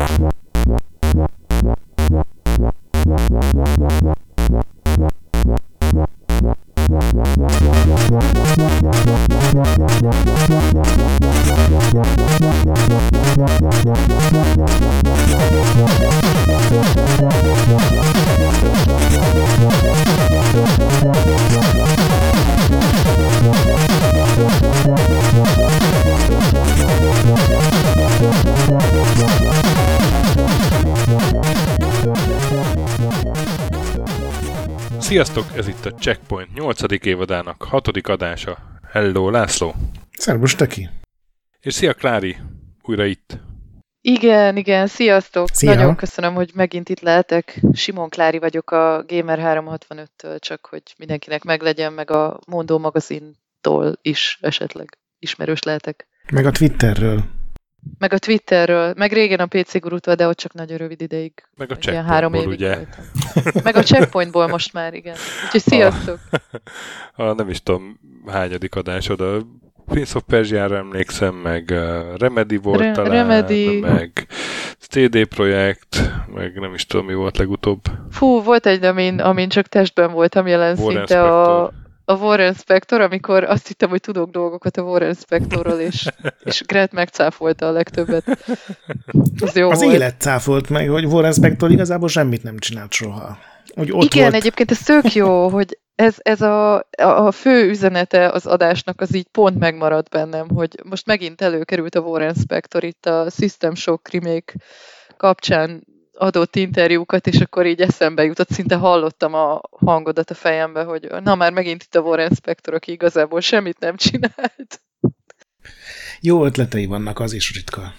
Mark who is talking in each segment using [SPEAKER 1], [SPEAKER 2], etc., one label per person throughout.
[SPEAKER 1] What? Sziasztok, ez itt a Checkpoint 8. évadának 6. adása. Hello, László!
[SPEAKER 2] Szervus, Teki!
[SPEAKER 1] És szia, Klári! Újra itt.
[SPEAKER 3] Igen, igen, sziasztok!
[SPEAKER 2] Szia.
[SPEAKER 3] Nagyon köszönöm, hogy megint itt lehetek. Simon Klári vagyok a Gamer 365-től, csak hogy mindenkinek meglegyen, meg a Mondó magazintól is esetleg ismerős lehetek.
[SPEAKER 2] Meg a Twitterről.
[SPEAKER 3] Meg a Twitterről, meg régen a PC Gurútól, de ott csak nagyon rövid ideig.
[SPEAKER 1] Meg a
[SPEAKER 3] Ilyen három évig
[SPEAKER 1] ugye?
[SPEAKER 3] voltam. Meg a Checkpointból most már, igen. Úgyhogy sziasztok!
[SPEAKER 1] A, nem is tudom, hányadik adásod, a Prince of Persia-ra emlékszem, meg uh, Remedy volt
[SPEAKER 3] Re-
[SPEAKER 1] talán,
[SPEAKER 3] Remedy.
[SPEAKER 1] meg CD Projekt, meg nem is tudom, mi volt legutóbb.
[SPEAKER 3] Fú, volt egy, amin, amin csak testben voltam jelen
[SPEAKER 1] Warren
[SPEAKER 3] szinte a,
[SPEAKER 1] Spector.
[SPEAKER 3] a Warren Spector, amikor azt hittem, hogy tudok dolgokat a Warren Spectorról, és, és Gret megcáfolta a legtöbbet. Az jó
[SPEAKER 2] Az
[SPEAKER 3] volt.
[SPEAKER 2] élet cáfolt meg, hogy Warren Spector igazából semmit nem csinált soha. Hogy ott
[SPEAKER 3] Igen,
[SPEAKER 2] volt,
[SPEAKER 3] egyébként ez tök jó, hogy ez, ez a, a fő üzenete az adásnak az így pont megmaradt bennem, hogy most megint előkerült a Warren Spector itt a System Shock remake kapcsán adott interjúkat, és akkor így eszembe jutott, szinte hallottam a hangodat a fejembe, hogy na már megint itt a Warren Spector, aki igazából semmit nem csinált.
[SPEAKER 2] jó ötletei vannak, az is ritka.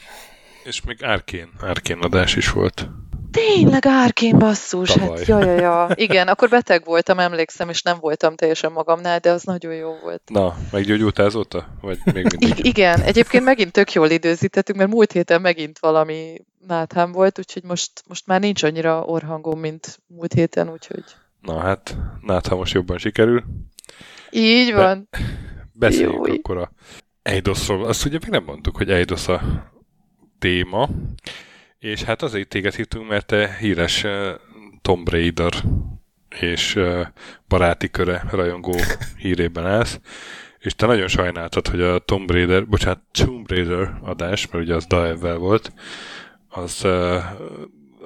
[SPEAKER 1] És még Arkén, Arkén adás is volt.
[SPEAKER 3] Tényleg árkén basszus,
[SPEAKER 1] Tavaly.
[SPEAKER 3] hát ja, ja, ja. Igen, akkor beteg voltam, emlékszem, és nem voltam teljesen magamnál, de az nagyon jó volt.
[SPEAKER 1] Na, meggyógyultál azóta? Vagy még mindig?
[SPEAKER 3] I- igen, egyébként megint tök jól időzítettünk, mert múlt héten megint valami náthám volt, úgyhogy most, most már nincs annyira orhangom, mint múlt héten, úgyhogy
[SPEAKER 1] Na hát, hát ha most jobban sikerül.
[SPEAKER 3] így van.
[SPEAKER 1] Beszéljünk
[SPEAKER 3] Jó.
[SPEAKER 1] akkor a Eidosról. Azt ugye még nem mondtuk, hogy Eidos a téma, és hát azért téged hittünk, mert te híres Tomb Raider és baráti köre rajongó hírében állsz, és te nagyon sajnáltad, hogy a Tomb Raider, bocsánat, Tomb Raider adás, mert ugye az Daevel volt, az uh,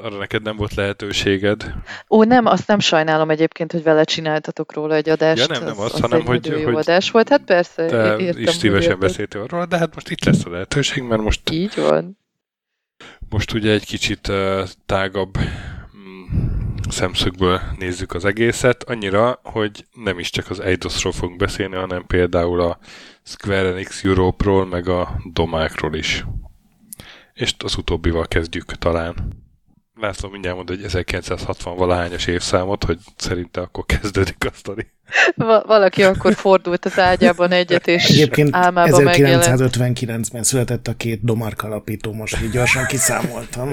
[SPEAKER 1] arra neked nem volt lehetőséged.
[SPEAKER 3] Ó, nem, azt nem sajnálom egyébként, hogy vele csináltatok róla egy adást.
[SPEAKER 1] Ja, nem, nem
[SPEAKER 3] az,
[SPEAKER 1] azt, hanem hogy-
[SPEAKER 3] jó
[SPEAKER 1] hogy
[SPEAKER 3] adás volt. Hát persze,
[SPEAKER 1] Te
[SPEAKER 3] értem.
[SPEAKER 1] is szívesen beszéltél arról, de hát most itt lesz a lehetőség, mert most
[SPEAKER 3] Így van.
[SPEAKER 1] Most ugye egy kicsit tágabb mm, szemszögből nézzük az egészet, annyira, hogy nem is csak az Eidosról fogunk beszélni, hanem például a Square Enix Europe-ról, meg a domákról is. És az utóbbival kezdjük talán. László mindjárt mond, hogy 1960 valahányas évszámot, hogy szerinte akkor kezdődik a sztori.
[SPEAKER 3] Va- valaki akkor fordult az ágyában egyet, és
[SPEAKER 2] Egyébként
[SPEAKER 3] álmában megjelent.
[SPEAKER 2] 1959-ben született a két Domark alapító, most így gyorsan kiszámoltam.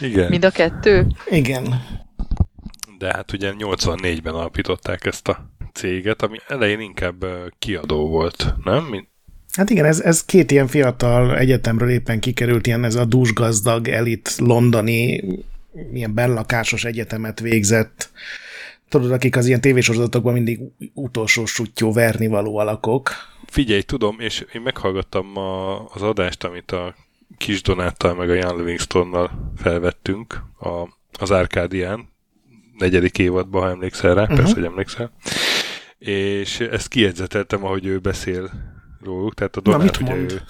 [SPEAKER 1] Igen,
[SPEAKER 3] Mind a kettő?
[SPEAKER 2] Igen.
[SPEAKER 1] de hát ugye 84-ben alapították ezt a céget, ami elején inkább kiadó volt, nem? Mint
[SPEAKER 2] Hát igen, ez, ez két ilyen fiatal egyetemről éppen kikerült, ilyen ez a dúsgazdag, elit, londoni, ilyen bellakásos egyetemet végzett. Tudod, akik az ilyen tévésorozatokban mindig utolsó sutyó vernivaló alakok.
[SPEAKER 1] Figyelj, tudom, és én meghallgattam a, az adást, amit a Kis Donáttal meg a Jan Livingstonnal felvettünk a, az Árkádián, negyedik évadban, ha emlékszel rá, uh-huh. persze, hogy emlékszel. És ezt kiegyzeteltem, ahogy ő beszél róluk, tehát a
[SPEAKER 2] Na,
[SPEAKER 1] Donát,
[SPEAKER 2] mit
[SPEAKER 1] ugye
[SPEAKER 2] mond?
[SPEAKER 1] ő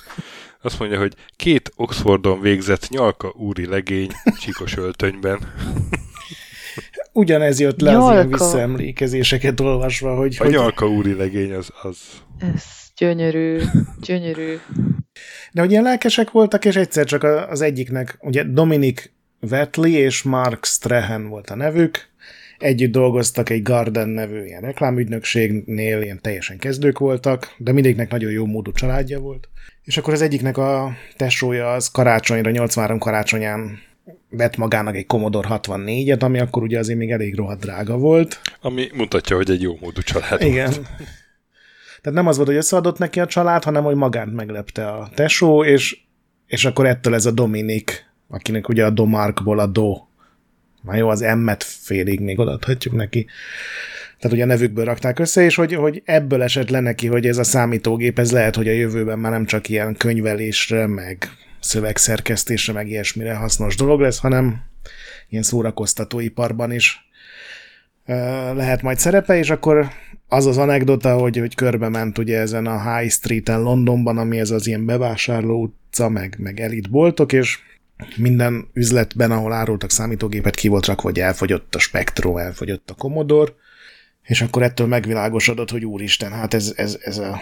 [SPEAKER 1] azt mondja, hogy két Oxfordon végzett nyalka úri legény csíkos öltönyben.
[SPEAKER 2] Ugyanez jött le az ilyen
[SPEAKER 3] Nyalka.
[SPEAKER 2] visszaemlékezéseket olvasva, hogy,
[SPEAKER 1] A
[SPEAKER 2] hogy
[SPEAKER 1] nyalka úri legény az, az
[SPEAKER 3] Ez gyönyörű, gyönyörű.
[SPEAKER 2] De hogy ilyen lelkesek voltak, és egyszer csak az egyiknek, ugye Dominic Vetley és Mark Strahan volt a nevük, együtt dolgoztak egy Garden nevű ilyen reklámügynökségnél, ilyen teljesen kezdők voltak, de mindegyiknek nagyon jó módú családja volt. És akkor az egyiknek a tesója az karácsonyra, 83 karácsonyán vett magának egy Commodore 64-et, ami akkor ugye azért még elég rohadt drága volt.
[SPEAKER 1] ami mutatja, hogy egy jó módú család.
[SPEAKER 2] Igen. Tehát nem az volt, hogy összeadott neki a család, hanem hogy magánt meglepte a tesó, és és akkor ettől ez a Dominik, akinek ugye a Domarkból a Do, már jó, az M-et félig még odaadhatjuk neki. Tehát ugye a nevükből rakták össze, és hogy, hogy ebből esett le neki, hogy ez a számítógép, ez lehet, hogy a jövőben már nem csak ilyen könyvelésre, meg szövegszerkesztésre, meg ilyesmire hasznos dolog lesz, hanem ilyen szórakoztatóiparban is lehet majd szerepe, és akkor az az anekdota, hogy, hogy körbe ment ugye ezen a High Street-en Londonban, ami ez az ilyen bevásárló utca, meg, meg elit boltok, és minden üzletben, ahol árultak számítógépet, ki volt rakva, hogy elfogyott a Spectrum, elfogyott a Commodore, és akkor ettől megvilágosodott, hogy úristen, hát ez, ez, ez, a,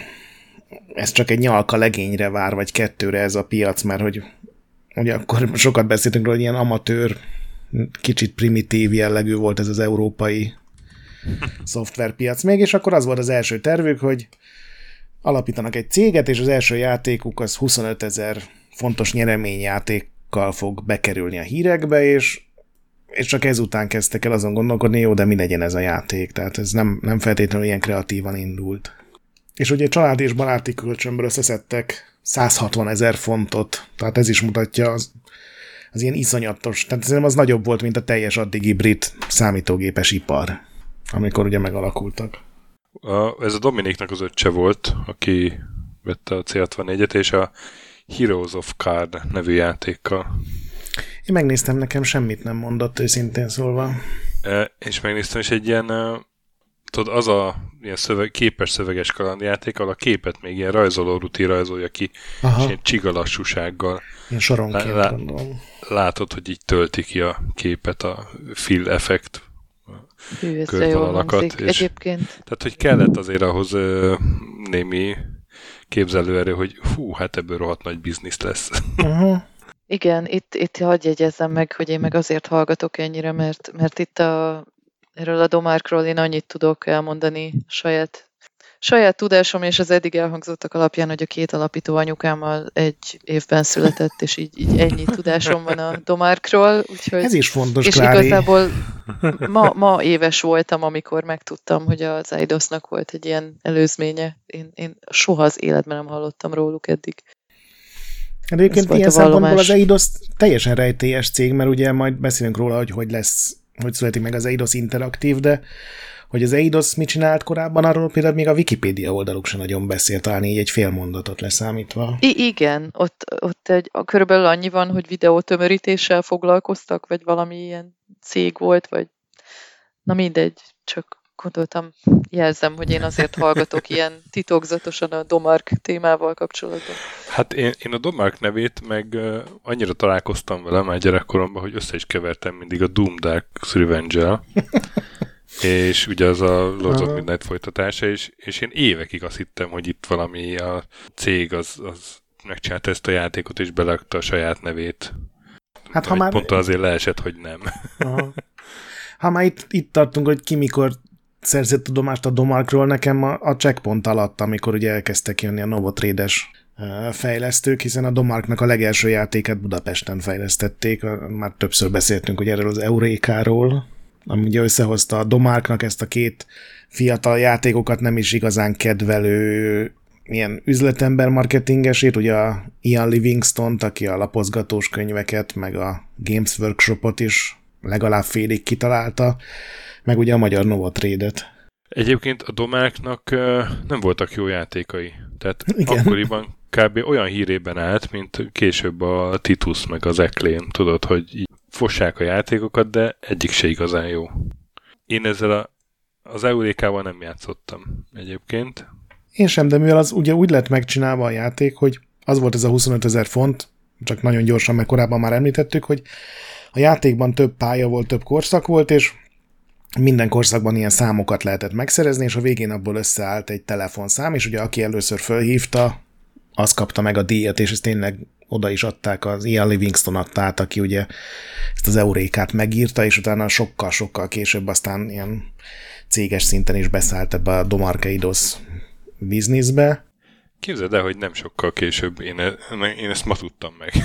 [SPEAKER 2] ez csak egy nyalka legényre vár, vagy kettőre ez a piac, mert hogy ugye akkor sokat beszéltünk róla, hogy ilyen amatőr, kicsit primitív jellegű volt ez az európai szoftverpiac még, és akkor az volt az első tervük, hogy alapítanak egy céget, és az első játékuk az 25 ezer fontos nyereményjátékkal fog bekerülni a hírekbe, és, és csak ezután kezdtek el azon gondolkodni, jó, de mi legyen ez a játék, tehát ez nem, nem feltétlenül ilyen kreatívan indult. És ugye család és baráti kölcsönből összeszedtek 160 ezer fontot, tehát ez is mutatja az, az ilyen iszonyatos, tehát szerintem az nagyobb volt, mint a teljes addigi brit számítógépes ipar amikor ugye megalakultak.
[SPEAKER 1] A, ez a Dominiknak az öccse volt, aki vette a C64-et, és a Heroes of Card nevű játékkal.
[SPEAKER 2] Én megnéztem, nekem semmit nem mondott, őszintén szólva.
[SPEAKER 1] E, és megnéztem, és egy ilyen, e, tudod, az a ilyen szöveg, képes szöveges kalandjáték, ahol a képet még ilyen rajzoló ruti rajzolja ki, Aha. és ilyen csigalassúsággal.
[SPEAKER 2] Ilyen soronként lá, gondolom.
[SPEAKER 1] Látod, hogy így tölti ki a képet a fill effekt
[SPEAKER 3] Hű, ez körvonalakat. És, egyébként.
[SPEAKER 1] Tehát, hogy kellett azért ahhoz ö, némi képzelőerő, hogy hú, hát ebből rohadt nagy biznisz lesz.
[SPEAKER 2] Uh-huh.
[SPEAKER 3] Igen, itt, itt hagyj jegyezzem meg, hogy én meg azért hallgatok ennyire, mert, mert itt a, erről a Domárkról én annyit tudok elmondani saját saját tudásom és az eddig elhangzottak alapján, hogy a két alapító anyukámmal egy évben született, és így, így ennyi tudásom van a Domárkról. Úgyhogy,
[SPEAKER 2] Ez is fontos,
[SPEAKER 3] És
[SPEAKER 2] Klári.
[SPEAKER 3] igazából ma, ma éves voltam, amikor megtudtam, hogy az Eidosnak volt egy ilyen előzménye. Én, én soha az életben nem hallottam róluk eddig.
[SPEAKER 2] Egyébként ilyen szempontból az Eidos teljesen rejtélyes cég, mert ugye majd beszélünk róla, hogy hogy lesz, hogy születik meg az Eidos interaktív, de hogy az Eidos mit csinált korábban, arról például még a Wikipedia oldaluk sem nagyon beszélt, talán így egy fél mondatot leszámítva.
[SPEAKER 3] I- igen, ott, ott egy, körülbelül annyi van, hogy videótömörítéssel foglalkoztak, vagy valami ilyen cég volt, vagy na mindegy, csak gondoltam, jelzem, hogy én azért hallgatok ilyen titokzatosan a Domark témával kapcsolatban.
[SPEAKER 1] Hát én, én a Domark nevét meg uh, annyira találkoztam vele már gyerekkoromban, hogy össze is kevertem mindig a Doom Dark revenge és ugye az a Lords of Midnight folytatása, és, és én évekig azt hittem, hogy itt valami a cég az, az megcsinálta ezt a játékot, és belakta a saját nevét. Hát ha már... Pont azért leesett, hogy nem.
[SPEAKER 2] Aha. Ha már itt, itt tartunk, hogy ki mikor szerzett tudomást a Domarkról, nekem a, a checkpoint alatt, amikor ugye elkezdtek jönni a Novotrédes fejlesztők, hiszen a Domarknak a legelső játéket Budapesten fejlesztették, már többször beszéltünk hogy erről az Eurékáról, ami ugye összehozta a Domárknak ezt a két fiatal játékokat nem is igazán kedvelő ilyen üzletember marketingesét, ugye a Ian Livingston, aki a lapozgatós könyveket, meg a Games Workshopot is legalább félig kitalálta, meg ugye a magyar Novotrade-et.
[SPEAKER 1] Egyébként a Domáknak nem voltak jó játékai. Tehát Igen. akkoriban kb. olyan hírében állt, mint később a Titus meg az Acclaim. Tudod, hogy fossák a játékokat, de egyik se igazán jó. Én ezzel a, az Eurékával nem játszottam egyébként.
[SPEAKER 2] Én sem, de mivel az ugye úgy lett megcsinálva a játék, hogy az volt ez a 25 ezer font, csak nagyon gyorsan, mert korábban már említettük, hogy a játékban több pálya volt, több korszak volt, és minden korszakban ilyen számokat lehetett megszerezni, és a végén abból összeállt egy telefonszám, és ugye aki először fölhívta, az kapta meg a díjat, és ez tényleg oda is adták, az Ian Livingston adta át, aki ugye ezt az eurékát megírta, és utána sokkal-sokkal később aztán ilyen céges szinten is beszállt ebbe a Domarkeidos bizniszbe.
[SPEAKER 1] Képzeld el, hogy nem sokkal később, én, e- én ezt ma tudtam meg.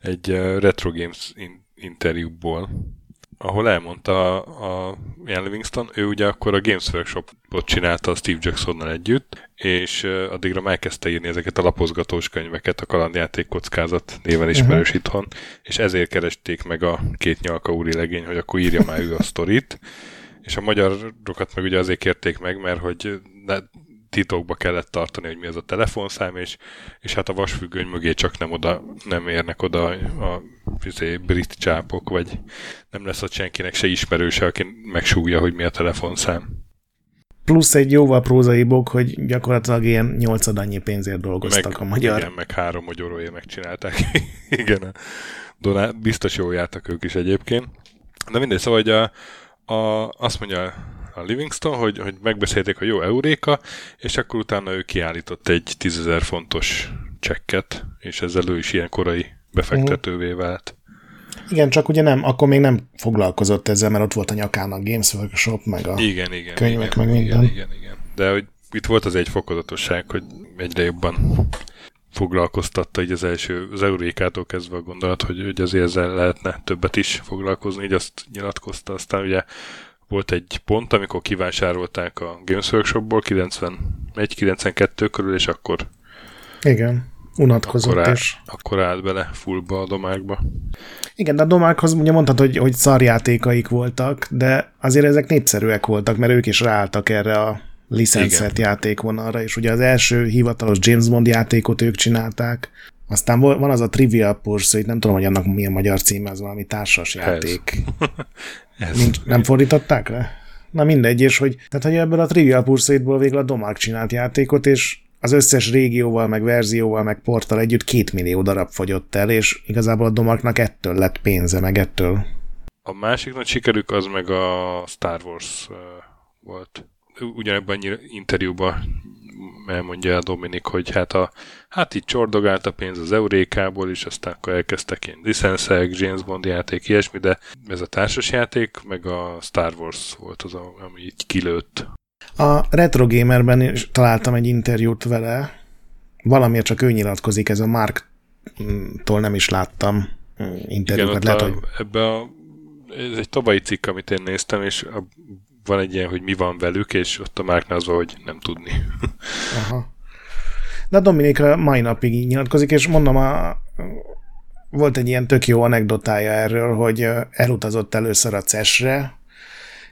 [SPEAKER 1] Egy Retro Games interjúból, ahol elmondta a, a Ian Livingston, ő ugye akkor a Games Workshopot csinálta a Steve Jacksonnal együtt, és addigra már elkezdte írni ezeket a lapozgatós könyveket, a kalandjáték kockázat néven ismerős uh-huh. itthon, és ezért keresték meg a két nyalka úri legény, hogy akkor írja már ő a sztorit, és a magyarokat meg ugye azért kérték meg, mert hogy titokba kellett tartani, hogy mi az a telefonszám, és, és hát a vasfüggöny mögé csak nem oda, nem érnek oda a, izé, brit csápok, vagy nem lesz ott senkinek se ismerőse, aki megsúgja, hogy mi a telefonszám.
[SPEAKER 2] Plusz egy jóval prózai bok, hogy gyakorlatilag ilyen nyolcad annyi pénzért dolgoztak
[SPEAKER 1] meg,
[SPEAKER 2] a magyar.
[SPEAKER 1] Igen, meg három magyaróért megcsinálták. igen, Doná, biztos jól jártak ők is egyébként. De mindegy, szóval, hogy a, a, azt mondja a Livingston, hogy, hogy megbeszélték a jó euréka, és akkor utána ő kiállított egy 10.000 fontos csekket, és ezzel ő is ilyen korai befektetővé vált.
[SPEAKER 2] Igen, csak ugye nem, akkor még nem foglalkozott ezzel, mert ott volt a nyakán a Games Workshop, meg a
[SPEAKER 1] igen, igen,
[SPEAKER 2] könyvek,
[SPEAKER 1] igen,
[SPEAKER 2] meg minden.
[SPEAKER 1] Igen, igen, igen. De hogy itt volt az egy fokozatosság, hogy egyre jobban foglalkoztatta így az első, az Eurékától kezdve a gondolat, hogy, hogy azért ezzel lehetne többet is foglalkozni, így azt nyilatkozta. Aztán ugye volt egy pont, amikor kivásárolták a Games Workshopból 91-92 körül, és akkor
[SPEAKER 2] Igen, unatkozott
[SPEAKER 1] akkor, áll,
[SPEAKER 2] és...
[SPEAKER 1] akkor állt bele fullba a domákba.
[SPEAKER 2] Igen, de a domákhoz ugye mondtad, hogy, hogy szarjátékaik voltak, de azért ezek népszerűek voltak, mert ők is ráálltak erre a licenszert játékvonalra, és ugye az első hivatalos James Bond játékot ők csinálták, aztán van az a Trivial Pursuit, nem tudom, hogy annak milyen magyar címe, az valami társas játék. Ez. Nincs, nem fordították le? Na mindegy, és hogy, tehát, hogy ebből a Trivial Pursuitból végül a Domark csinált játékot, és az összes régióval, meg verzióval, meg porttal együtt két millió darab fogyott el, és igazából a Domarknak ettől lett pénze, meg ettől.
[SPEAKER 1] A másik nagy sikerük az meg a Star Wars volt. Ugyanebben interjúban elmondja a Dominik, hogy hát, a, hát így csordogált a pénz az Eurékából is, aztán akkor elkezdtek én licenszek, James Bond játék, ilyesmi, de ez a társas játék, meg a Star Wars volt az, ami így kilőtt.
[SPEAKER 2] A Retro Gamerben is találtam egy interjút vele, valamiért csak ő nyilatkozik, ez a Mark-tól nem is láttam interjúkat.
[SPEAKER 1] Igen, Lehet, a, hogy... ebbe a, ez egy tobai cikk, amit én néztem, és a van egy ilyen, hogy mi van velük, és ott a Márknál az hogy nem tudni.
[SPEAKER 2] Aha. De a mai napig így nyilatkozik, és mondom, a, volt egy ilyen tök jó anekdotája erről, hogy elutazott először a CES-re,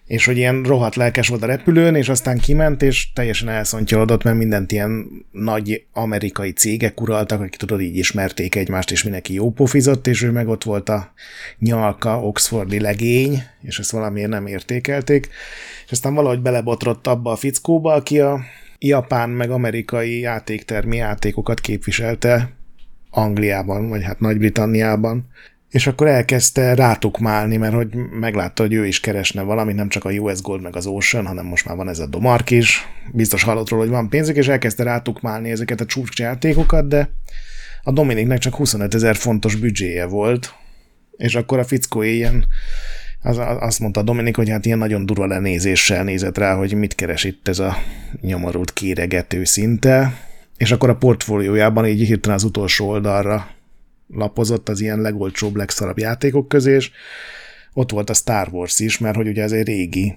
[SPEAKER 2] és hogy ilyen rohadt lelkes volt a repülőn, és aztán kiment, és teljesen elszontyolodott, mert mindent ilyen nagy amerikai cégek uraltak, akik tudod, így ismerték egymást, és mindenki jó pofizott, és ő meg ott volt a nyalka, oxfordi legény, és ezt valamiért nem értékelték, és aztán valahogy belebotrott abba a fickóba, aki a japán meg amerikai játéktermi játékokat képviselte Angliában, vagy hát Nagy-Britanniában, és akkor elkezdte rátukmálni, mert hogy meglátta, hogy ő is keresne valamit, nem csak a US Gold meg az Ocean, hanem most már van ez a Domark is, biztos hallott róla, hogy van pénzük, és elkezdte rátukmálni ezeket a csúcsjátékokat, de a Dominiknek csak 25 ezer fontos büdzséje volt, és akkor a fickó ilyen, az, azt mondta Dominik, hogy hát ilyen nagyon durva lenézéssel nézett rá, hogy mit keres itt ez a nyomorult kéregető szinte, és akkor a portfóliójában így hirtelen az utolsó oldalra lapozott az ilyen legolcsóbb, legszarabb játékok közé, és ott volt a Star Wars is, mert hogy ugye ez egy régi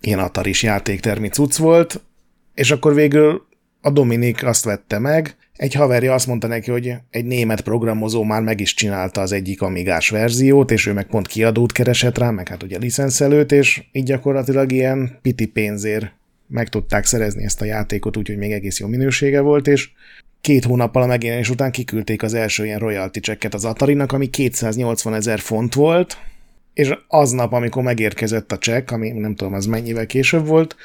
[SPEAKER 2] ilyen ataris játéktermi cucc volt, és akkor végül a Dominik azt vette meg, egy haverja azt mondta neki, hogy egy német programozó már meg is csinálta az egyik amigás verziót, és ő meg pont kiadót keresett rá, meg hát ugye licenszelőt, és így gyakorlatilag ilyen piti pénzért meg tudták szerezni ezt a játékot, úgyhogy még egész jó minősége volt, és két hónappal a megjelenés után kiküldték az első ilyen royalty checket az Atari-nak, ami 280 ezer font volt, és aznap, amikor megérkezett a csekk, ami nem tudom, az mennyivel később volt,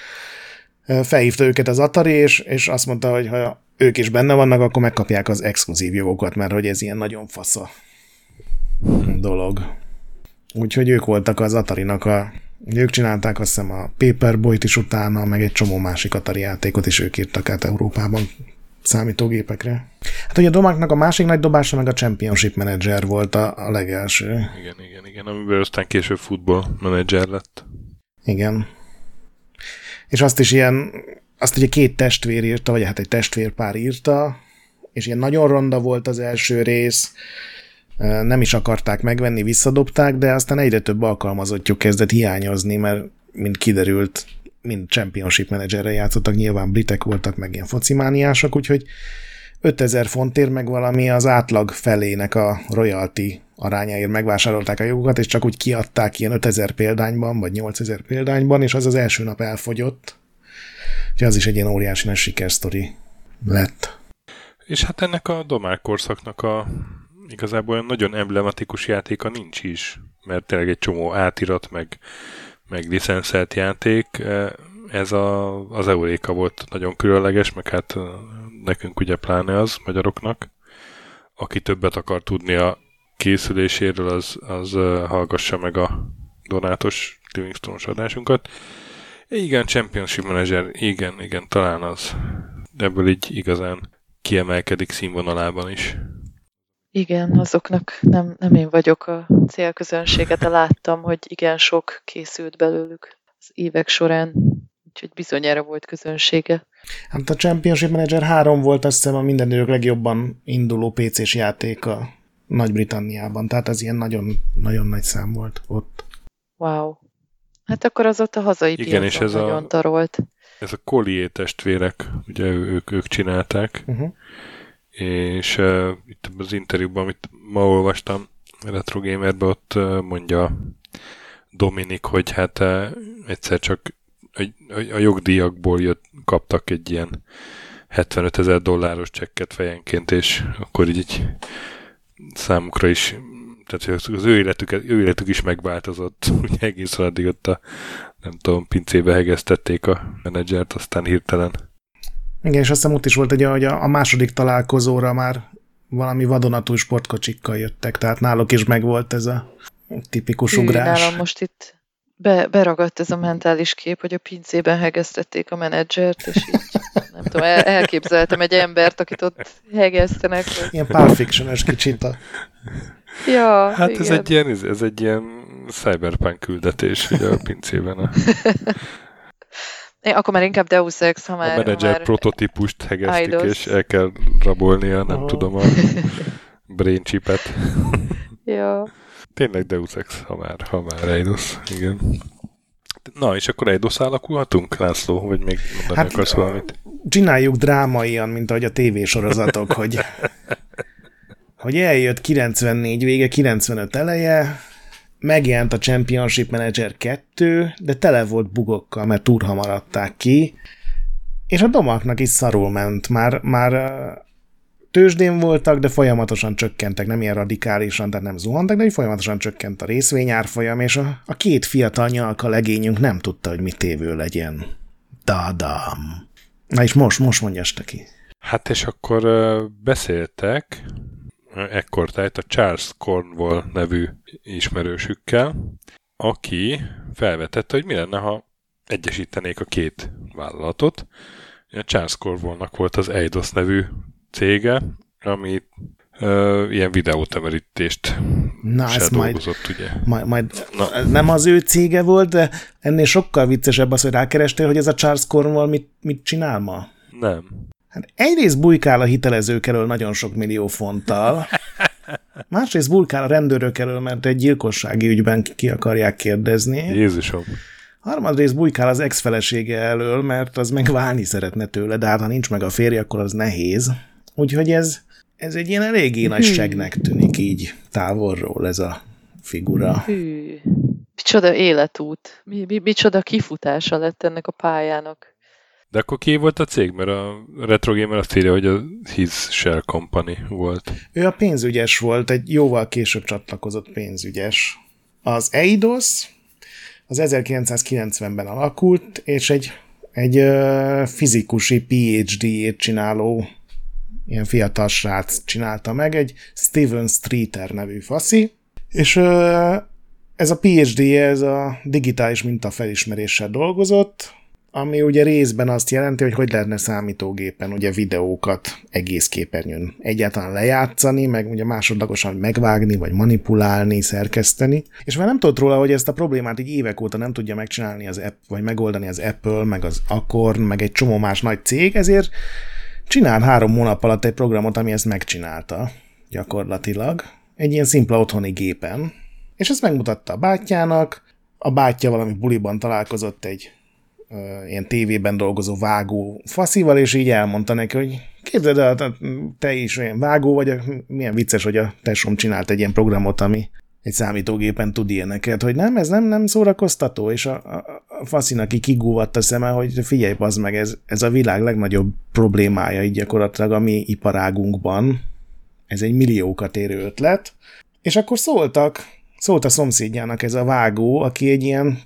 [SPEAKER 2] felhívta őket az Atari, és, és azt mondta, hogy ha ők is benne vannak, akkor megkapják az exkluzív jogokat, mert hogy ez ilyen nagyon fasza dolog. Úgyhogy ők voltak az Atari-nak a ők csinálták azt hiszem a Paperboy-t is utána, meg egy csomó másik Atari játékot is ők írtak át Európában számítógépekre. Hát ugye a Domáknak a másik nagy dobása meg a Championship Manager volt a, a legelső.
[SPEAKER 1] Igen, igen, igen, amiből aztán később futball manager lett.
[SPEAKER 2] Igen. És azt is ilyen, azt ugye két testvér írta, vagy hát egy testvérpár írta, és ilyen nagyon ronda volt az első rész, nem is akarták megvenni, visszadobták, de aztán egyre több alkalmazottjuk kezdett hiányozni, mert mint kiderült, mind championship menedzserre játszottak, nyilván britek voltak, meg ilyen focimániások, úgyhogy 5000 fontért meg valami az átlag felének a royalty arányáért megvásárolták a jogokat, és csak úgy kiadták ilyen 5000 példányban, vagy 8000 példányban, és az az első nap elfogyott. Úgyhogy az is egy ilyen óriási nagy sikersztori lett.
[SPEAKER 1] És hát ennek a domák korszaknak a igazából olyan nagyon emblematikus játéka nincs is, mert tényleg egy csomó átirat, meg, meg licenszelt játék. Ez a, az Euréka volt nagyon különleges, meg hát nekünk ugye pláne az, magyaroknak. Aki többet akar tudni a készüléséről, az, az hallgassa meg a Donátos livingstone adásunkat. Igen, Championship Manager, igen, igen, talán az. Ebből így igazán kiemelkedik színvonalában is.
[SPEAKER 3] Igen, azoknak nem, nem én vagyok a célközönsége, de láttam, hogy igen sok készült belőlük az évek során, úgyhogy bizonyára volt közönsége.
[SPEAKER 2] Hát a Championship Manager 3 volt azt hiszem a minden idők legjobban induló PC-s játéka Nagy-Britanniában, tehát ez ilyen nagyon, nagyon nagy szám volt ott.
[SPEAKER 3] Wow. Hát akkor az ott a hazai Igen, és ez nagyon a, tarolt.
[SPEAKER 1] Ez a Collier testvérek, ugye ők, ők csinálták, uh-huh. és uh, itt az interjúban, amit ma olvastam Retro Gamerben, ott uh, mondja Dominik, hogy hát uh, egyszer csak a, a jogdíjakból jött, kaptak egy ilyen 75 ezer dolláros csekket fejenként, és akkor így, így számukra is tehát az ő életük, ő életük is megváltozott, ugye egész addig ott a, nem tudom, pincébe hegesztették a menedzsert, aztán hirtelen.
[SPEAKER 2] Igen, és aztán ott is volt egy, hogy a, a második találkozóra már valami vadonatúj sportkocsikkal jöttek, tehát náluk is megvolt ez a tipikus Hű, ugrás.
[SPEAKER 3] Nálam most itt be, beragadt ez a mentális kép, hogy a pincében hegesztették a menedzsert, és így, nem tudom, el, elképzeltem egy embert, akit ott hegesztenek.
[SPEAKER 2] Ilyen fiction kicsit a...
[SPEAKER 3] Ja,
[SPEAKER 1] Hát igen. ez egy ilyen, ez egy ilyen cyberpunk küldetés, ugye a pincében. A...
[SPEAKER 3] Én akkor már inkább Deus Ex, ha már...
[SPEAKER 1] A menedzser
[SPEAKER 3] már
[SPEAKER 1] prototípust hegesztik, és el kell rabolnia, nem oh. tudom, a brain chipet.
[SPEAKER 3] ja.
[SPEAKER 1] Tényleg Deus Ex, ha már, ha már Eidos, igen. Na, és akkor Eidos alakulhatunk, László, vagy még mondani hát, akarsz valamit?
[SPEAKER 2] Csináljuk drámaian, mint ahogy a tévésorozatok, hogy hogy eljött 94 vége, 95 eleje, megjelent a Championship Manager 2, de tele volt bugokkal, mert turha maradták ki, és a domaknak is szarul ment, már, már tőzsdén voltak, de folyamatosan csökkentek, nem ilyen radikálisan, tehát nem zuhantak, de folyamatosan csökkent a részvényárfolyam, és a, a két fiatal nyalka legényünk nem tudta, hogy mit tévő legyen. Dadam. Na és most, most mondja ki.
[SPEAKER 1] Hát és akkor beszéltek ekkor tehát a Charles Cornwall nevű ismerősükkel, aki felvetette, hogy mi lenne, ha egyesítenék a két vállalatot. A Charles Cornwallnak volt az Eidos nevű cége, ami ö, ilyen videótemerítést Na, ez dolgozott, majd, ugye.
[SPEAKER 2] Majd, majd Na. nem az ő cége volt, de ennél sokkal viccesebb az, hogy rákerestél, hogy ez a Charles Cornwall mit, mit csinál ma?
[SPEAKER 1] Nem.
[SPEAKER 2] Hát egyrészt bujkál a hitelezők elől nagyon sok millió fonttal, másrészt bujkál a rendőrök elől, mert egy gyilkossági ügyben ki akarják kérdezni.
[SPEAKER 1] Jézusom.
[SPEAKER 2] Harmadrészt bujkál az ex-felesége elől, mert az meg válni szeretne tőle, de hát ha nincs meg a férje, akkor az nehéz. Úgyhogy ez, ez egy ilyen eléggé nagy segnek tűnik így távolról ez a figura.
[SPEAKER 3] Hű. Micsoda életút, mi, mi, micsoda kifutása lett ennek a pályának.
[SPEAKER 1] De akkor ki volt a cég? Mert a Retro Gamer azt írja, hogy a His Share Company volt.
[SPEAKER 2] Ő a pénzügyes volt, egy jóval később csatlakozott pénzügyes. Az Eidos az 1990-ben alakult, és egy, egy uh, fizikusi PhD-ét csináló ilyen fiatal srác csinálta meg, egy Steven Streeter nevű faszi, és uh, ez a PhD, ez a digitális mintafelismeréssel dolgozott, ami ugye részben azt jelenti, hogy hogy lehetne számítógépen ugye videókat egész képernyőn egyáltalán lejátszani, meg ugye másodlagosan megvágni, vagy manipulálni, szerkeszteni. És már nem tudott róla, hogy ezt a problémát így évek óta nem tudja megcsinálni az app, vagy megoldani az Apple, meg az Acorn, meg egy csomó más nagy cég, ezért csinál három hónap alatt egy programot, ami ezt megcsinálta gyakorlatilag. Egy ilyen szimpla otthoni gépen, és ezt megmutatta a bátyjának, a bátyja valami buliban találkozott egy ilyen tévében dolgozó vágó faszival, és így elmondta neki, hogy képzeld el, te is olyan vágó vagy, milyen vicces, hogy a tesóm csinált egy ilyen programot, ami egy számítógépen tud ilyeneket, hogy nem, ez nem, nem szórakoztató, és a, a, a faszinak aki kigúvatt a szeme, hogy figyelj, az meg, ez, ez a világ legnagyobb problémája így gyakorlatilag a mi iparágunkban, ez egy milliókat érő ötlet, és akkor szóltak, szólt a szomszédjának ez a vágó, aki egy ilyen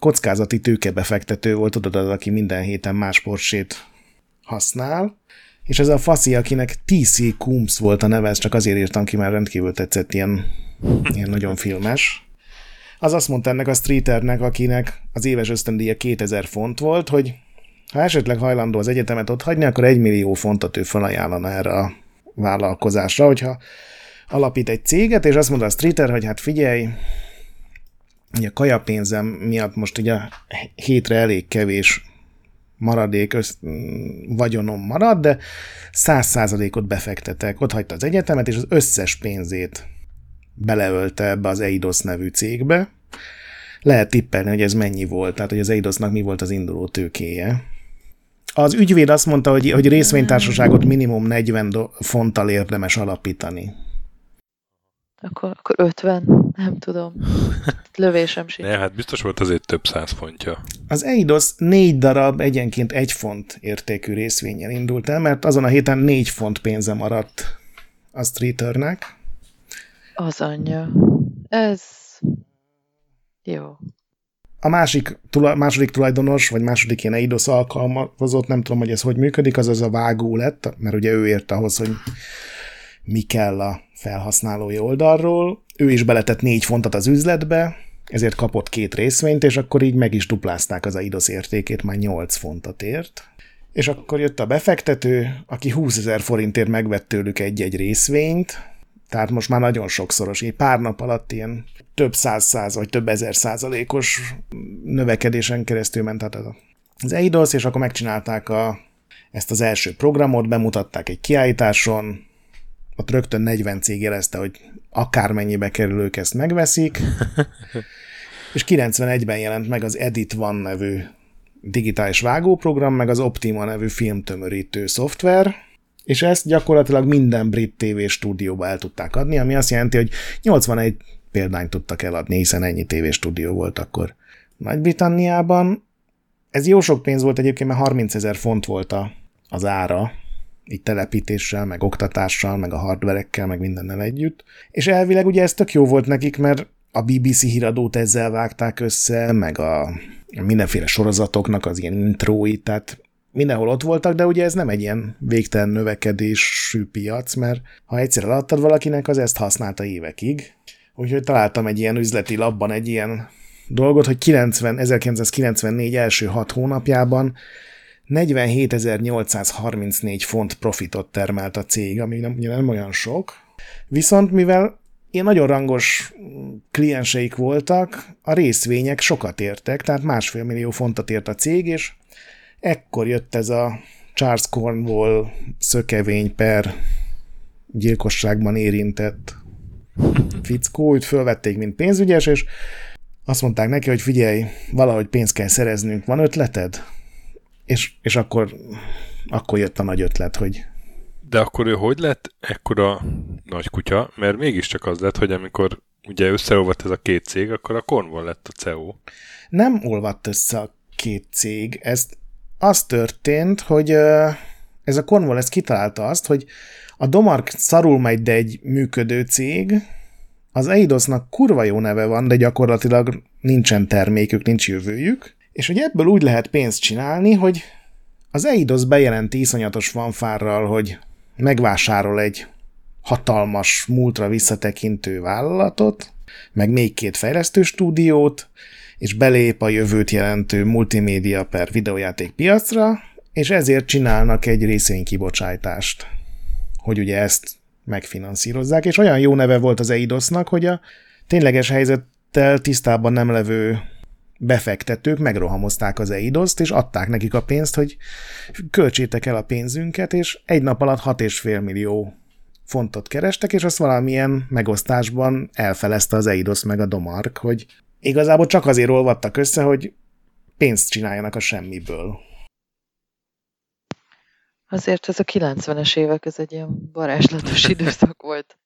[SPEAKER 2] kockázati tőkebefektető volt, tudod, az, aki minden héten más porsét használ, és ez a faszi, akinek TC Coombs volt a neve, ezt csak azért írtam ki, mert rendkívül tetszett, ilyen, ilyen nagyon filmes. Az azt mondta ennek a streeternek, akinek az éves ösztöndíja 2000 font volt, hogy ha esetleg hajlandó az egyetemet ott hagyni, akkor egy millió fontot ő felajánlana erre a vállalkozásra, hogyha alapít egy céget, és azt mondta a streeter, hogy hát figyelj, ugye a kajapénzem miatt most ugye hétre elég kevés maradék össz, vagyonom marad, de száz százalékot befektetek. Ott hagyta az egyetemet, és az összes pénzét beleölte ebbe az Eidos nevű cégbe. Lehet tippelni, hogy ez mennyi volt, tehát hogy az Eidosnak mi volt az induló tőkéje. Az ügyvéd azt mondta, hogy, hogy részvénytársaságot minimum 40 fonttal érdemes alapítani.
[SPEAKER 3] Akkor, akkor 50, nem tudom. Lövésem sincs.
[SPEAKER 1] Ne, hát biztos volt azért több száz fontja.
[SPEAKER 2] Az Eidos négy darab egyenként egy font értékű részvényen indult el, mert azon a héten négy font pénze maradt a Streeternek.
[SPEAKER 3] Az anyja. Ez... Jó.
[SPEAKER 2] A másik, tula, második tulajdonos, vagy második ilyen Eidos alkalmazott, nem tudom, hogy ez hogy működik, az az a vágó lett, mert ugye ő ért ahhoz, hogy mi kell a felhasználói oldalról. Ő is beletett négy fontot az üzletbe, ezért kapott két részvényt, és akkor így meg is duplázták az Eidos értékét, már 8 fontot ért. És akkor jött a befektető, aki 20 ezer forintért megvett tőlük egy-egy részvényt, tehát most már nagyon sokszoros, egy pár nap alatt ilyen több száz száz vagy több ezer százalékos növekedésen keresztül ment át az Eidos, és akkor megcsinálták a, ezt az első programot, bemutatták egy kiállításon, ott rögtön 40 cég jelezte, hogy akármennyibe kerül, ők ezt megveszik, és 91-ben jelent meg az Edit One nevű digitális vágóprogram, meg az Optima nevű filmtömörítő szoftver, és ezt gyakorlatilag minden brit TV stúdióba el tudták adni, ami azt jelenti, hogy 81 példányt tudtak eladni, hiszen ennyi TV stúdió volt akkor Nagy-Britanniában. Ez jó sok pénz volt egyébként, mert 30 ezer font volt a, az ára, így telepítéssel, meg oktatással, meg a hardverekkel, meg mindennel együtt. És elvileg ugye ez tök jó volt nekik, mert a BBC híradót ezzel vágták össze, meg a mindenféle sorozatoknak az ilyen intrói, tehát mindenhol ott voltak, de ugye ez nem egy ilyen végtelen növekedésű piac, mert ha egyszer eladtad valakinek, az ezt használta évekig. Úgyhogy találtam egy ilyen üzleti labban egy ilyen dolgot, hogy 90, 1994 első hat hónapjában 47.834 font profitot termelt a cég, ami nem, nem olyan sok. Viszont mivel ilyen nagyon rangos klienseik voltak, a részvények sokat értek, tehát másfél millió fontot ért a cég, és ekkor jött ez a Charles Cornwall szökevény per gyilkosságban érintett fickó, őt fölvették, mint pénzügyes, és azt mondták neki, hogy figyelj, valahogy pénzt kell szereznünk, van ötleted? És, és akkor, akkor jött a nagy ötlet, hogy...
[SPEAKER 1] De akkor ő hogy lett ekkora nagy kutya? Mert mégiscsak az lett, hogy amikor ugye összeolvadt ez a két cég, akkor a Cornwall lett a CEO.
[SPEAKER 2] Nem olvadt össze a két cég. Ez az történt, hogy ez a Cornwall ez kitalálta azt, hogy a Domark szarul megy, de egy működő cég, az Eidosnak kurva jó neve van, de gyakorlatilag nincsen termékük, nincs jövőjük, és hogy ebből úgy lehet pénzt csinálni, hogy az Eidos bejelenti iszonyatos fanfárral, hogy megvásárol egy hatalmas, múltra visszatekintő vállalatot, meg még két fejlesztő stúdiót, és belép a jövőt jelentő multimédia per videójáték piacra, és ezért csinálnak egy részvénykibocsájtást, hogy ugye ezt megfinanszírozzák, és olyan jó neve volt az Eidosnak, hogy a tényleges helyzettel tisztában nem levő befektetők megrohamozták az Eidoszt, és adták nekik a pénzt, hogy költsétek el a pénzünket, és egy nap alatt 6,5 millió fontot kerestek, és azt valamilyen megosztásban elfelezte az Eidos meg a Domark, hogy igazából csak azért olvadtak össze, hogy pénzt csináljanak a semmiből.
[SPEAKER 3] Azért ez a 90-es évek, ez egy ilyen varázslatos időszak volt.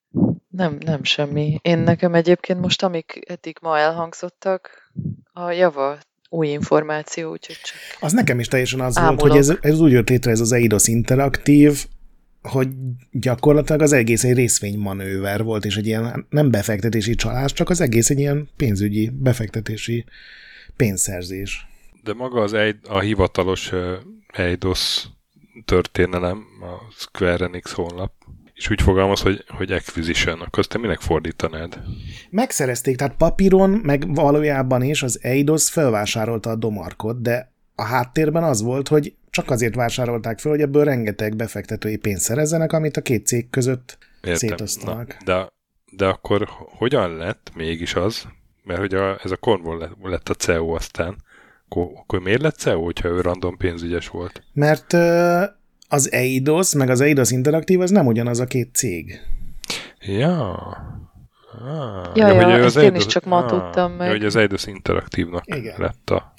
[SPEAKER 3] Nem, nem semmi. Én nekem egyébként most, amik eddig ma elhangzottak, a java új információ, úgyhogy csak
[SPEAKER 2] Az nekem is teljesen az volt,
[SPEAKER 3] Ámulok.
[SPEAKER 2] hogy ez, ez úgy jött létre ez az Eidos interaktív, hogy gyakorlatilag az egész egy részvénymanőver volt, és egy ilyen nem befektetési csalás, csak az egész egy ilyen pénzügyi befektetési pénzszerzés.
[SPEAKER 1] De maga az egy, a hivatalos Eidos történelem, a Square Enix honlap, és úgy fogalmaz, hogy, hogy acquisition, akkor azt te minek fordítanád?
[SPEAKER 2] Megszerezték, tehát papíron, meg valójában is az Eidos felvásárolta a Domarkot, de a háttérben az volt, hogy csak azért vásárolták fel, hogy ebből rengeteg befektetői pénzt szerezzenek, amit a két cég között
[SPEAKER 1] Értem.
[SPEAKER 2] szétosztanak.
[SPEAKER 1] Na, de, de akkor hogyan lett mégis az, mert hogy a, ez a Cornwall lett, lett a CEO aztán, akkor, akkor miért lett CEO, hogyha ő random pénzügyes volt?
[SPEAKER 2] Mert ö, az Eidos, meg az Eidos Interaktív, az nem ugyanaz a két cég.
[SPEAKER 1] Ja. Ah,
[SPEAKER 3] Ja, ja,
[SPEAKER 1] ő
[SPEAKER 3] ezt én is csak ma
[SPEAKER 1] ah,
[SPEAKER 3] tudtam meg.
[SPEAKER 1] Ja, hogy az Eidos interaktívnak
[SPEAKER 2] Igen.
[SPEAKER 1] lett a...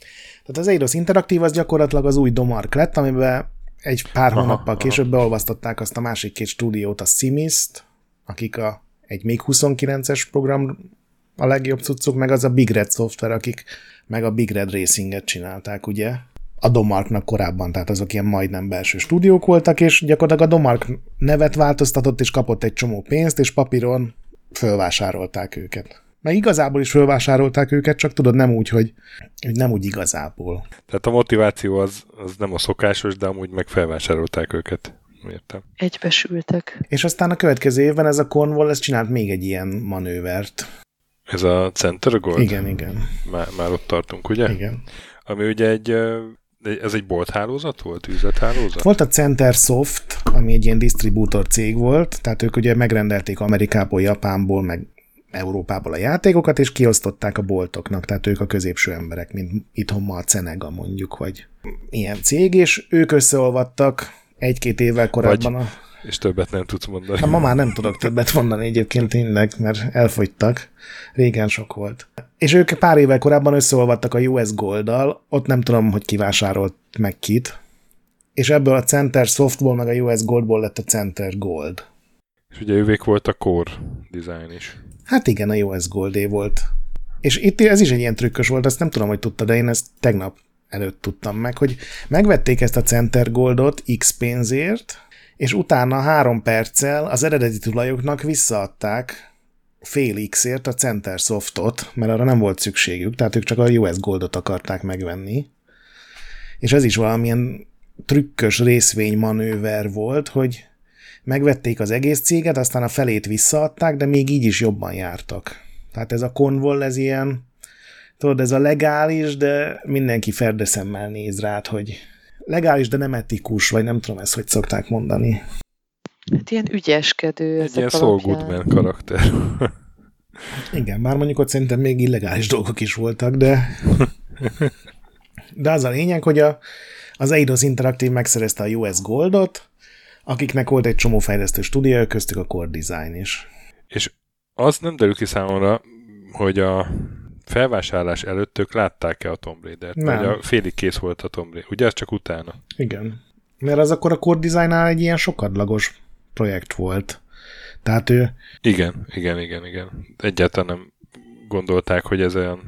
[SPEAKER 2] Tehát az Eidos Interaktív az gyakorlatilag az új Domark lett, amiben egy pár
[SPEAKER 1] Aha,
[SPEAKER 2] hónappal
[SPEAKER 1] aha.
[SPEAKER 2] később beolvasztották azt a másik két stúdiót, a Simist, akik a, egy még 29-es program a legjobb cuccuk, meg az a Big Red Software, akik meg a Big Red Racinget csinálták, ugye? A Domarknak korábban, tehát azok ilyen majdnem belső stúdiók voltak, és gyakorlatilag a Domark nevet változtatott, és kapott egy csomó pénzt, és papíron fölvásárolták őket. Meg igazából is fölvásárolták őket, csak tudod, nem úgy, hogy, hogy nem úgy igazából.
[SPEAKER 1] Tehát a motiváció az, az nem a szokásos, de amúgy meg felvásárolták őket. Értem.
[SPEAKER 3] egybesültek.
[SPEAKER 2] És aztán a következő évben ez a Cornwall ez csinált még egy ilyen manővert.
[SPEAKER 1] Ez a Center Gold?
[SPEAKER 2] Igen, igen,
[SPEAKER 1] Már, már ott tartunk, ugye?
[SPEAKER 2] igen.
[SPEAKER 1] Ami ugye egy, ez egy bolthálózat volt? Üzlethálózat?
[SPEAKER 2] Volt a Center Soft, ami egy ilyen distribútor cég volt, tehát ők ugye megrendelték Amerikából, Japánból, meg Európából a játékokat, és kiosztották a boltoknak, tehát ők a középső emberek, mint itthon ma a Cenega mondjuk, vagy ilyen cég, és ők összeolvadtak egy-két évvel korábban a...
[SPEAKER 1] És többet nem tudsz mondani.
[SPEAKER 2] Hát ma már nem tudok többet mondani egyébként tényleg, mert elfogytak. Régen sok volt. És ők pár évvel korábban összeolvadtak a US Gold-dal, ott nem tudom, hogy kivásárolt meg kit, és ebből a Center Softból meg a US Goldból lett a Center Gold.
[SPEAKER 1] És ugye ővék volt a Core Design is.
[SPEAKER 2] Hát igen, a US Goldé volt. És itt ez is egy ilyen trükkös volt, azt nem tudom, hogy tudta, de én ezt tegnap előtt tudtam meg, hogy megvették ezt a Center Goldot X pénzért, és utána három perccel az eredeti tulajoknak visszaadták fél X-ért a Center Softot, mert arra nem volt szükségük, tehát ők csak a US Goldot akarták megvenni. És ez is valamilyen trükkös részvénymanőver volt, hogy megvették az egész céget, aztán a felét visszaadták, de még így is jobban jártak. Tehát ez a konvol, ez ilyen, tudod, ez a legális, de mindenki ferdeszemmel néz rád, hogy legális, de nem etikus, vagy nem tudom ezt, hogy szokták mondani.
[SPEAKER 3] Hát ilyen ügyeskedő.
[SPEAKER 1] Egy ilyen Saul. Goodman karakter.
[SPEAKER 2] Igen, bár mondjuk ott szerintem még illegális dolgok is voltak, de de az a lényeg, hogy a, az Eidos Interactive megszerezte a US Goldot, akiknek volt egy csomó fejlesztő stúdió, köztük a Core Design is.
[SPEAKER 1] És az nem derül ki számomra, hogy a felvásárlás előtt ők látták-e a Tomb Raider-t?
[SPEAKER 2] Nem.
[SPEAKER 1] A félig kész volt a Tomb Raider. Ugye ez csak utána?
[SPEAKER 2] Igen. Mert az akkor a Core Design-nál egy ilyen sokadlagos projekt volt. Tehát ő,
[SPEAKER 1] Igen, igen, igen, igen. Egyáltalán nem gondolták, hogy ez olyan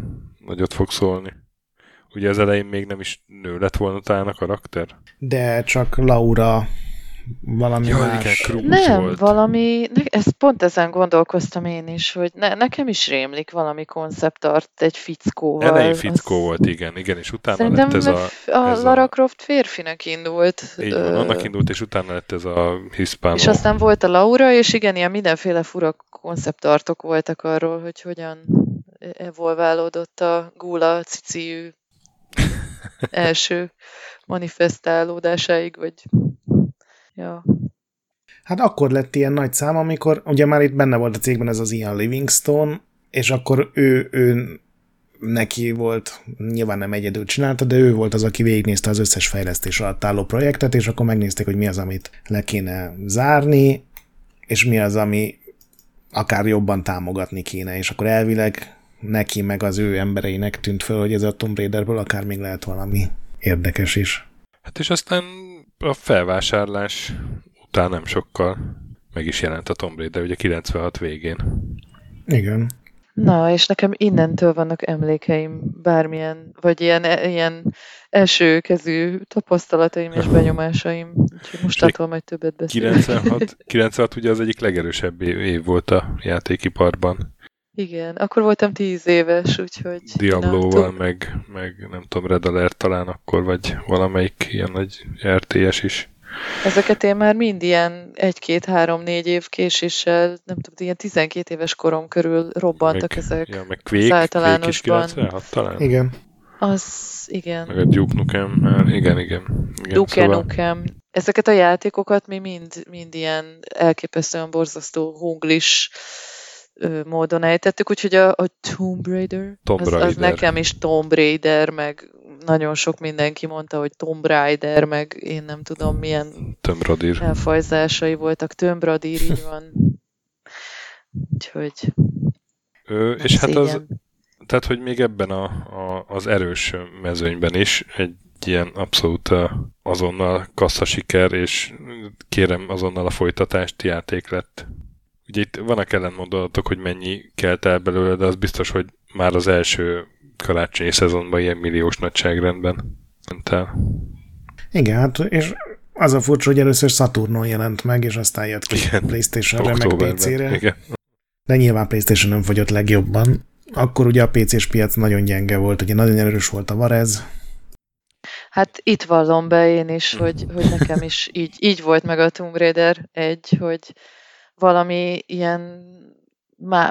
[SPEAKER 1] nagyot fog szólni. Ugye az elején még nem is nő lett volna talán a karakter?
[SPEAKER 2] de csak Laura valami
[SPEAKER 1] Jó,
[SPEAKER 2] más.
[SPEAKER 1] igen,
[SPEAKER 3] Nem,
[SPEAKER 1] volt.
[SPEAKER 3] valami, ne, ezt pont ezen gondolkoztam én is, hogy ne, nekem is rémlik valami konceptart egy fickóval.
[SPEAKER 1] Elején fickó
[SPEAKER 3] Az-
[SPEAKER 1] volt, igen, igen, és utána
[SPEAKER 3] Szerintem
[SPEAKER 1] lett ez a...
[SPEAKER 3] a,
[SPEAKER 1] ez a-
[SPEAKER 3] Lara Croft férfinak indult.
[SPEAKER 1] Így van,
[SPEAKER 3] ö,
[SPEAKER 1] annak indult, és utána lett ez a hispano.
[SPEAKER 3] És aztán volt a Laura, és igen, ilyen mindenféle fura konceptartok voltak arról, hogy hogyan evolválódott a Gula ciciű első manifestálódásáig, vagy ja.
[SPEAKER 2] Hát akkor lett ilyen nagy szám, amikor ugye már itt benne volt a cégben ez az Ian Livingstone, és akkor ő, ő neki volt, nyilván nem egyedül csinálta, de ő volt az, aki végignézte az összes fejlesztés alatt álló projektet, és akkor megnézték, hogy mi az, amit le kéne zárni, és mi az, ami akár jobban támogatni kéne, és akkor elvileg neki meg az ő embereinek tűnt fel, hogy ez a Tomb Raiderből akár még lehet valami érdekes is.
[SPEAKER 1] Hát és aztán a felvásárlás után nem sokkal meg is jelent a Tomb Raider, ugye 96 végén.
[SPEAKER 2] Igen.
[SPEAKER 3] Na, és nekem innentől vannak emlékeim bármilyen, vagy ilyen, ilyen első kezű tapasztalataim és benyomásaim. Úgyhogy mostantól majd többet beszélünk.
[SPEAKER 1] 96, 96 ugye az egyik legerősebb év volt a játékiparban.
[SPEAKER 3] Igen, akkor voltam tíz éves, úgyhogy...
[SPEAKER 1] Diablóval, meg, meg nem tudom, Red Alert talán akkor, vagy valamelyik ilyen nagy RTS is.
[SPEAKER 3] Ezeket én már mind ilyen egy-két-három-négy év késéssel, nem tudom, ilyen 12 éves korom körül robbantak
[SPEAKER 1] meg,
[SPEAKER 3] ezek
[SPEAKER 1] ja, meg Quake, az általánosban. Quake is 96 talán?
[SPEAKER 2] Igen.
[SPEAKER 3] Az, igen.
[SPEAKER 1] Meg a Duke Nukem, igen, igen. igen
[SPEAKER 3] Duke szóval... Nukem. Ezeket a játékokat mi mind, mind ilyen elképesztően borzasztó hunglis módon ejtettük, úgyhogy a, a Tomb Raider,
[SPEAKER 1] Tomb
[SPEAKER 3] Raider. Az, az nekem is Tomb Raider, meg nagyon sok mindenki mondta, hogy Tomb Raider, meg én nem tudom milyen
[SPEAKER 1] Tomb Raider.
[SPEAKER 3] elfajzásai voltak. Tomb Raider, így van. Úgyhogy...
[SPEAKER 1] Ö, és hát az, tehát, hogy még ebben a, a, az erős mezőnyben is egy ilyen abszolút azonnal kassza siker, és kérem azonnal a folytatást játék lett. Ugye itt vannak ellenmondalatok, hogy mennyi kelt el belőle, de az biztos, hogy már az első karácsonyi szezonban ilyen milliós nagyságrendben ment el.
[SPEAKER 2] Igen, hát és az a furcsa, hogy először Saturnon jelent meg, és aztán jött ki Igen, Playstation-re, meg PC-re. Igen. De nyilván Playstation nem fogyott legjobban. Akkor ugye a PC-s piac nagyon gyenge volt, ugye nagyon erős volt a Varez.
[SPEAKER 3] Hát itt vallom be én is, hogy, hogy nekem is így, így volt meg a Tomb Raider egy, hogy valami ilyen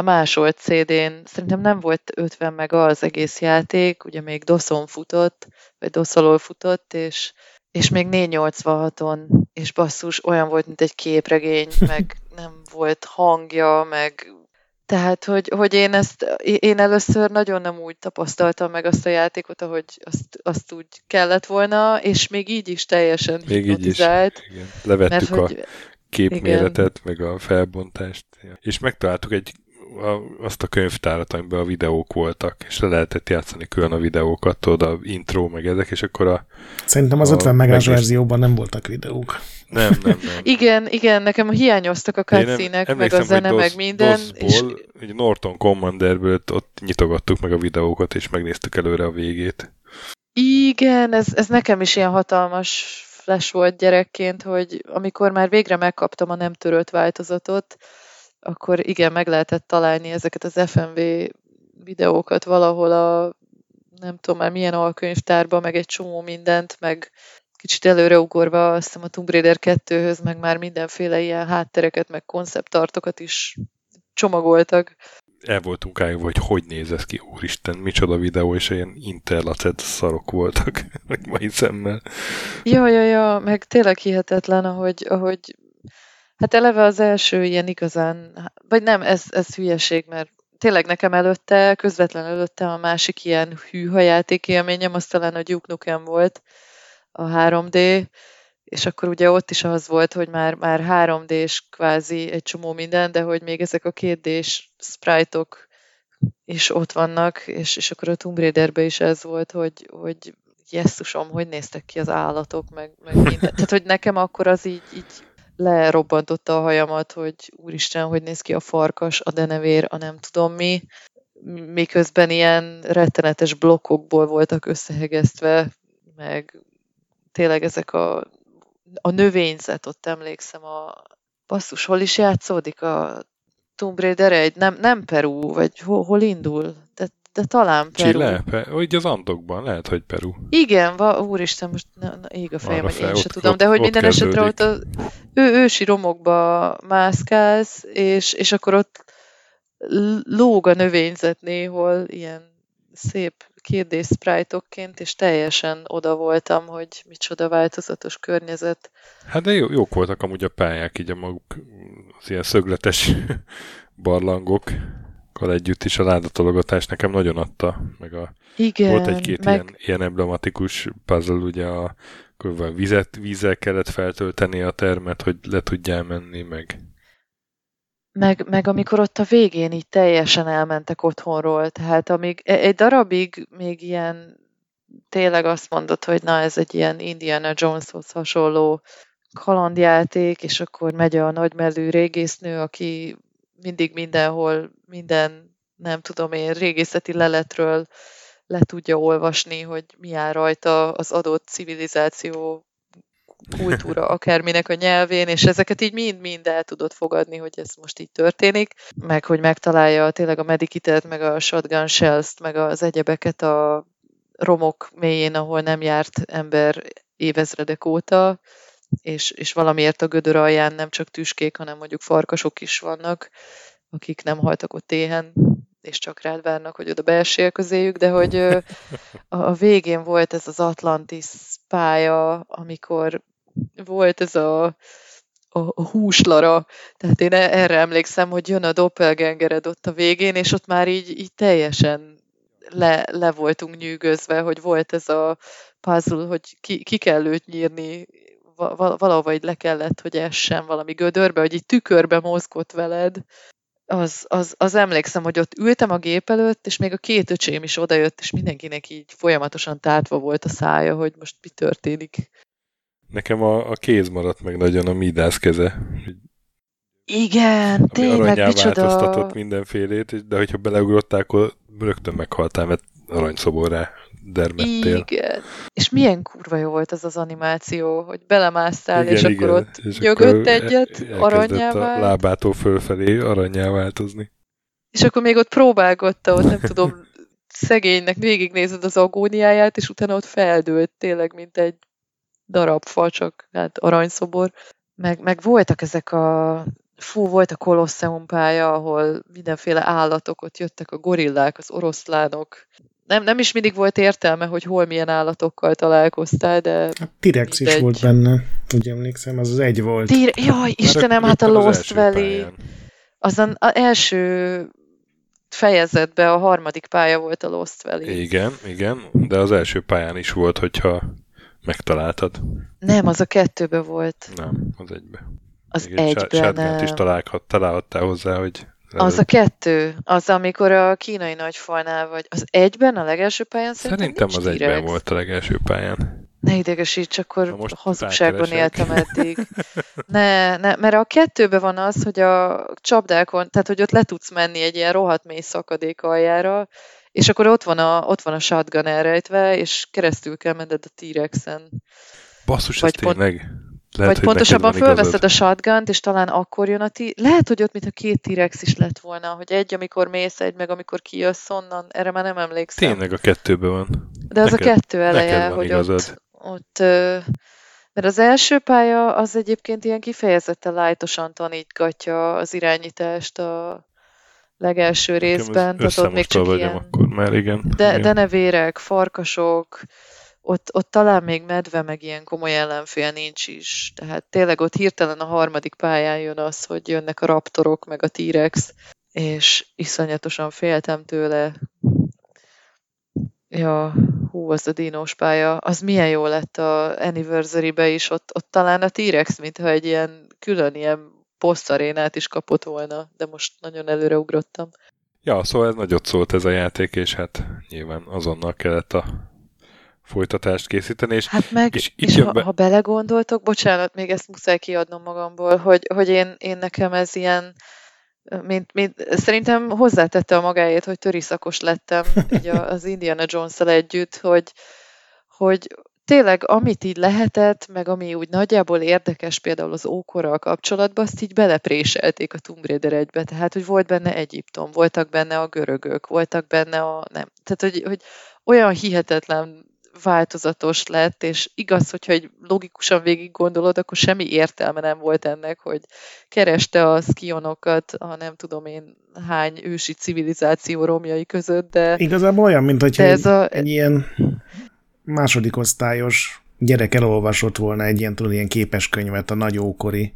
[SPEAKER 3] másolt CD-n, szerintem nem volt 50 meg az egész játék, ugye még DOS-on futott, vagy dos futott, és, és még 486-on, és basszus, olyan volt, mint egy képregény, meg nem volt hangja, meg tehát, hogy, hogy én ezt, én először nagyon nem úgy tapasztaltam meg azt a játékot, ahogy azt, azt úgy kellett volna, és még így is teljesen
[SPEAKER 1] még így is, igen. Levettük mert, a hogy, képméretet, igen. meg a felbontást. És megtaláltuk egy a, azt a könyvtárat, amiben a videók voltak, és le lehetett játszani külön a videókat, tudod, a intro, meg ezek, és akkor a...
[SPEAKER 2] Szerintem az a, 50 megás verzióban nem voltak videók.
[SPEAKER 1] Nem, nem, nem.
[SPEAKER 3] igen, igen, nekem hiányoztak a cutscene meg a zene, meg minden.
[SPEAKER 1] És... Egy Norton Commanderből ott nyitogattuk meg a videókat, és megnéztük előre a végét.
[SPEAKER 3] Igen, ez, ez nekem is ilyen hatalmas flash volt gyerekként, hogy amikor már végre megkaptam a nem törölt változatot, akkor igen, meg lehetett találni ezeket az FMV videókat valahol a nem tudom már milyen alkönyvtárban, meg egy csomó mindent, meg kicsit előreugorva azt hiszem a Tomb Raider 2-höz, meg már mindenféle ilyen háttereket, meg konceptartokat is csomagoltak.
[SPEAKER 1] El voltunk állva, hogy hogy néz ez ki, úristen, micsoda videó, és ilyen interlacet szarok voltak, mai szemmel.
[SPEAKER 3] Ja, ja, ja, meg tényleg hihetetlen, ahogy, ahogy Hát eleve az első ilyen igazán, vagy nem, ez, ez hülyeség, mert tényleg nekem előtte, közvetlen előtte a másik ilyen hűha játék élményem, az talán a Duke Nukem volt, a 3D, és akkor ugye ott is az volt, hogy már, már 3D-s kvázi egy csomó minden, de hogy még ezek a 2D-s sprite-ok is ott vannak, és, és akkor a Tomb raider is ez volt, hogy, hogy jesszusom, hogy néztek ki az állatok, meg, meg minden. Tehát, hogy nekem akkor az így, így lerobbantotta a hajamat, hogy úristen, hogy néz ki a farkas, a denevér, a nem tudom mi, miközben ilyen rettenetes blokkokból voltak összehegesztve, meg tényleg ezek a, a növényzet, ott emlékszem, a basszus, hol is játszódik a Tomb Raider egy, nem, nem Peru, vagy hol, hol indul? De de talán Peru.
[SPEAKER 1] Chile? Pe- úgy az Andokban, lehet, hogy Peru.
[SPEAKER 3] Igen, va, úristen, most na, na, ég a fejem, hogy én se tudom, ott, de hogy minden esetre ott a ő, ősi romokba mászkálsz, és, és akkor ott lóg a növényzet néhol, ilyen szép kérdés sprite és teljesen oda voltam, hogy micsoda változatos környezet.
[SPEAKER 1] Hát de jó, jók voltak amúgy a pályák, így a maguk az ilyen szögletes barlangok együtt is a ládatologatás nekem nagyon adta, meg a,
[SPEAKER 3] Igen,
[SPEAKER 1] volt egy-két meg... ilyen, ilyen emblematikus puzzle, ugye a vizet, vízzel kellett feltölteni a termet, hogy le tudjál menni, meg
[SPEAKER 3] meg, meg amikor ott a végén így teljesen elmentek otthonról, tehát amíg e, egy darabig még ilyen tényleg azt mondod, hogy na ez egy ilyen Indiana Joneshoz hasonló kalandjáték, és akkor megy a nagymellű régésznő, aki mindig mindenhol, minden, nem tudom én, régészeti leletről le tudja olvasni, hogy mi áll rajta az adott civilizáció kultúra, akárminek a nyelvén, és ezeket így mind-mind el tudod fogadni, hogy ez most így történik, meg hogy megtalálja tényleg a medikitet, meg a shotgun shells meg az egyebeket a romok mélyén, ahol nem járt ember évezredek óta, és, és valamiért a gödör alján nem csak tüskék, hanem mondjuk farkasok is vannak, akik nem haltak ott éhen, és csak rád várnak, hogy oda beessél közéjük, de hogy a végén volt ez az Atlantis pálya, amikor volt ez a, a, a húslara, tehát én e-, erre emlékszem, hogy jön a doppelgangered ott a végén, és ott már így, így teljesen le, le voltunk nyűgözve, hogy volt ez a puzzle, hogy ki, ki kell őt nyírni, valahova így le kellett, hogy essen valami gödörbe, hogy így tükörbe mozgott veled, az, az, az emlékszem, hogy ott ültem a gép előtt, és még a két öcsém is odajött, és mindenkinek így folyamatosan tátva volt a szája, hogy most mi történik.
[SPEAKER 1] Nekem a, a kéz maradt meg nagyon a Midász keze.
[SPEAKER 3] Igen, tényleg, micsoda.
[SPEAKER 1] változtatott mindenfélét, de hogyha beleugrottál, akkor rögtön meghaltál, mert aranyszoborrá dermettél.
[SPEAKER 3] Igen. És milyen kurva jó volt ez az animáció, hogy belemásztál, igen, és igen. akkor ott és nyögött akkor egyet, aranyá vált.
[SPEAKER 1] a lábától fölfelé aranyá változni.
[SPEAKER 3] És akkor még ott próbálgatta, ott nem tudom, szegénynek végignézed az agóniáját, és utána ott feldőlt tényleg, mint egy darab fa, csak hát aranyszobor. Meg, meg voltak ezek a fú, volt a Kolosseum pálya, ahol mindenféle állatok, ott jöttek a gorillák, az oroszlánok. Nem, nem is mindig volt értelme, hogy hol milyen állatokkal találkoztál, de...
[SPEAKER 2] A T-rex is volt benne, úgy emlékszem, az az egy volt.
[SPEAKER 3] Tír... Jaj, Istenem, hát a Lost Valley. Az az első fejezetben a harmadik pálya volt a Lost Valley.
[SPEAKER 1] Igen, igen, de az első pályán is volt, hogyha megtaláltad.
[SPEAKER 3] Nem, az a kettőbe volt.
[SPEAKER 1] Nem, az egybe.
[SPEAKER 3] Az Igen, egyben...
[SPEAKER 1] is találhat, találhattál hozzá, hogy...
[SPEAKER 3] Az a kettő, az amikor a kínai nagyfajnál vagy. Az egyben, a legelső pályán
[SPEAKER 1] szerintem Szerintem az egyben volt a legelső pályán.
[SPEAKER 3] Ne idegesíts, akkor most hazugságban éltem eddig. Ne, ne, mert a kettőben van az, hogy a csapdákon, tehát hogy ott le tudsz menni egy ilyen rohadt mély szakadék aljára, és akkor ott van a, ott van a shotgun elrejtve, és keresztül kell menned a T-rexen.
[SPEAKER 1] Basszus, Vagy ez pont... tényleg
[SPEAKER 3] lehet, Vagy pontosabban fölveszed a shotgun és talán akkor jön a ti... Lehet, hogy ott mintha két T-rex is lett volna, hogy egy, amikor mész, egy, meg amikor kijössz onnan. Erre már nem emlékszem.
[SPEAKER 1] Tényleg a kettőben van.
[SPEAKER 3] De az neked, a kettő eleje, hogy igazad. ott, ott mert az első pálya az egyébként ilyen kifejezetten lájtosan tanítgatja az irányítást a legelső részben.
[SPEAKER 1] Tehát ott még csak ilyen... akkor már, igen.
[SPEAKER 3] De,
[SPEAKER 1] igen.
[SPEAKER 3] de nevérek, farkasok, ott, ott talán még medve, meg ilyen komoly ellenfél nincs is. Tehát tényleg ott hirtelen a harmadik pályán jön az, hogy jönnek a raptorok, meg a T-rex, és iszonyatosan féltem tőle. Ja, hú, az a dinós pálya, az milyen jó lett a Anniversary-be is, ott, ott talán a T-rex, mintha egy ilyen külön ilyen posztarénát is kapott volna, de most nagyon előre ugrottam.
[SPEAKER 1] Ja, szóval ez nagyot szólt ez a játék, és hát nyilván azonnal kellett a folytatást készíteni. És,
[SPEAKER 3] hát meg, és, és ha, be... ha belegondoltok, bocsánat, még ezt muszáj kiadnom magamból, hogy, hogy én, én nekem ez ilyen, mint, mint, szerintem hozzátette a magáét, hogy töriszakos lettem így az Indiana jones együtt, hogy, hogy tényleg amit így lehetett, meg ami úgy nagyjából érdekes például az ókorral kapcsolatban, azt így belepréselték a Tomb Raider egybe. Tehát, hogy volt benne Egyiptom, voltak benne a görögök, voltak benne a nem. Tehát, hogy, hogy olyan hihetetlen változatos lett, és igaz, hogyha egy logikusan végig gondolod, akkor semmi értelme nem volt ennek, hogy kereste a skionokat, a nem tudom én hány ősi civilizáció romjai között, de...
[SPEAKER 2] Igazából olyan, mint hogyha ez egy, a... egy ilyen második osztályos gyerek elolvasott volna egy ilyen, tudod, ilyen képeskönyvet a nagy ókori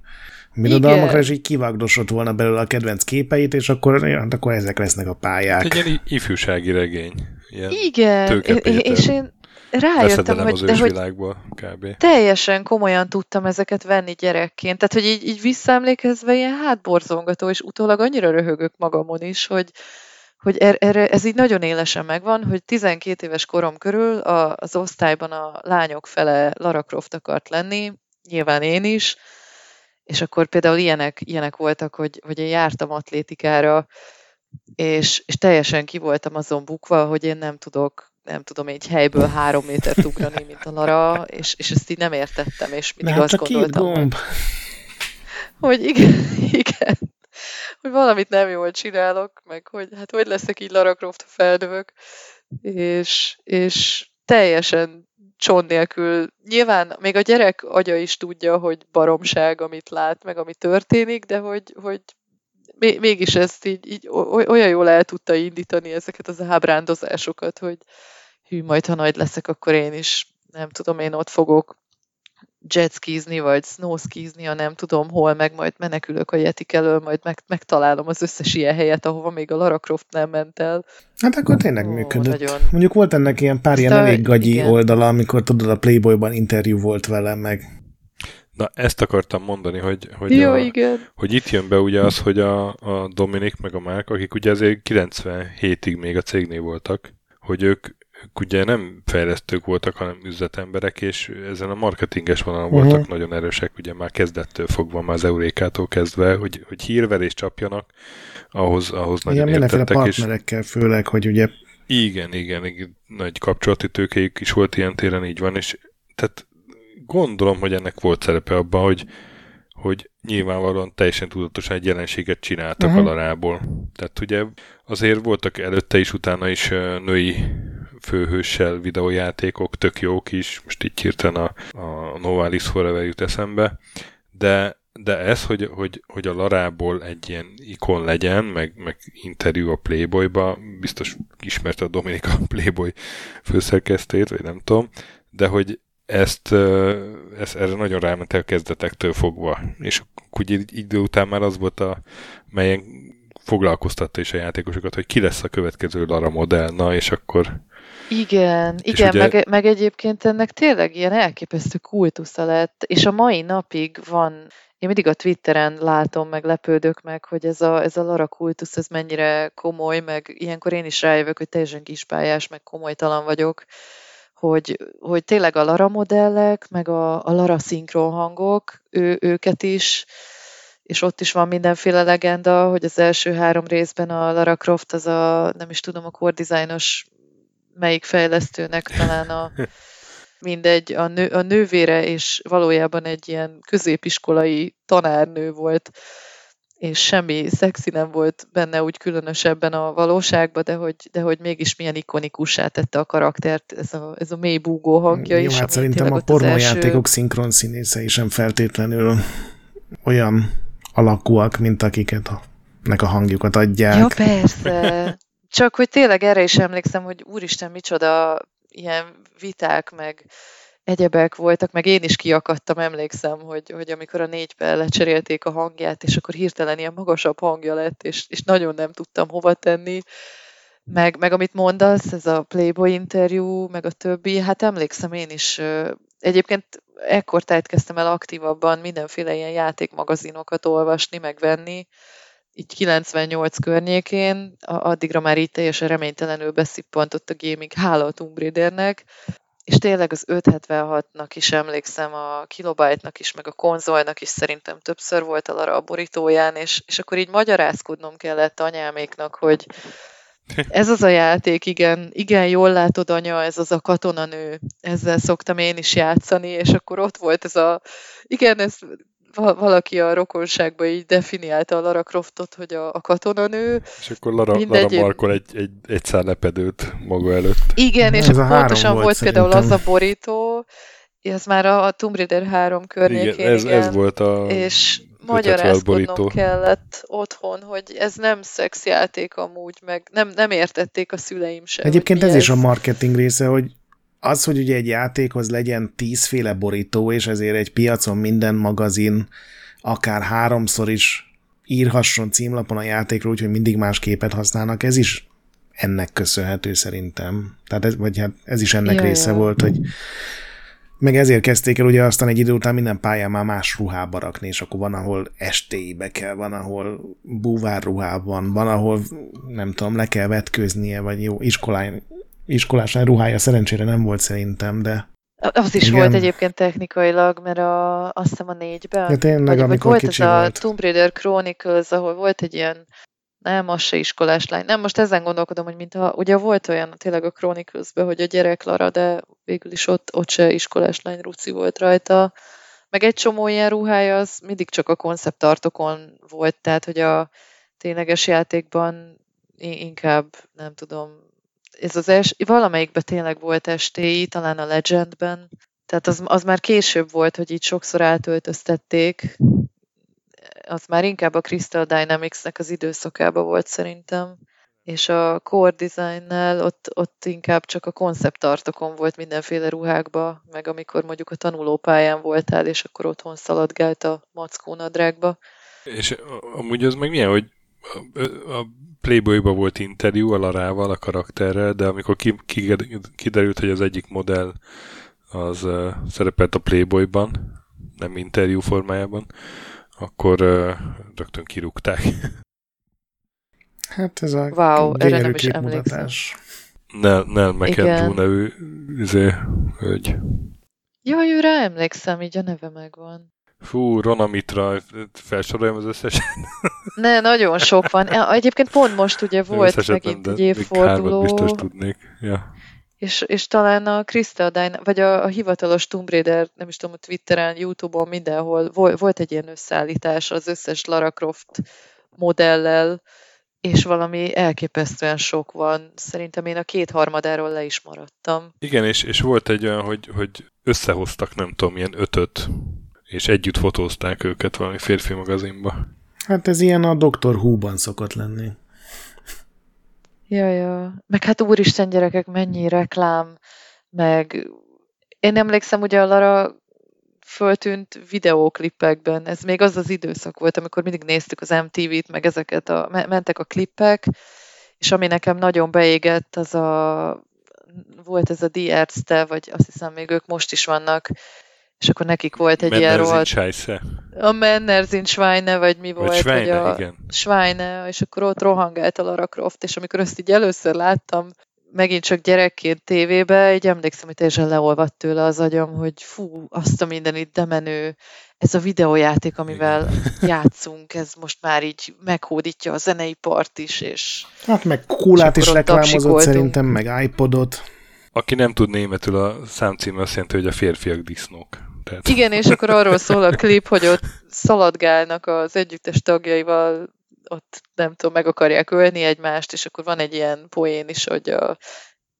[SPEAKER 2] birodalmakra, és így kivágdosott volna belőle a kedvenc képeit, és akkor, hát akkor ezek lesznek a pályák.
[SPEAKER 1] Egy ilyen ifjúsági regény. Ilyen
[SPEAKER 3] Igen, és én rájöttem, hogy,
[SPEAKER 1] az
[SPEAKER 3] de hogy
[SPEAKER 1] ősvilágból kb.
[SPEAKER 3] teljesen komolyan tudtam ezeket venni gyerekként. Tehát, hogy így, így visszaemlékezve ilyen hátborzongató, és utólag annyira röhögök magamon is, hogy, hogy er, erre, ez így nagyon élesen megvan, hogy 12 éves korom körül a, az osztályban a lányok fele Lara Croft akart lenni, nyilván én is, és akkor például ilyenek, ilyenek voltak, hogy, hogy én jártam atlétikára, és, és teljesen ki voltam azon bukva, hogy én nem tudok, nem tudom, egy helyből három métert ugrani, mint a Lara, és, és ezt így nem értettem, és mindig
[SPEAKER 2] hát
[SPEAKER 3] azt gondoltam,
[SPEAKER 2] gomb.
[SPEAKER 3] hogy igen, igen, hogy valamit nem jól csinálok, meg hogy hát hogy leszek így Lara Croft, ha feldövök, és, és teljesen csont nélkül. Nyilván még a gyerek agya is tudja, hogy baromság, amit lát, meg ami történik, de hogy, hogy mégis ezt így, így olyan jól el tudta indítani ezeket az ábrándozásokat, hogy hű, majd ha nagy leszek, akkor én is, nem tudom, én ott fogok jetskizni, vagy snowskizni, ha nem tudom hol, meg majd menekülök a jetik elől, majd meg, megtalálom az összes ilyen helyet, ahova még a Lara Croft nem ment el.
[SPEAKER 2] Hát akkor tényleg
[SPEAKER 3] Ó,
[SPEAKER 2] működött.
[SPEAKER 3] nagyon.
[SPEAKER 2] Mondjuk volt ennek ilyen pár ilyen
[SPEAKER 3] Aztán,
[SPEAKER 2] elég gagyi
[SPEAKER 3] igen.
[SPEAKER 2] oldala, amikor tudod, a Playboyban interjú volt vele, meg
[SPEAKER 1] Na, ezt akartam mondani, hogy, hogy,
[SPEAKER 3] Jó,
[SPEAKER 1] a,
[SPEAKER 3] igen.
[SPEAKER 1] hogy itt jön be ugye az, hogy a, a Dominik meg a Márk, akik ugye azért 97-ig még a cégnél voltak, hogy ők, ők ugye nem fejlesztők voltak, hanem üzletemberek, és ezen a marketinges vonalon
[SPEAKER 2] Mhm.
[SPEAKER 1] voltak nagyon erősek, ugye már kezdettől fogva, már az Eurékától kezdve, hogy, hogy hírverést csapjanak, ahhoz, ahhoz nagyon
[SPEAKER 2] mindenféle
[SPEAKER 1] értettek, és
[SPEAKER 2] partnerekkel főleg, hogy ugye
[SPEAKER 1] igen, igen, igen, nagy kapcsolati tőkéjük is volt ilyen téren, így van, és tehát gondolom, hogy ennek volt szerepe abban, hogy, hogy nyilvánvalóan teljesen tudatosan egy jelenséget csináltak uh-huh. a larából. Tehát ugye azért voltak előtte is, utána is női főhőssel videójátékok, tök jók is, most így hirtelen a, a Novalis Forever jut eszembe, de de ez, hogy, hogy, hogy a Larából egy ilyen ikon legyen, meg, meg interjú a Playboyba, biztos ismerte a Dominika Playboy főszerkesztét, vagy nem tudom, de hogy ezt, ezt erre nagyon ráment el kezdetektől fogva. És így idő után már az volt a, melyen foglalkoztatta is a játékosokat, hogy ki lesz a következő Lara modell, na és akkor
[SPEAKER 3] Igen,
[SPEAKER 1] És
[SPEAKER 3] igen,
[SPEAKER 1] ugye-
[SPEAKER 3] meg, meg egyébként ennek tényleg ilyen elképesztő kultusza lett, és a mai napig van, én mindig a Twitteren látom, meg lepődök meg, hogy ez a, ez a Lara kultusz, ez mennyire komoly, meg ilyenkor én is rájövök, hogy teljesen kispályás, meg komolytalan vagyok, hogy, hogy tényleg a Lara modellek, meg a, a Lara szinkron hangok, ő, őket is, és ott is van mindenféle legenda, hogy az első három részben a Lara Croft az a, nem is tudom, a core designos melyik fejlesztőnek talán a mindegy, a, nő, a nővére, és valójában egy ilyen középiskolai tanárnő volt, és semmi szexi nem volt benne úgy különösebben a valóságban, de hogy, de hogy mégis milyen ikonikussá tette a karaktert ez a, ez a mély búgó hangja
[SPEAKER 2] jó,
[SPEAKER 3] is.
[SPEAKER 2] hát szerintem a pornójátékok szinkron színészei sem feltétlenül olyan alakúak, mint akiket a, nek a hangjukat adják.
[SPEAKER 3] Ja, persze. Csak hogy tényleg erre is emlékszem, hogy úristen, micsoda ilyen viták, meg egyebek voltak, meg én is kiakadtam, emlékszem, hogy, hogy amikor a négybe lecserélték a hangját, és akkor hirtelen ilyen magasabb hangja lett, és, és nagyon nem tudtam hova tenni. Meg, meg amit mondasz, ez a Playboy interjú, meg a többi, hát emlékszem én is, egyébként ekkor kezdtem el aktívabban mindenféle ilyen játékmagazinokat olvasni, megvenni, így 98 környékén, addigra már így teljesen reménytelenül beszippantott a gaming, hála a Tomb Raidernek, és tényleg az 576-nak is emlékszem, a Kilobyte-nak is, meg a konzolnak is szerintem többször volt a Lara a borítóján, és, és akkor így magyarázkodnom kellett anyáméknak, hogy ez az a játék, igen, igen, jól látod anya, ez az a katonanő, ezzel szoktam én is játszani, és akkor ott volt ez a, igen, ez valaki a rokonságban így definiálta a Lara Croftot, hogy a, a katonanő.
[SPEAKER 1] és akkor Lara,
[SPEAKER 3] Mindegy.
[SPEAKER 1] Lara markol egy, egy, egy szár lepedőt maga előtt.
[SPEAKER 3] Igen, és
[SPEAKER 2] Ez
[SPEAKER 3] akkor pontosan
[SPEAKER 2] volt
[SPEAKER 3] volt, például az a borító, ez már a, a Tomb Raider 3 környékén,
[SPEAKER 1] Igen, ez, ez volt a
[SPEAKER 3] és
[SPEAKER 1] 576
[SPEAKER 3] magyarázkodnom kellett otthon, hogy ez nem szexjáték amúgy, meg nem, nem értették a szüleim sem.
[SPEAKER 2] Egyébként
[SPEAKER 3] mi
[SPEAKER 2] ez is a marketing része, hogy az, hogy ugye egy játékhoz legyen tízféle borító, és ezért egy piacon minden magazin akár háromszor is írhasson címlapon a játékról, úgyhogy mindig más képet használnak, ez is ennek köszönhető szerintem. Tehát ez, vagy hát ez is ennek
[SPEAKER 3] Ja,
[SPEAKER 2] része
[SPEAKER 3] ja.
[SPEAKER 2] volt, hogy meg ezért kezdték el ugye aztán egy idő után minden pályán már más ruhába rakni, és akkor van, ahol estéibe kell, van, ahol búvár ruhában, van, ahol nem tudom, le kell vetköznie, vagy jó, iskolán, iskolásán ruhája szerencsére nem volt szerintem, de
[SPEAKER 3] Az is
[SPEAKER 2] Igen.
[SPEAKER 3] volt egyébként technikailag, mert a, azt hiszem a négyben.
[SPEAKER 2] Ja, tényleg,
[SPEAKER 3] vagy,
[SPEAKER 2] amikor
[SPEAKER 3] volt
[SPEAKER 2] kicsi
[SPEAKER 3] ez a
[SPEAKER 2] volt.
[SPEAKER 3] Tomb Raider Chronicles, ahol volt egy ilyen nem, az se iskolás lány. Nem, most ezen gondolkodom, hogy mintha, ugye volt olyan tényleg a chronicles hogy a gyerek Lara, de végül is ott, ott se iskolás lány Ruci volt rajta. Meg egy csomó ilyen ruhája, az mindig csak a konceptartokon volt, tehát hogy a tényleges játékban inkább, nem tudom, ez az es, valamelyikben tényleg volt estéi, talán a Legendben, tehát az, az már később volt, hogy így sokszor átöltöztették, az már inkább a Crystal Dynamics-nek az időszakába volt szerintem, és a core designnel ott, ott inkább csak a konceptartokon volt mindenféle ruhákba, meg amikor mondjuk a tanulópályán voltál, és akkor otthon szaladgált a mackó nadrágba.
[SPEAKER 1] És amúgy az meg milyen, hogy a, Playboy-ba volt interjú a Larával, a karakterrel, de amikor ki, ki, kiderült, hogy az egyik modell az uh, szerepelt a Playboy-ban, nem interjú formájában, akkor uh, rögtön kirúgták.
[SPEAKER 2] hát ez a
[SPEAKER 3] Wow, erre
[SPEAKER 2] gyönyörű
[SPEAKER 3] nem is
[SPEAKER 2] képmutatás.
[SPEAKER 1] Nell, Nell McAndrew nevű izé, hölgy.
[SPEAKER 3] Jaj, őre emlékszem, így a neve megvan.
[SPEAKER 1] Fú, Rona Mitra, felsoroljam az összes
[SPEAKER 3] Ne, nagyon sok van. Ja, Egyébként pont most ugye volt
[SPEAKER 1] összeset
[SPEAKER 3] megint egy évforduló,
[SPEAKER 1] biztos tudnék. Ja.
[SPEAKER 3] és, és talán a Crystal Dyna, vagy a, a hivatalos Tomb Raider, nem is tudom, Twitteren, Youtube-on, mindenhol vol, volt egy ilyen összeállítás az összes Lara Croft modellel, és valami elképesztően sok van. Szerintem én a kétharmadáról le is maradtam.
[SPEAKER 1] Igen, és, és volt egy olyan, hogy, hogy összehoztak, nem tudom, ilyen ötöt, és együtt fotózták őket valami férfi magazinba.
[SPEAKER 2] Hát ez ilyen a Doctor Who-ban szokott lenni.
[SPEAKER 3] Ja, ja. Meg hát úristen gyerekek, mennyi reklám, meg én emlékszem, ugye a Lara föltűnt videóklipekben. Ez még az az időszak volt, amikor mindig néztük az MTV-t, meg ezeket a, me- mentek a klippek, és ami nekem nagyon beégett, az a volt ez a Die Ärzte, vagy azt hiszem még ők most is vannak, és akkor nekik volt egy ilyen rohadt,
[SPEAKER 1] Scheisse.
[SPEAKER 3] a Männer sind Schweine, vagy mi
[SPEAKER 1] Vagy
[SPEAKER 3] volt,
[SPEAKER 1] Schweine,
[SPEAKER 3] hogy a,
[SPEAKER 1] igen.
[SPEAKER 3] Schweine, és akkor ott rohangált a Lara Croft, és amikor ezt így először láttam, megint csak gyerekként tévébe, így emlékszem, hogy teljesen leolvadt tőle az agyam, hogy fú, azt a mindenit, de menő, ez a videójáték, amivel játszunk, ez most már így meghódítja a zeneipart is, és
[SPEAKER 2] Hát meg kólát is reklámozott szerintem, meg iPodot.
[SPEAKER 1] Aki nem tud németül, a számcím azt jelenti, hogy a férfiak disznók. Tehát,
[SPEAKER 3] igen, és akkor arról szól a klip, hogy ott szaladgálnak az együttes tagjaival, ott nem tudom, meg akarják ölni egymást, és akkor van egy ilyen poén is, hogy a,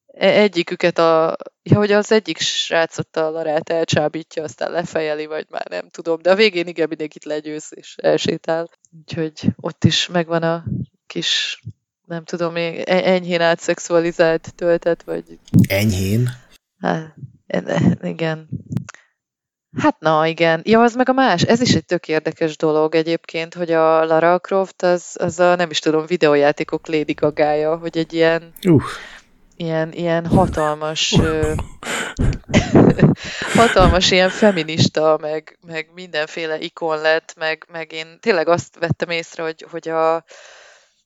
[SPEAKER 3] e- egyiküket a, ja, hogy az egyik srácot a Larát elcsábítja, aztán lefejeli, vagy már nem tudom, de a végén igen mindenkit legyőz, és elsétál. Úgyhogy ott is megvan a kis, nem tudom, még e- enyhén átszexualizált töltet, vagy
[SPEAKER 2] Enyhén.
[SPEAKER 3] Hát, igen. Hát na, igen. Ja, az meg a más. Ez is egy tök érdekes dolog egyébként, hogy a Lara Croft az, az a, nem is tudom, videójátékok Lady Gagája, hogy egy ilyen,
[SPEAKER 2] Uh,
[SPEAKER 3] ilyen, ilyen hatalmas, ö, hatalmas ilyen feminista, meg, meg mindenféle ikon lett, meg, meg én tényleg azt vettem észre, hogy, hogy a,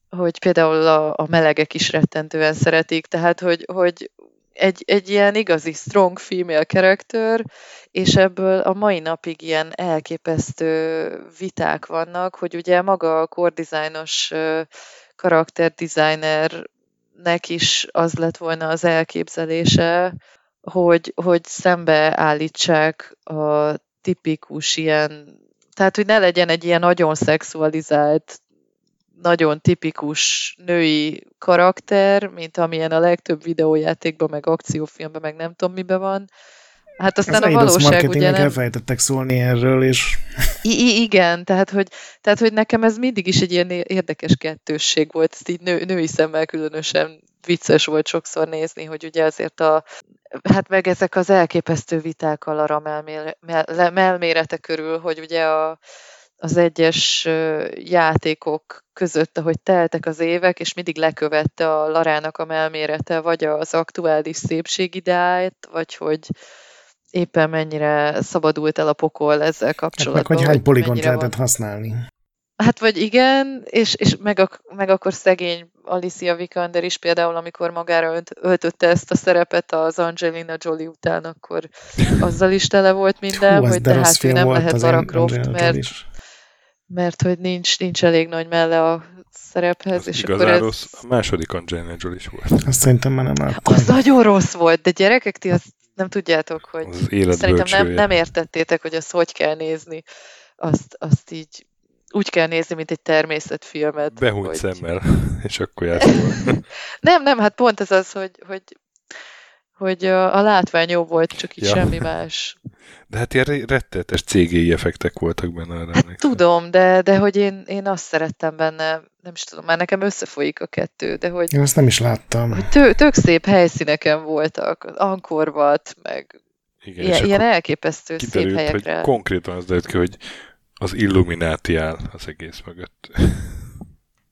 [SPEAKER 3] hogy például a, a melegek is rettentően szeretik, tehát hogy, hogy egy, egy ilyen igazi strong female character, és ebből a mai napig ilyen elképesztő viták vannak, hogy ugye maga a core designos karakterdesignernek is az lett volna az elképzelése, hogy, hogy szembeállítsák a tipikus ilyen, tehát hogy ne legyen egy ilyen nagyon szexualizált, nagyon tipikus női karakter, mint amilyen a legtöbb videójátékban, meg akciófilmben, meg nem tudom miben van. Hát
[SPEAKER 2] az
[SPEAKER 3] aztán a
[SPEAKER 2] Eidos
[SPEAKER 3] valóság ugye nem...
[SPEAKER 2] elfelejtettek szólni erről, és
[SPEAKER 3] I- igen, tehát hogy, tehát hogy nekem ez mindig is egy ilyen érdekes kettősség volt, ezt így nő, női szemmel különösen vicces volt sokszor nézni, hogy ugye azért a, hát meg ezek az elképesztő viták a Lara melmére- melmérete körül, hogy ugye a, az egyes játékok között, ahogy teltek az évek, és mindig lekövette a Larának a melmérete, vagy az aktuális szépségideáját, vagy hogy éppen mennyire szabadult el a pokol ezzel kapcsolatban. Hát
[SPEAKER 2] meg, hogy hány poligont lehetett használni.
[SPEAKER 3] Hát vagy igen, és, és meg, a, meg akkor szegény Alicia Vikander is például, amikor magára önt, öltötte ezt a szerepet az Angelina Jolie után, akkor azzal is tele volt minden, Hú, hogy de hát ő nem lehet Lara Croft, mert, mert hogy nincs, nincs elég nagy melle a szerephez. Az
[SPEAKER 1] és akkor ez... rossz. A második Angelina Jolie is volt.
[SPEAKER 2] Azt szerintem már nem láttam.
[SPEAKER 3] Az nagyon rossz volt, de gyerekek, ti azt nem tudjátok, hogy az szerintem nem, nem értettétek, hogy azt hogy kell nézni. Azt, azt így úgy kell nézni, mint egy természetfilmet.
[SPEAKER 1] Behúnyt hogy... szemmel, és akkor játszol.
[SPEAKER 3] nem, nem, hát pont ez az, hogy, hogy, hogy a, látvány jó volt, csak így ja. semmi más.
[SPEAKER 1] De hát ilyen rettetes CGI effektek voltak benne.
[SPEAKER 3] Hát emlékszem. tudom, de, de hogy én, én azt szerettem benne, nem is tudom, már nekem összefolyik a kettő, de hogy...
[SPEAKER 2] Én azt nem is láttam.
[SPEAKER 3] Hogy tő, tök szép helyszíneken voltak, Ankorvat, meg igen, ilyen, ilyen elképesztő szép helyekre.
[SPEAKER 1] hogy konkrétan az derült ki, hogy az Illumináti áll az egész mögött.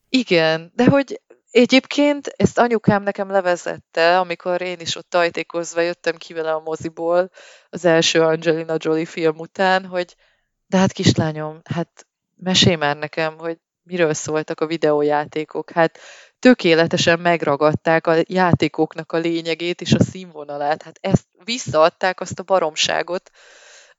[SPEAKER 3] Igen, de hogy egyébként ezt anyukám nekem levezette, amikor én is ott tajtékozva jöttem ki vele a moziból az első Angelina Jolie film után, hogy de hát kislányom, hát mesélj már nekem, hogy miről szóltak a videójátékok. Hát tökéletesen megragadták a játékoknak a lényegét és a színvonalát. Hát ezt visszaadták azt a baromságot,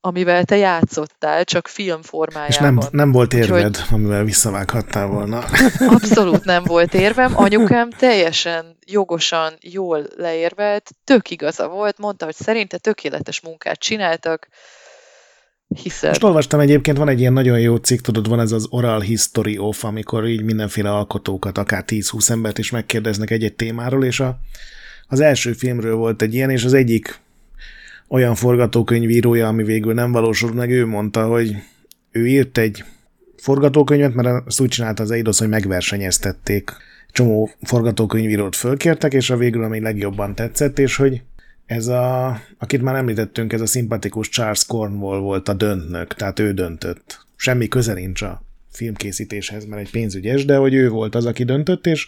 [SPEAKER 3] amivel te játszottál, csak film formájában. És
[SPEAKER 2] nem, nem volt érved, Úgyhogy... amivel visszavághattál volna.
[SPEAKER 3] Abszolút nem volt érvem. Anyukám teljesen jogosan, jól leérvelt, tök igaza volt, mondta, hogy szerinte tökéletes munkát csináltak, hiszen...
[SPEAKER 2] Most olvastam egyébként, van egy ilyen nagyon jó cikk, tudod, van ez az Oral History of, amikor így mindenféle alkotókat, akár 10-20 embert is megkérdeznek egy-egy témáról, és a, az első filmről volt egy ilyen, és az egyik olyan forgatókönyvírója, ami végül nem valósult meg, ő mondta, hogy ő írt egy forgatókönyvet, mert azt úgy csinálta az Eidos, hogy megversenyeztették. Csomó forgatókönyvírót fölkértek, és a végül ami legjobban tetszett, és hogy ez a, akit már említettünk, ez a szimpatikus Charles Cornwall volt a döntnök, tehát ő döntött. Semmi köze nincs a filmkészítéshez, mert egy pénzügyes, de hogy ő volt az, aki döntött, és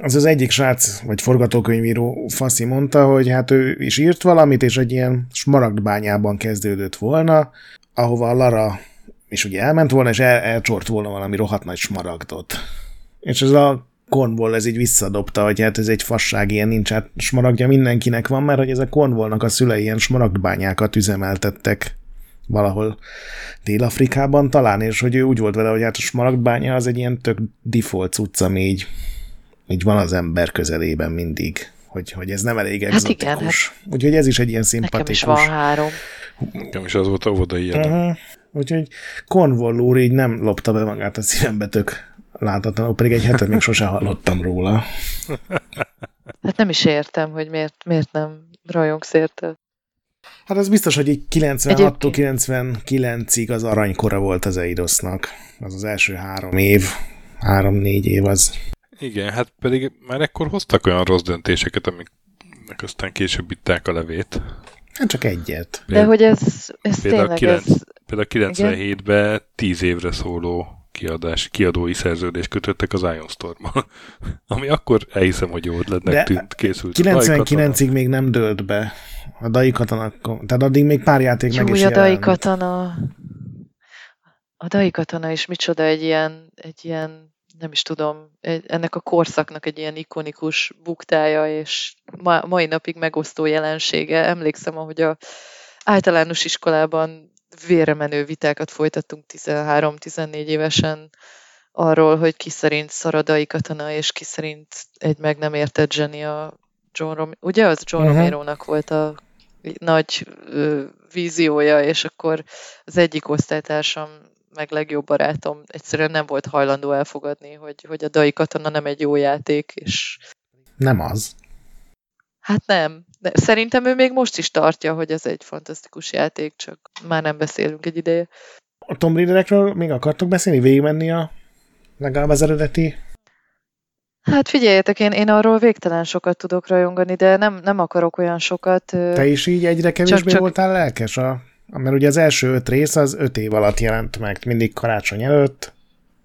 [SPEAKER 2] az az egyik srác, vagy forgatókönyvíró Faszi mondta, hogy hát ő is írt valamit, és egy ilyen smaragdbányában kezdődött volna, ahova a Lara is ugye elment volna, és el, elcsort volna valami rohadt nagy smaragdot. És ez a Cornwall ez így visszadobta, hogy hát ez egy fasság, ilyen nincs hát smaragdja mindenkinek van, mert hogy ez a Cornwallnak a szülei ilyen smaragdbányákat üzemeltettek valahol Dél-Afrikában talán, és hogy ő úgy volt vele, hogy hát a smaragdbánya az egy ilyen tök default cucc, ami így, így van az ember közelében mindig, hogy, hogy ez nem elég exotikus. Hát igen, hát Úgyhogy ez is egy ilyen szimpatikus.
[SPEAKER 3] Nekem is van három.
[SPEAKER 1] Nekem is az volt a oda ilyen. Uh-huh.
[SPEAKER 2] Úgyhogy Cornwall úr így nem lopta be magát a szívembe tök láthatatlanul, pedig egy hetet még sose hallottam róla.
[SPEAKER 3] Hát nem is értem, hogy miért, miért nem rajongsz érte.
[SPEAKER 2] Hát az biztos, hogy így 96 99-ig az aranykora volt az Eidosnak. Az az első három év, három-négy év az.
[SPEAKER 1] Igen, hát pedig már ekkor hoztak olyan rossz döntéseket, amiknek aztán később itták a levét.
[SPEAKER 2] Hát csak egyet.
[SPEAKER 3] De hogy ez, ez
[SPEAKER 1] például
[SPEAKER 3] tényleg...
[SPEAKER 1] 9, ez... Például 97-ben 10 évre szóló kiadás, kiadói szerződést kötöttek az Ion storm ami akkor elhiszem, hogy jó ötletnek tűnt, készült.
[SPEAKER 2] 99-ig még nem dőlt be a Dai Katana, tehát addig még pár játék Jó, meg is
[SPEAKER 3] a Dai Katana, a Dai Katana is micsoda egy ilyen, egy ilyen nem is tudom, egy, ennek a korszaknak egy ilyen ikonikus buktája, és ma, mai napig megosztó jelensége. Emlékszem, ahogy a általános iskolában véremenő vitákat folytattunk 13-14 évesen arról, hogy ki szerint szaradai katona, és ki szerint egy meg nem értett zseni a John Romero. Ugye az John uh-huh. Romero-nak volt a nagy ö, víziója, és akkor az egyik osztálytársam, meg legjobb barátom egyszerűen nem volt hajlandó elfogadni, hogy, hogy a Dai Katana nem egy jó játék, és...
[SPEAKER 2] Nem az.
[SPEAKER 3] Hát nem. De szerintem ő még most is tartja, hogy ez egy fantasztikus játék, csak már nem beszélünk egy ideje.
[SPEAKER 2] A Tomb Raiderekről még akartok beszélni? Végigmenni a legalább az eredeti
[SPEAKER 3] Hát figyeljetek, én, én arról végtelen sokat tudok rajongani, de nem, nem akarok olyan sokat.
[SPEAKER 2] Te is így egyre kevésbé csak, csak... voltál lelkes a Mert ugye az első öt rész az öt év alatt jelent meg, mindig karácsony előtt.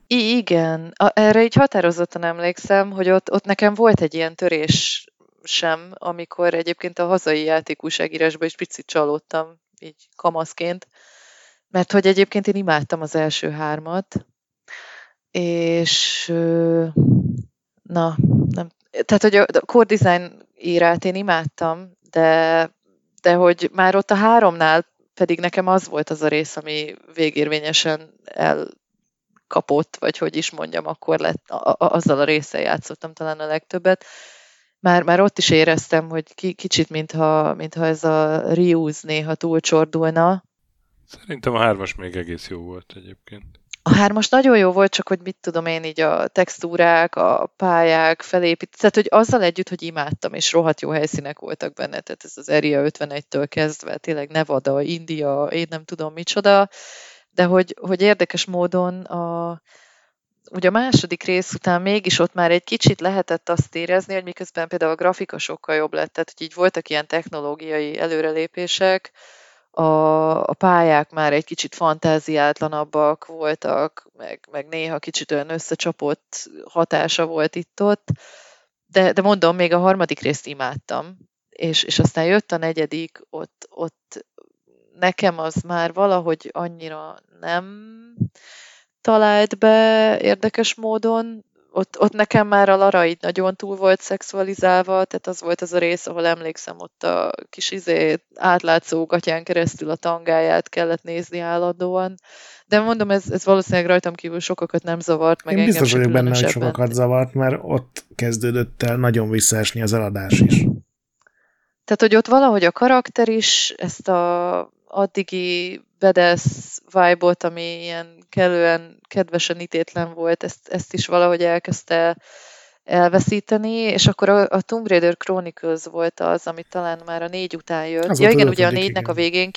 [SPEAKER 3] I- igen, a, erre így határozottan emlékszem, hogy ott, ott nekem volt egy ilyen törés sem, amikor egyébként a hazai játékúságírásban is picit csalódtam, így kamaszként, mert hogy egyébként én imádtam az első hármat, és na, nem, tehát hogy a core design írát én imádtam, de, de hogy már ott a háromnál pedig nekem az volt az a rész, ami végérvényesen elkapott, vagy hogy is mondjam, akkor lett, a, a, azzal a résszel játszottam talán a legtöbbet. Már, már ott is éreztem, hogy ki, kicsit, mintha, mintha ez a reuse néha túlcsordulna.
[SPEAKER 1] Szerintem a hármas még egész jó volt egyébként.
[SPEAKER 3] A hármas nagyon jó volt, csak hogy mit tudom én, így a textúrák, a pályák felépít, tehát hogy azzal együtt, hogy imádtam, és rohadt jó helyszínek voltak benne, tehát ez az Area 51-től kezdve, tényleg Nevada, India, én nem tudom micsoda, de hogy, hogy érdekes módon a, ugye a második rész után mégis ott már egy kicsit lehetett azt érezni, hogy miközben például a grafika sokkal jobb lett, tehát hogy így voltak ilyen technológiai előrelépések, a, a pályák már egy kicsit fantáziátlanabbak voltak, meg, meg néha kicsit olyan összecsapott hatása volt itt-ott, de, de mondom, még a harmadik részt imádtam, és, és aztán jött a negyedik, ott, ott nekem az már valahogy annyira nem talált be érdekes módon, ott, ott nekem már a Lara így nagyon túl volt szexualizálva, tehát az volt az a rész, ahol emlékszem, ott a kis izé átlátszó gatyán keresztül a tangáját kellett nézni állandóan. De mondom, ez, ez valószínűleg rajtam kívül sokakat nem zavart, meg
[SPEAKER 2] Én
[SPEAKER 3] biztos
[SPEAKER 2] vagyok benne, hogy sokakat zavart, mert ott kezdődött el nagyon visszaesni az eladás is.
[SPEAKER 3] Tehát, hogy ott valahogy a karakter is ezt a addigi bedesz vibe-ot, ami ilyen kellően kedvesen ítétlen volt, ezt, ezt is valahogy elkezdte elveszíteni, és akkor a, a Tomb Raider Chronicles volt az, ami talán már a négy után jött. Az ja igen, ugye a négynek igen. a végén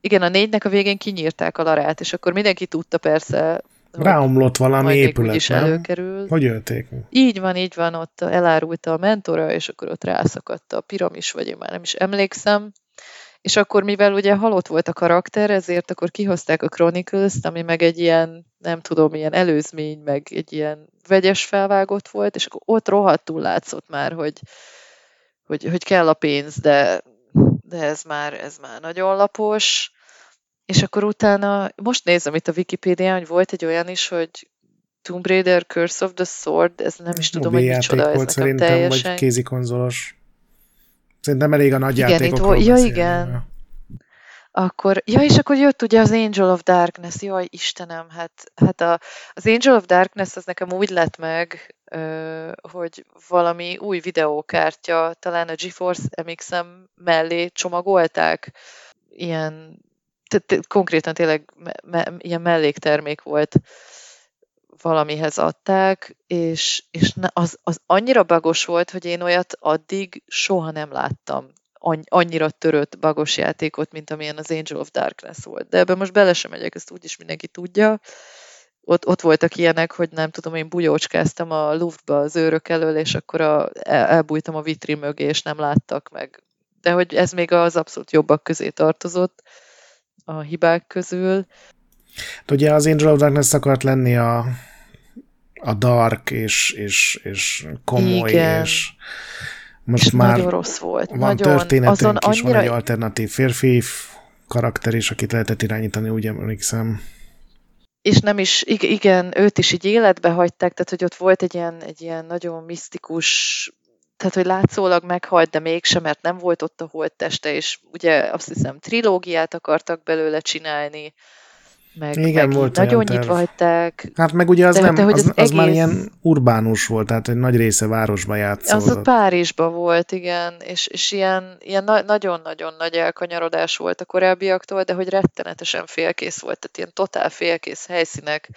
[SPEAKER 3] igen, a négynek a végén kinyírták a larát, és akkor mindenki tudta persze,
[SPEAKER 2] Ráomlott valami épület, is nem? előkerül. Hogy ölték?
[SPEAKER 3] Így van, így van, ott elárulta a mentora, és akkor ott rászakadt a piramis, vagy én már nem is emlékszem. És akkor, mivel ugye halott volt a karakter, ezért akkor kihozták a Chronicles-t, ami meg egy ilyen, nem tudom, ilyen előzmény, meg egy ilyen vegyes felvágott volt, és akkor ott rohadtul látszott már, hogy, hogy, hogy kell a pénz, de, de ez már, ez már nagyon lapos. És akkor utána, most nézem itt a Wikipédián, hogy volt egy olyan is, hogy Tomb Raider Curse of the Sword, ez nem is tudom, hogy micsoda,
[SPEAKER 2] volt ez szerintem, teljesen... vagy kézikonzolos. Szerintem elég a nagy igen, játékokról
[SPEAKER 3] itt, Ja, igen. Akkor, ja, és akkor jött ugye az Angel of Darkness, jaj, Istenem, hát, hát a, az Angel of Darkness az nekem úgy lett meg, hogy valami új videókártya, talán a GeForce MX-em mellé csomagolták, ilyen, konkrétan tényleg me, me, ilyen melléktermék volt, valamihez adták, és, és az, az annyira bagos volt, hogy én olyat addig soha nem láttam. Annyira törött bagos játékot, mint amilyen az Angel of Darkness volt. De ebben most bele sem megyek, ezt úgyis mindenki tudja. Ott, ott voltak ilyenek, hogy nem tudom, én bujócskáztam a luftba az őrök elől, és akkor a, el, elbújtam a vitrin mögé, és nem láttak meg. De hogy ez még az abszolút jobbak közé tartozott a hibák közül.
[SPEAKER 2] Hát ugye az Angel of Darkness akart lenni a, a dark és, és, és komoly, Igen. és most és már
[SPEAKER 3] nagyon rossz volt.
[SPEAKER 2] Van nagyon, történetünk azon is, annyira... van egy alternatív férfi karakter is, akit lehetett irányítani, úgy emlékszem.
[SPEAKER 3] És nem is, igen, őt is így életbe hagyták, tehát hogy ott volt egy ilyen, egy ilyen nagyon misztikus tehát, hogy látszólag meghalt, de mégsem, mert nem volt ott a holtteste, és ugye azt hiszem trilógiát akartak belőle csinálni, meg, Igen, meg volt nagyon nyitva hagyták.
[SPEAKER 2] Hát meg ugye az, de, nem, de, az, az, az egész... már ilyen urbánus volt, tehát egy nagy része városba játszódott.
[SPEAKER 3] Az a Párizsba volt, igen, és, és ilyen, ilyen na- nagyon-nagyon nagy elkanyarodás volt a korábbiaktól, de hogy rettenetesen félkész volt, tehát ilyen totál félkész helyszínek,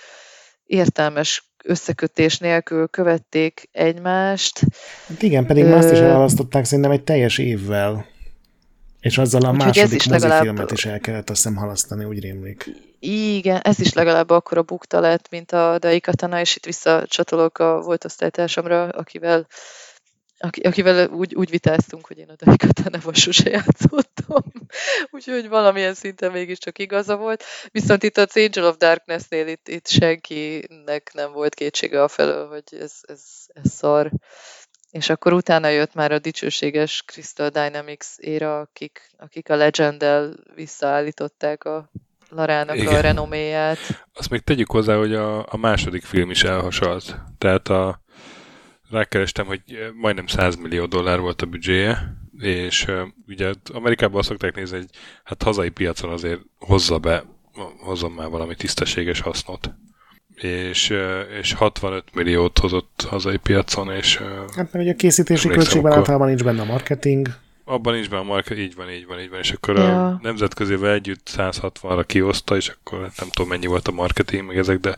[SPEAKER 3] értelmes összekötés nélkül követték egymást.
[SPEAKER 2] Hát igen, pedig Ö... azt is elhalasztották szerintem egy teljes évvel. És azzal a Úgyhogy második is legalább... is el kellett azt hiszem halasztani, úgy rémlik.
[SPEAKER 3] Igen, ez is legalább akkor a bukta lett, mint a Daikatana, és itt visszacsatolok a volt osztálytársamra, akivel akivel úgy, úgy vitáztunk, hogy én a Daikatánával sose játszottam. Úgyhogy valamilyen szinten mégiscsak igaza volt. Viszont itt a Angel of Darkness-nél itt, itt senkinek nem volt kétsége a felől, hogy ez, ez, ez szar. És akkor utána jött már a dicsőséges Crystal Dynamics éra, akik, akik a Legend-el visszaállították a Larának Igen. a renoméját.
[SPEAKER 1] Azt még tegyük hozzá, hogy a, a második film is elhasalt. Tehát a, rákerestem, hogy majdnem 100 millió dollár volt a büdzséje, és ugye Amerikában azt szokták nézni, hogy hát hazai piacon azért hozza be, hozzon már valami tisztességes hasznot. És, és 65 milliót hozott hazai piacon, és...
[SPEAKER 2] Hát mert ugye a készítési költségben akkor... általában nincs benne a marketing.
[SPEAKER 1] Abban nincs benne a marketing, így van, így van, így van, és akkor ja. a nemzetközével együtt 160-ra kioszta, és akkor hát nem tudom mennyi volt a marketing, meg ezek, de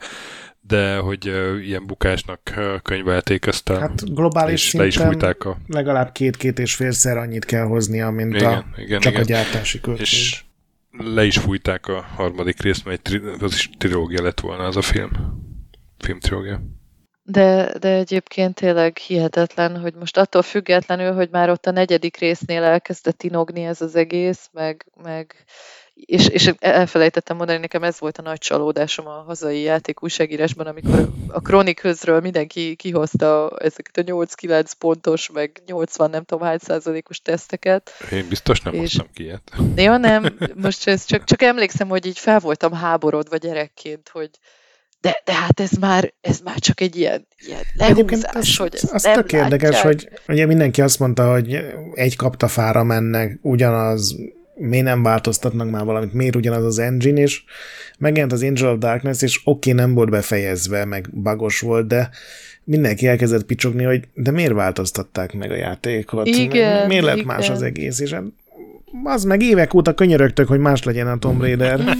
[SPEAKER 1] de hogy uh, ilyen bukásnak uh, könyvelték ezt el.
[SPEAKER 2] Hát globális és szinten le is fújták a... legalább két-két és félszer annyit kell hoznia, mint igen, a, igen, csak igen. a gyártási költség. És
[SPEAKER 1] le is fújták a harmadik részt, mert egy tri- az is trilógia lett volna az a film. Film trilógia.
[SPEAKER 3] De, de egyébként tényleg hihetetlen, hogy most attól függetlenül, hogy már ott a negyedik résznél elkezdett inogni ez az egész, meg, meg és, és elfelejtettem mondani, nekem ez volt a nagy csalódásom a hazai játék újságírásban, amikor a Chronicles-ről mindenki kihozta ezeket a 8-9 pontos, meg 80 nem tudom hány százalékos teszteket.
[SPEAKER 1] Én biztos nem és... hoztam ki ilyet.
[SPEAKER 3] Ja, nem, most ez csak, csak emlékszem, hogy így fel voltam háborodva gyerekként, hogy de, de hát ez már, ez már csak egy ilyen, ilyen lehúzás, az, hogy ez az nem tök
[SPEAKER 2] érdekes, hogy ugye mindenki azt mondta, hogy egy kaptafára mennek, ugyanaz miért nem változtatnak már valamit, miért ugyanaz az engine, és megjelent az Angel of Darkness, és oké, okay, nem volt befejezve, meg bagos volt, de mindenki elkezdett picsogni, hogy de miért változtatták meg a játékot?
[SPEAKER 3] Igen,
[SPEAKER 2] miért lett
[SPEAKER 3] igen.
[SPEAKER 2] más az egész? És hát az meg évek óta könyörögtök, hogy más legyen a Tomb Raider.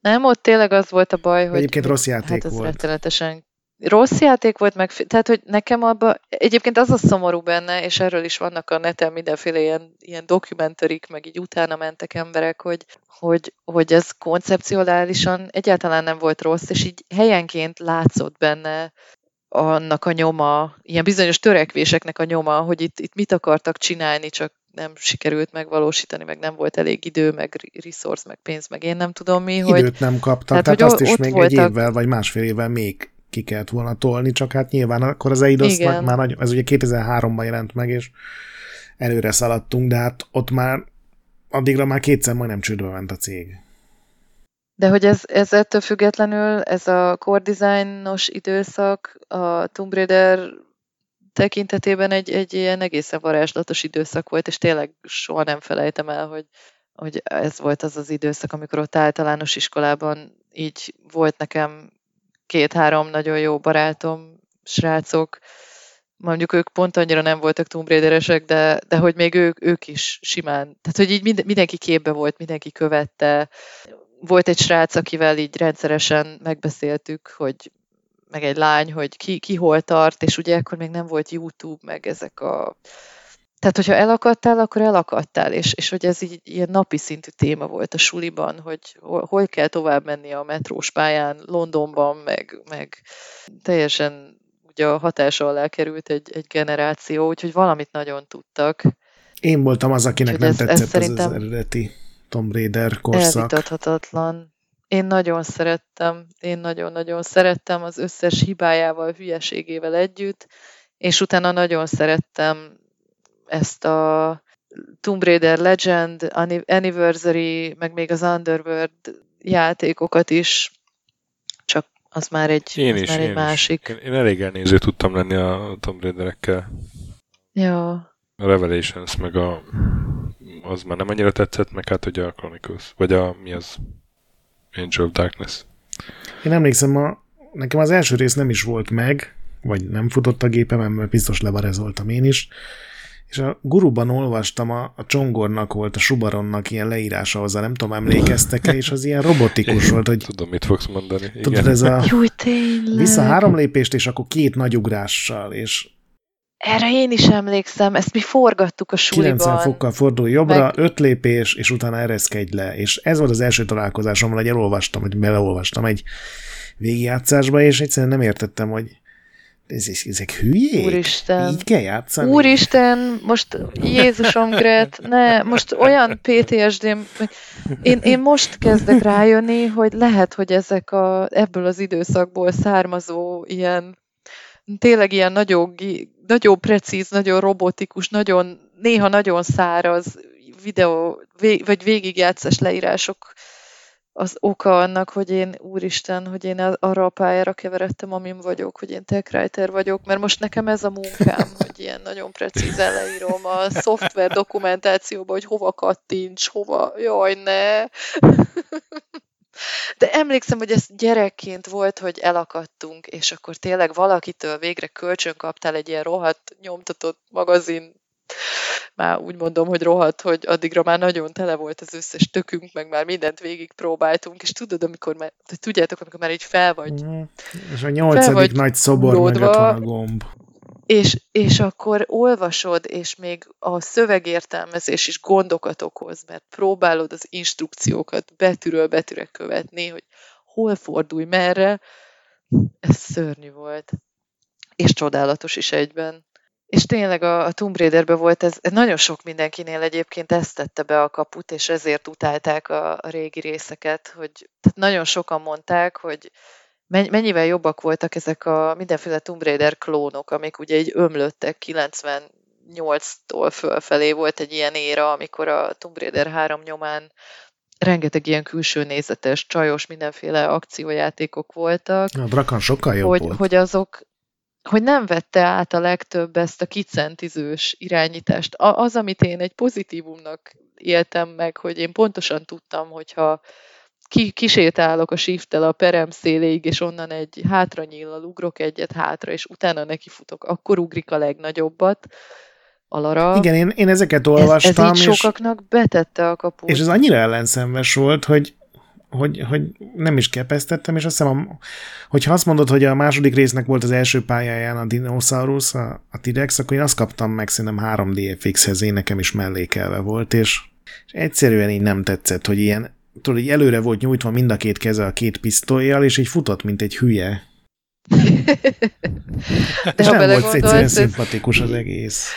[SPEAKER 3] Nem, ott tényleg az volt a baj, hogy...
[SPEAKER 2] Egyébként rossz játék
[SPEAKER 3] hát az
[SPEAKER 2] volt.
[SPEAKER 3] rettenetesen rossz játék volt, meg, tehát hogy nekem abban, egyébként az a szomorú benne, és erről is vannak a neten mindenféle ilyen, ilyen dokumenterik, meg így utána mentek emberek, hogy, hogy, hogy ez koncepcionálisan egyáltalán nem volt rossz, és így helyenként látszott benne annak a nyoma, ilyen bizonyos törekvéseknek a nyoma, hogy itt, itt mit akartak csinálni, csak nem sikerült megvalósítani, meg nem volt elég idő, meg resource, meg pénz, meg én nem tudom mi.
[SPEAKER 2] Időt hogy, nem kaptak, tehát, tehát azt is még voltak, egy évvel, vagy másfél évvel még ki kellett volna tolni, csak hát nyilván akkor az Eidos már, már nagy, ez ugye 2003-ban jelent meg, és előre szaladtunk, de hát ott már addigra már kétszer majdnem csődbe ment a cég.
[SPEAKER 3] De hogy ez, ez ettől függetlenül, ez a core designos időszak a Tomb Raider tekintetében egy, egy ilyen egészen varázslatos időszak volt, és tényleg soha nem felejtem el, hogy, hogy ez volt az az időszak, amikor ott általános iskolában így volt nekem két-három nagyon jó barátom, srácok, mondjuk ők pont annyira nem voltak Tomb Raideresek, de, de hogy még ők, ők is simán, tehát hogy így mind, mindenki képbe volt, mindenki követte. Volt egy srác, akivel így rendszeresen megbeszéltük, hogy meg egy lány, hogy ki, ki hol tart, és ugye akkor még nem volt YouTube, meg ezek a tehát, hogyha elakadtál, akkor elakadtál, és, és hogy ez így ilyen napi szintű téma volt a suliban, hogy hol, hol kell tovább menni a metrós pályán Londonban, meg, meg teljesen ugye a hatása alá került egy, egy generáció, úgyhogy valamit nagyon tudtak.
[SPEAKER 2] Én voltam az, akinek nem ez, tetszett ez, az, eredeti Tomb Raider korszak.
[SPEAKER 3] Elvitathatatlan. Én nagyon szerettem, én nagyon-nagyon szerettem az összes hibájával, hülyeségével együtt, és utána nagyon szerettem ezt a Tomb Raider Legend, Anniversary, meg még az Underworld játékokat is, csak az már egy, én az is, már egy én másik.
[SPEAKER 1] Is. Én, én elég elnéző tudtam lenni a Tomb Raiderekkel.
[SPEAKER 3] Ja.
[SPEAKER 1] A Revelations, meg a az már nem annyira tetszett, meg hát ugye a Chronicles, vagy a mi az Angel of Darkness.
[SPEAKER 2] Én emlékszem, a, nekem az első rész nem is volt meg, vagy nem futott a gépem, mert biztos levarezoltam én is, és a guruban olvastam, a, a Csongornak volt, a Subaronnak ilyen leírása hozzá, nem tudom, emlékeztek-e, és az ilyen robotikus volt, hogy...
[SPEAKER 1] Tudom, mit fogsz mondani.
[SPEAKER 2] Tudod, Igen. ez a...
[SPEAKER 3] Júj, tényleg.
[SPEAKER 2] Vissza három lépést, és akkor két nagy ugrással, és...
[SPEAKER 3] Erre én is emlékszem, ezt mi forgattuk a suliban.
[SPEAKER 2] 90 fokkal fordul jobbra, Meg... öt lépés, és utána ereszkedj le. És ez volt az első találkozásom, hogy elolvastam, hogy beleolvastam egy végigjátszásba, és egyszerűen nem értettem, hogy ez, ezek hülyék?
[SPEAKER 3] Úristen.
[SPEAKER 2] Így kell játszani?
[SPEAKER 3] Úristen, most Jézusom, Gret, ne, most olyan PTSD-m, én, én most kezdek rájönni, hogy lehet, hogy ezek a, ebből az időszakból származó ilyen, tényleg ilyen nagyon, nagyon precíz, nagyon robotikus, nagyon, néha nagyon száraz videó, vagy végigjátszás leírások az oka annak, hogy én, úristen, hogy én arra a pályára keveredtem, amin vagyok, hogy én tech writer vagyok, mert most nekem ez a munkám, hogy ilyen nagyon precízen leírom a szoftver dokumentációba, hogy hova kattints, hova, jaj, ne. De emlékszem, hogy ez gyerekként volt, hogy elakadtunk, és akkor tényleg valakitől végre kölcsön kaptál egy ilyen rohadt nyomtatott magazin már úgy mondom, hogy rohadt, hogy addigra már nagyon tele volt az összes tökünk, meg már mindent végig próbáltunk, és tudod, amikor már, tudjátok, amikor már így fel vagy.
[SPEAKER 2] Mm. És a nyolcadik nagy szobor mögött van a gomb.
[SPEAKER 3] És, és akkor olvasod, és még a szövegértelmezés is gondokat okoz, mert próbálod az instrukciókat betűről betűre követni, hogy hol fordulj merre. Ez szörnyű volt. És csodálatos is egyben. És tényleg a, a Tomb Raiderben volt ez, nagyon sok mindenkinél egyébként ezt tette be a kaput, és ezért utálták a, a régi részeket, hogy tehát nagyon sokan mondták, hogy mennyivel jobbak voltak ezek a mindenféle Tomb Raider klónok, amik ugye így ömlöttek 98-tól fölfelé volt egy ilyen éra, amikor a Tomb Raider 3 nyomán rengeteg ilyen külső nézetes, csajos, mindenféle akciójátékok voltak.
[SPEAKER 2] A Drakan sokkal jobb
[SPEAKER 3] hogy,
[SPEAKER 2] volt.
[SPEAKER 3] Hogy azok, hogy nem vette át a legtöbb ezt a kicentizős irányítást. Az, amit én egy pozitívumnak éltem meg, hogy én pontosan tudtam, hogyha ki, kisétálok a shift a perem széléig, és onnan egy hátra nyíllal ugrok egyet hátra, és utána nekifutok, akkor ugrik a legnagyobbat. Alara.
[SPEAKER 2] Igen, én, én ezeket olvastam.
[SPEAKER 3] Ez, ez így és, sokaknak betette a kaput.
[SPEAKER 2] És ez annyira ellenszenves volt, hogy hogy, hogy nem is kepesztettem, és azt hiszem, hogyha azt mondod, hogy a második résznek volt az első pályáján a Dinosaurus, a, a T-Rex, akkor én azt kaptam meg szerintem 3D FX-hez, én nekem is mellékelve volt, és, és egyszerűen így nem tetszett, hogy ilyen, tudod, így előre volt nyújtva mind a két keze a két pisztolyjal, és így futott, mint egy hülye. De és nem volt egyszerűen szimpatikus az egész.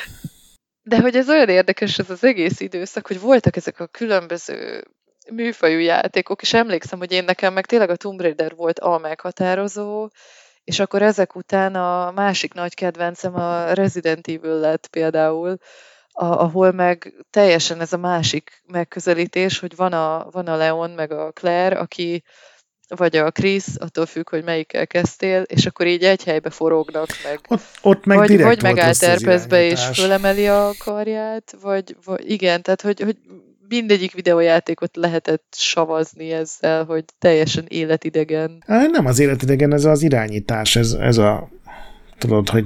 [SPEAKER 3] De hogy ez olyan érdekes ez az egész időszak, hogy voltak ezek a különböző műfajú játékok, és emlékszem, hogy én nekem meg tényleg a Tomb Raider volt a meghatározó, és akkor ezek után a másik nagy kedvencem a Resident Evil lett például, ahol meg teljesen ez a másik megközelítés, hogy van a, van a Leon meg a Claire, aki vagy a Chris, attól függ, hogy melyikkel kezdtél, és akkor így egy helybe forognak meg.
[SPEAKER 2] Ott, ott meg
[SPEAKER 3] vagy,
[SPEAKER 2] direkt
[SPEAKER 3] vagy megáll terpezbe és fölemeli a karját, vagy, vagy igen, tehát hogy, hogy mindegyik videójátékot lehetett savazni ezzel, hogy teljesen életidegen.
[SPEAKER 2] Nem az életidegen, ez az irányítás, ez, ez a tudod, hogy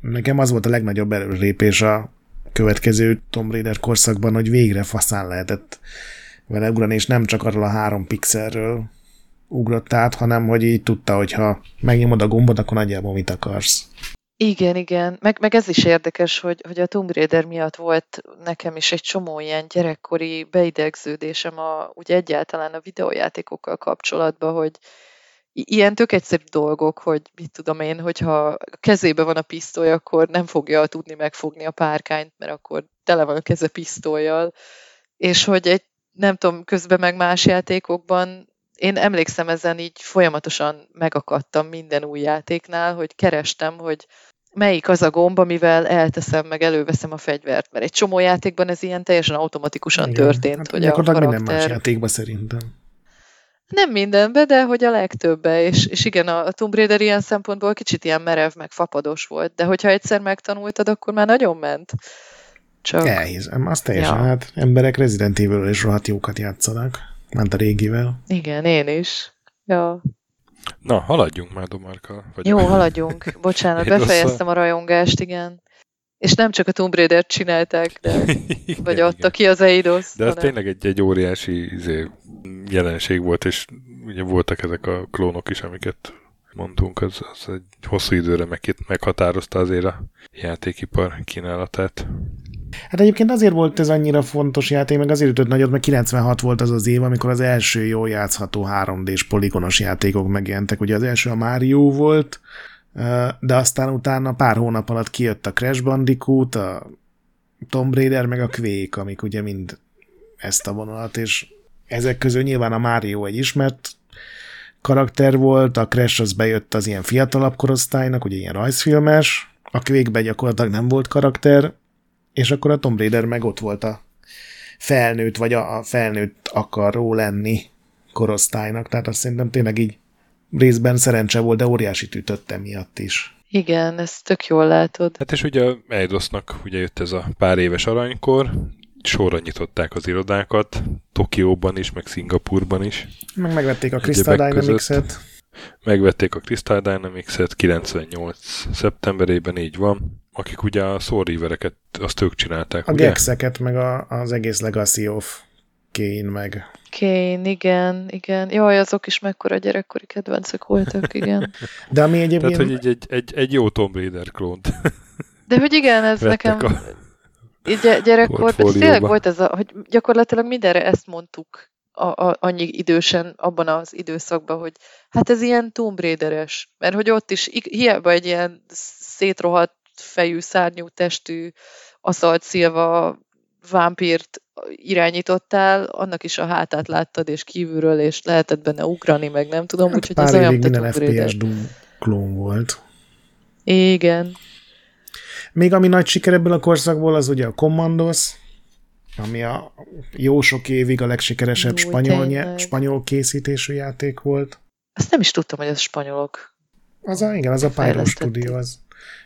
[SPEAKER 2] nekem az volt a legnagyobb előrépés a következő Tomb Raider korszakban, hogy végre faszán lehetett vele ugrani, és nem csak arról a három pixelről ugrott át, hanem hogy így tudta, hogy ha megnyomod a gombot, akkor nagyjából mit akarsz.
[SPEAKER 3] Igen, igen. Meg, meg ez is érdekes, hogy, hogy a Tomb Raider miatt volt nekem is egy csomó ilyen gyerekkori beidegződésem a, ugye egyáltalán a videójátékokkal kapcsolatban, hogy ilyen tök egyszerű dolgok, hogy mit tudom én, hogyha kezébe van a pisztoly, akkor nem fogja tudni megfogni a párkányt, mert akkor tele van a keze pisztolyjal, és hogy egy nem tudom, közben meg más játékokban én emlékszem ezen így folyamatosan megakadtam minden új játéknál, hogy kerestem, hogy melyik az a gomb, amivel elteszem, meg előveszem a fegyvert. Mert egy csomó játékban ez ilyen teljesen automatikusan Igen, történt. Hát hogy a karakter...
[SPEAKER 2] minden más játékban szerintem.
[SPEAKER 3] Nem mindenbe, de hogy a legtöbbe, és, és igen, a, Tomb Raider ilyen szempontból kicsit ilyen merev, meg fapados volt, de hogyha egyszer megtanultad, akkor már nagyon ment.
[SPEAKER 2] Csak... Elhiszem, az teljesen, ja. hát emberek Resident Evil és rohadt jókat játszanak, ment a régivel.
[SPEAKER 3] Igen, én is. Ja.
[SPEAKER 1] Na, haladjunk már Domarka.
[SPEAKER 3] Vagy Jó, haladjunk. Bocsánat, befejeztem a rajongást, igen. És nem csak a Tomb Raider csinálták, de igen, vagy adta igen. ki az Eidos.
[SPEAKER 1] De ez hanem... tényleg egy, egy óriási izé, jelenség volt, és ugye voltak ezek a klónok is, amiket mondtunk, az, az egy hosszú időre meg, meghatározta azért a játékipar kínálatát.
[SPEAKER 2] Hát egyébként azért volt ez annyira fontos játék, meg azért ütött nagyot, mert 96 volt az az év, amikor az első jól játszható 3D-s poligonos játékok megjelentek. Ugye az első a Mario volt, de aztán utána pár hónap alatt kijött a Crash Bandicoot, a Tomb Raider, meg a Quake, amik ugye mind ezt a vonalat, és ezek közül nyilván a Mario egy ismert karakter volt, a Crash az bejött az ilyen fiatalabb korosztálynak, ugye ilyen rajzfilmes, a quake gyakorlatilag nem volt karakter, és akkor a Tomb Raider meg ott volt a felnőtt, vagy a, felnőtt akaró lenni korosztálynak, tehát azt szerintem tényleg így részben szerencse volt, de óriási ütött emiatt is.
[SPEAKER 3] Igen, ezt tök jól látod.
[SPEAKER 1] Hát és ugye Eidosnak ugye jött ez a pár éves aranykor, sorra nyitották az irodákat, Tokióban is, meg Szingapurban is.
[SPEAKER 2] Meg megvették a Crystal Dynamics-et.
[SPEAKER 1] Megvették a Crystal Dynamics-et 98. szeptemberében, így van. Akik ugye a Soul River-eket, azt ők csinálták,
[SPEAKER 2] A
[SPEAKER 1] ugye?
[SPEAKER 2] Gex-eket, meg a, az egész Legacy of Kane, meg...
[SPEAKER 3] Kane, igen, igen. Jaj, azok is mekkora gyerekkori kedvencek voltak, igen.
[SPEAKER 2] De ami egyébként...
[SPEAKER 1] Tehát, hogy egy, egy, egy, egy jó Tomb Raider klónt.
[SPEAKER 3] De hogy igen, ez nekem...
[SPEAKER 1] A
[SPEAKER 3] így gyerekkorban, tényleg volt ez a, hogy gyakorlatilag mindenre ezt mondtuk a, a, annyi idősen abban az időszakban, hogy hát ez ilyen Tomb Raider-es, mert hogy ott is hiába egy ilyen szétrohadt fejű, szárnyú testű, aszalt szilva vámpírt irányítottál, annak is a hátát láttad, és kívülről, és lehetett benne ugrani, meg nem tudom,
[SPEAKER 2] hát
[SPEAKER 3] úgyhogy
[SPEAKER 2] az
[SPEAKER 3] olyan
[SPEAKER 2] minden FPS Doom klón volt.
[SPEAKER 3] Igen.
[SPEAKER 2] Még ami nagy siker ebből a korszakból, az ugye a Commandos, ami a jó sok évig a legsikeresebb Jó, spanyol, nye, spanyol készítésű játék volt.
[SPEAKER 3] Azt nem is tudtam, hogy ez spanyolok.
[SPEAKER 2] Az a, igen, az a Pyro Studio, az.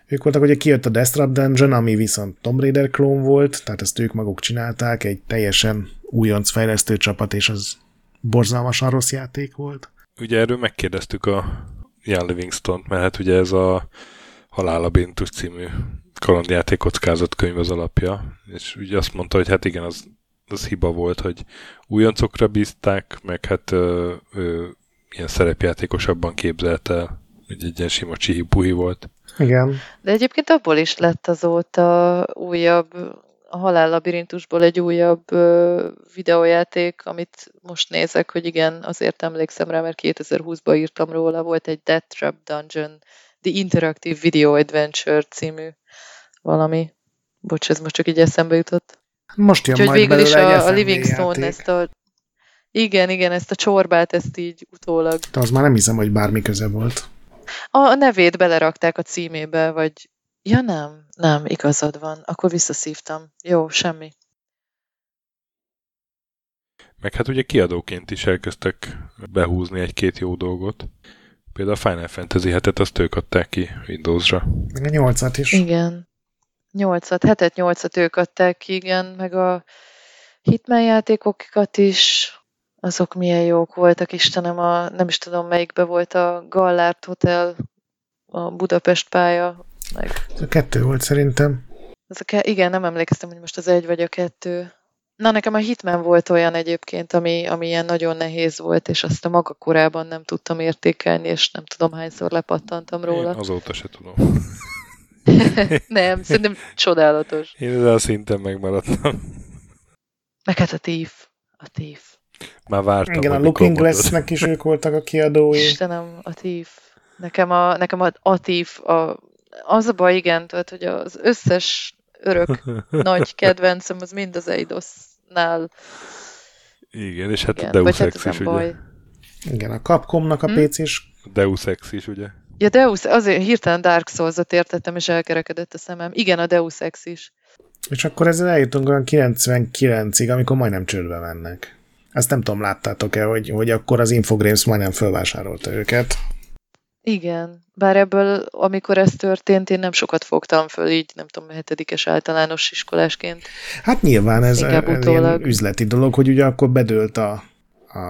[SPEAKER 2] Ők voltak, hogy kijött a Death Dungeon, ami viszont Tomb Raider klón volt, tehát ezt ők maguk csinálták, egy teljesen újonc fejlesztő csapat, és az borzalmasan rossz játék volt.
[SPEAKER 1] Ugye erről megkérdeztük a Jan Livingstone-t, mert hát ugye ez a Halálabintus című kalandjáték kockázat könyv az alapja, és ugye azt mondta, hogy hát igen, az, az hiba volt, hogy újoncokra bízták, meg hát ö, ö, ilyen szerepjátékosabban képzelt el, hogy egy ilyen sima csihi volt.
[SPEAKER 2] Igen.
[SPEAKER 3] De egyébként abból is lett azóta újabb, a halállabirintusból egy újabb ö, videójáték, amit most nézek, hogy igen, azért emlékszem rá, mert 2020-ban írtam róla, volt egy Death Trap Dungeon, The Interactive Video Adventure című valami. Bocs, ez most csak így eszembe jutott.
[SPEAKER 2] Most jön
[SPEAKER 3] Úgyhogy
[SPEAKER 2] majd
[SPEAKER 3] végül is a,
[SPEAKER 2] a
[SPEAKER 3] Livingstone ezt a igen, igen, ezt a csorbát, ezt így utólag.
[SPEAKER 2] De az már nem hiszem, hogy bármi köze volt.
[SPEAKER 3] A, a nevét belerakták a címébe, vagy... Ja nem, nem, igazad van. Akkor visszaszívtam. Jó, semmi.
[SPEAKER 1] Meg hát ugye kiadóként is elkezdtek behúzni egy-két jó dolgot. Például a Final Fantasy 7-et azt ők adták ki Windowsra.
[SPEAKER 2] Meg a 8-at is.
[SPEAKER 3] Igen. 8-at, 7-et, 8-at ők adták ki, igen, meg a Hitman játékokat is, azok milyen jók voltak, Istenem, a, nem is tudom melyikbe volt a Gallert Hotel, a Budapest pálya, meg...
[SPEAKER 2] Ez a kettő volt szerintem.
[SPEAKER 3] Ez a ke- igen, nem emlékeztem, hogy most az egy vagy a kettő. Na, nekem a Hitman volt olyan egyébként, ami, ami ilyen nagyon nehéz volt, és azt a maga korában nem tudtam értékelni, és nem tudom hányszor lepattantam róla. Én
[SPEAKER 1] azóta se tudom.
[SPEAKER 3] nem, szerintem csodálatos.
[SPEAKER 1] Én ezen a szinten megmaradtam.
[SPEAKER 3] Meg hát a tív. A tív.
[SPEAKER 1] Már vártam,
[SPEAKER 2] Igen, a Looking Glass-nek is ők voltak a kiadói.
[SPEAKER 3] Istenem, a tív. Nekem a, nekem a, a tív, a, az a baj, igen, tehát, hogy az összes örök nagy kedvencem, az mind az Eidos-nál.
[SPEAKER 1] Igen, és hát igen, a Deus hát Ex hát is, baj. ugye?
[SPEAKER 2] Igen, a Capcomnak a hm? PC-s.
[SPEAKER 1] Deus Ex is, ugye?
[SPEAKER 3] Ja, Deus, azért hirtelen Dark Souls-ot értettem, és elkerekedett a szemem. Igen, a Deus Ex is.
[SPEAKER 2] És akkor ezzel eljutunk olyan 99-ig, amikor majdnem csődbe mennek. Ezt nem tudom, láttátok-e, hogy, hogy akkor az Infogrames majdnem felvásárolta őket.
[SPEAKER 3] Igen, bár ebből, amikor ez történt, én nem sokat fogtam föl, így nem tudom, hetedikes általános iskolásként.
[SPEAKER 2] Hát nyilván ez, ez ilyen üzleti dolog, hogy ugye akkor bedőlt a, a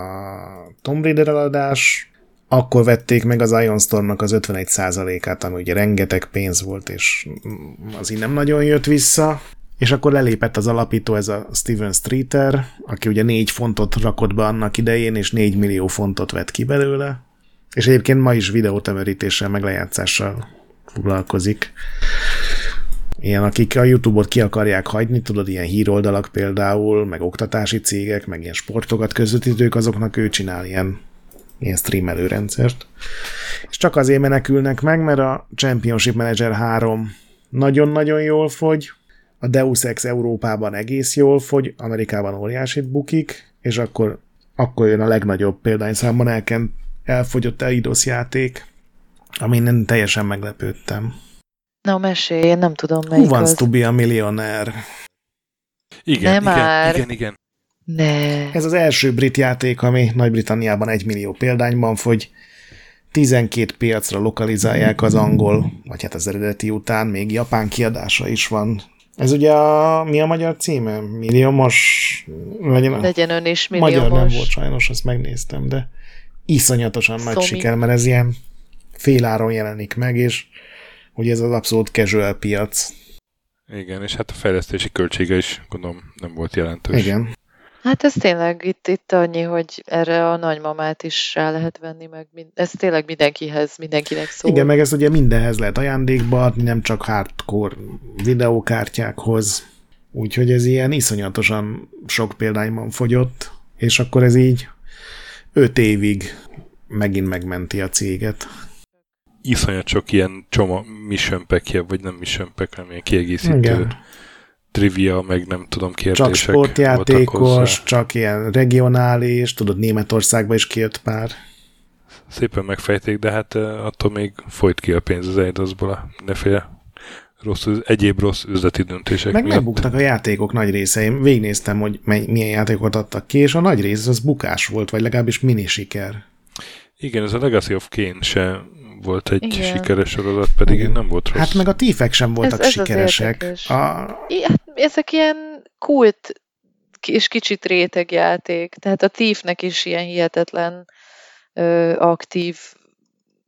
[SPEAKER 2] Tomb Raider eladás, akkor vették meg az Ion Storm-nak az 51%-át, ami ugye rengeteg pénz volt, és az így nem nagyon jött vissza, és akkor lelépett az alapító, ez a Steven Streeter, aki ugye 4 fontot rakott be annak idején, és 4 millió fontot vett ki belőle, és egyébként ma is videótemerítéssel, meg lejátszással foglalkozik. Ilyen, akik a YouTube-ot ki akarják hagyni, tudod, ilyen híroldalak például, meg oktatási cégek, meg ilyen sportokat közvetítők, azoknak ő csinál ilyen, ilyen streamelő rendszert. És csak azért menekülnek meg, mert a Championship Manager 3 nagyon-nagyon jól fogy, a Deus Ex Európában egész jól fogy, Amerikában óriásit bukik, és akkor, akkor jön a legnagyobb példányszámban elken, elfogyott Eidos játék, amin nem teljesen meglepődtem.
[SPEAKER 3] Na, mesélj, én nem tudom melyik
[SPEAKER 2] Who wants
[SPEAKER 3] az.
[SPEAKER 2] to be a millionaire?
[SPEAKER 1] Igen,
[SPEAKER 3] Nem
[SPEAKER 1] igen,
[SPEAKER 3] már.
[SPEAKER 1] igen, igen.
[SPEAKER 3] Ne.
[SPEAKER 2] Ez az első brit játék, ami Nagy-Britanniában egy millió példányban fogy. 12 piacra lokalizálják az angol, vagy hát az eredeti után, még japán kiadása is van. Ez ugye a, mi a magyar címe? Milliómos? Legyen,
[SPEAKER 3] Legyen ön is
[SPEAKER 2] magyar
[SPEAKER 3] milliómos.
[SPEAKER 2] nem volt sajnos, azt megnéztem, de iszonyatosan nagy
[SPEAKER 3] Szomi.
[SPEAKER 2] siker, mert ez ilyen féláron jelenik meg, és ugye ez az abszolút casual piac.
[SPEAKER 1] Igen, és hát a fejlesztési költsége is gondolom nem volt jelentős.
[SPEAKER 2] Igen.
[SPEAKER 3] Hát ez tényleg itt, itt annyi, hogy erre a nagymamát is rá lehet venni, meg mind, ez tényleg mindenkihez, mindenkinek szól.
[SPEAKER 2] Igen, meg ezt ugye mindenhez lehet ajándékba adni, nem csak hardcore videókártyákhoz. Úgyhogy ez ilyen iszonyatosan sok példányban fogyott, és akkor ez így öt évig megint megmenti a céget.
[SPEAKER 1] Iszonyat sok ilyen csoma mission pack vagy nem mission pack, hanem ilyen kiegészítő
[SPEAKER 2] Igen.
[SPEAKER 1] Trivia, meg nem tudom kérdések
[SPEAKER 2] Csak sportjátékos, csak ilyen regionális, tudod, Németországban is kijött pár.
[SPEAKER 1] Szépen megfejték, de hát attól még folyt ki a pénz az Eidosból a mindenféle rossz, egyéb rossz üzleti döntések
[SPEAKER 2] Meg
[SPEAKER 1] miatt.
[SPEAKER 2] megbuktak a játékok nagy része. Én végignéztem, hogy mely, milyen játékokat adtak ki, és a nagy rész az bukás volt, vagy legalábbis mini siker.
[SPEAKER 1] Igen, ez a Legacy of Kane se volt egy
[SPEAKER 3] Igen.
[SPEAKER 1] sikeres sorozat, pedig
[SPEAKER 2] Igen.
[SPEAKER 1] nem volt rossz.
[SPEAKER 2] Hát meg a tífek sem voltak
[SPEAKER 3] ez az
[SPEAKER 2] sikeresek. A,
[SPEAKER 3] I- hát ezek ilyen kult és kicsit réteg játék. Tehát a Thiefnek is ilyen hihetetlen ö, aktív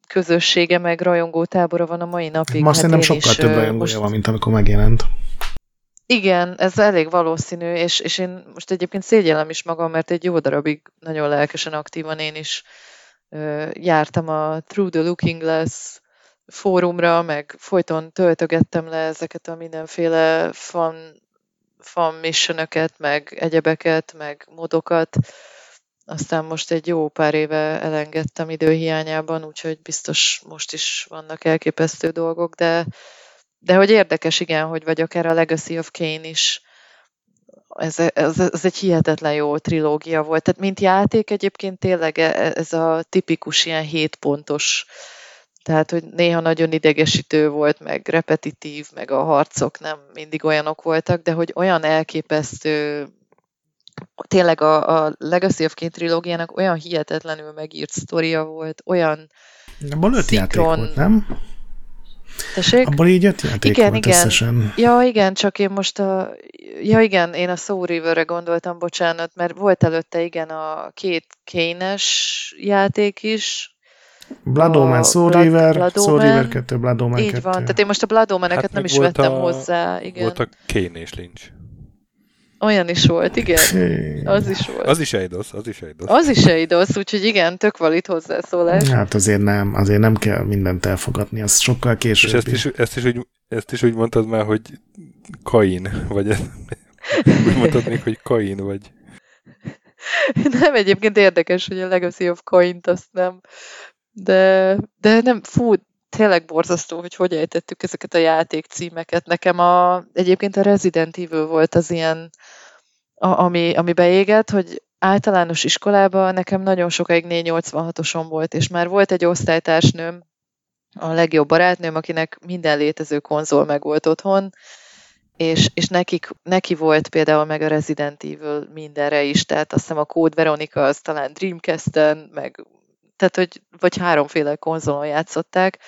[SPEAKER 3] közössége, meg rajongó tábora van a mai napig.
[SPEAKER 2] ma
[SPEAKER 3] hát
[SPEAKER 2] szerintem sokkal
[SPEAKER 3] is,
[SPEAKER 2] több rajongója
[SPEAKER 3] most-
[SPEAKER 2] van, mint amikor megjelent.
[SPEAKER 3] Igen, ez elég valószínű, és, és én most egyébként szégyellem is magam, mert egy jó darabig nagyon lelkesen aktívan én is ö, jártam a Through the Looking Glass fórumra, meg folyton töltögettem le ezeket a mindenféle fan, fan missionöket, meg egyebeket, meg modokat. Aztán most egy jó pár éve elengedtem időhiányában, úgyhogy biztos most is vannak elképesztő dolgok, de de hogy érdekes, igen, hogy vagy akár a Legacy of Kane is, ez, ez, ez egy hihetetlen jó trilógia volt. Tehát mint játék egyébként tényleg e- ez a tipikus ilyen 7 pontos, tehát hogy néha nagyon idegesítő volt, meg repetitív, meg a harcok nem mindig olyanok voltak, de hogy olyan elképesztő tényleg a, a Legacy of Kane trilógiának olyan hihetetlenül megírt sztoria volt, olyan
[SPEAKER 2] öt játék
[SPEAKER 3] Szinkron.
[SPEAKER 2] volt, nem?
[SPEAKER 3] tessék?
[SPEAKER 2] Abból így öt játék
[SPEAKER 3] Igen,
[SPEAKER 2] volt
[SPEAKER 3] igen.
[SPEAKER 2] összesen.
[SPEAKER 3] Ja, igen, csak én most a... Ja, igen, én a Soul River-re gondoltam, bocsánat, mert volt előtte, igen, a két kénes játék is.
[SPEAKER 2] Blood Omen, Soul
[SPEAKER 3] Blood-
[SPEAKER 2] River,
[SPEAKER 3] Blood
[SPEAKER 2] Soul. River 2, Blood Omen
[SPEAKER 3] Így
[SPEAKER 2] 2.
[SPEAKER 3] van, tehát én most a Blood Omen-eket
[SPEAKER 1] Hát
[SPEAKER 3] nem is vettem
[SPEAKER 1] a-
[SPEAKER 3] hozzá, igen.
[SPEAKER 1] Volt a Kane és Lynch.
[SPEAKER 3] Olyan is volt, igen. Az is volt.
[SPEAKER 1] Az is Eidos, az is Eidos.
[SPEAKER 3] Az is Eidos, úgyhogy igen, tök valit hozzászólás.
[SPEAKER 2] Hát azért nem, azért nem kell mindent elfogadni, az sokkal
[SPEAKER 1] És
[SPEAKER 2] később.
[SPEAKER 1] ezt is, ezt, is úgy, ezt is úgy mondtad már, hogy Kain, vagy úgy mondtad még, hogy Kain, vagy
[SPEAKER 3] Nem, egyébként érdekes, hogy a Legacy of Coin-t azt nem, de, de nem, fú, tényleg borzasztó, hogy hogy ejtettük ezeket a játékcímeket. Nekem a, egyébként a Resident Evil volt az ilyen, a, ami, ami beégett, hogy általános iskolában nekem nagyon sokáig 486-osom volt, és már volt egy osztálytársnőm, a legjobb barátnőm, akinek minden létező konzol meg volt otthon, és, és nekik, neki volt például meg a Resident Evil mindenre is, tehát azt hiszem a Code Veronica az talán Dreamcast-en, meg tehát, hogy vagy háromféle konzolon játszották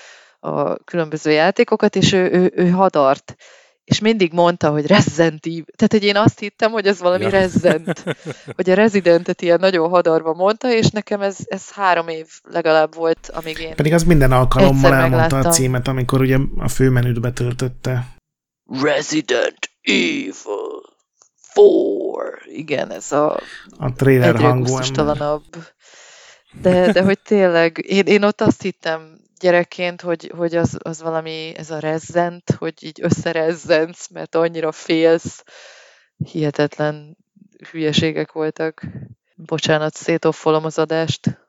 [SPEAKER 3] a különböző játékokat, és ő, ő, ő hadart. És mindig mondta, hogy Resident Evil. Tehát, hogy én azt hittem, hogy ez valami
[SPEAKER 1] Ja.
[SPEAKER 3] Resident. Hogy a Residentet ilyen nagyon hadarva mondta, és nekem ez, ez három év legalább volt, amíg én
[SPEAKER 2] Pedig az minden alkalommal elmondta a címet, amikor ugye a főmenüt betöltötte.
[SPEAKER 3] Resident Evil 4. Igen, ez a
[SPEAKER 2] A trailer hangú ember.
[SPEAKER 3] De, de hogy tényleg, én, én ott azt hittem gyerekként, hogy, hogy az, az valami, ez a rezzent, hogy így összerezzensz, mert annyira félsz. Hihetetlen hülyeségek voltak. Bocsánat, szétoffolom az adást.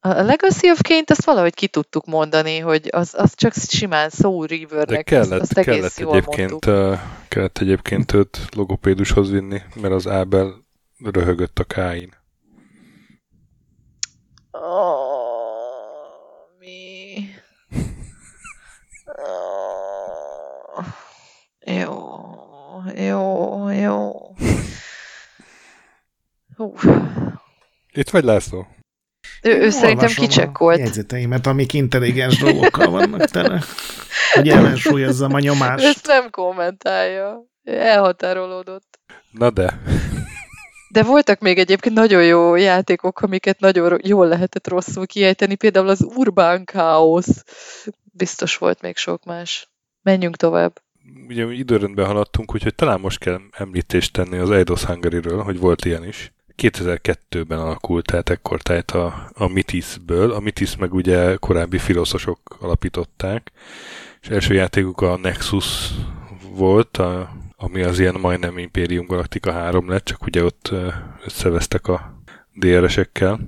[SPEAKER 3] A Legacy of Kane-t azt valahogy ki tudtuk mondani, hogy az, az csak simán Soul Rivernek,
[SPEAKER 1] De kellett,
[SPEAKER 3] azt, azt egész
[SPEAKER 1] kellett,
[SPEAKER 3] jól
[SPEAKER 1] egyébként,
[SPEAKER 3] mondtuk.
[SPEAKER 1] kellett egyébként őt logopédushoz vinni, mert az Ábel röhögött a Káin.
[SPEAKER 3] Oh, mi? Oh, jó, jó, jó. Hú.
[SPEAKER 1] Itt vagy László?
[SPEAKER 3] Ő, ő szerintem kicsekkolt.
[SPEAKER 2] A jegyzeteimet, amik intelligens dolgokkal vannak tele. Hogy ellensúlyozzam a nyomást.
[SPEAKER 3] Ezt nem kommentálja. Elhatárolódott.
[SPEAKER 1] Na de.
[SPEAKER 3] De voltak még egyébként nagyon jó játékok, amiket nagyon jól lehetett rosszul kiejteni, például az Urban Chaos. Biztos volt még sok más. Menjünk tovább.
[SPEAKER 1] Ugye időrendben haladtunk, úgyhogy talán most kell említést tenni az Eidos Hungary-ről, hogy volt ilyen is. 2002-ben alakult, tehát ekkor tehát a, a Mitisből. A Mitis meg ugye korábbi filoszosok alapították, és első játékuk a Nexus volt, a, ami az ilyen majdnem Imperium Galactica 3 lett, csak ugye ott összevesztek a DRS-ekkel,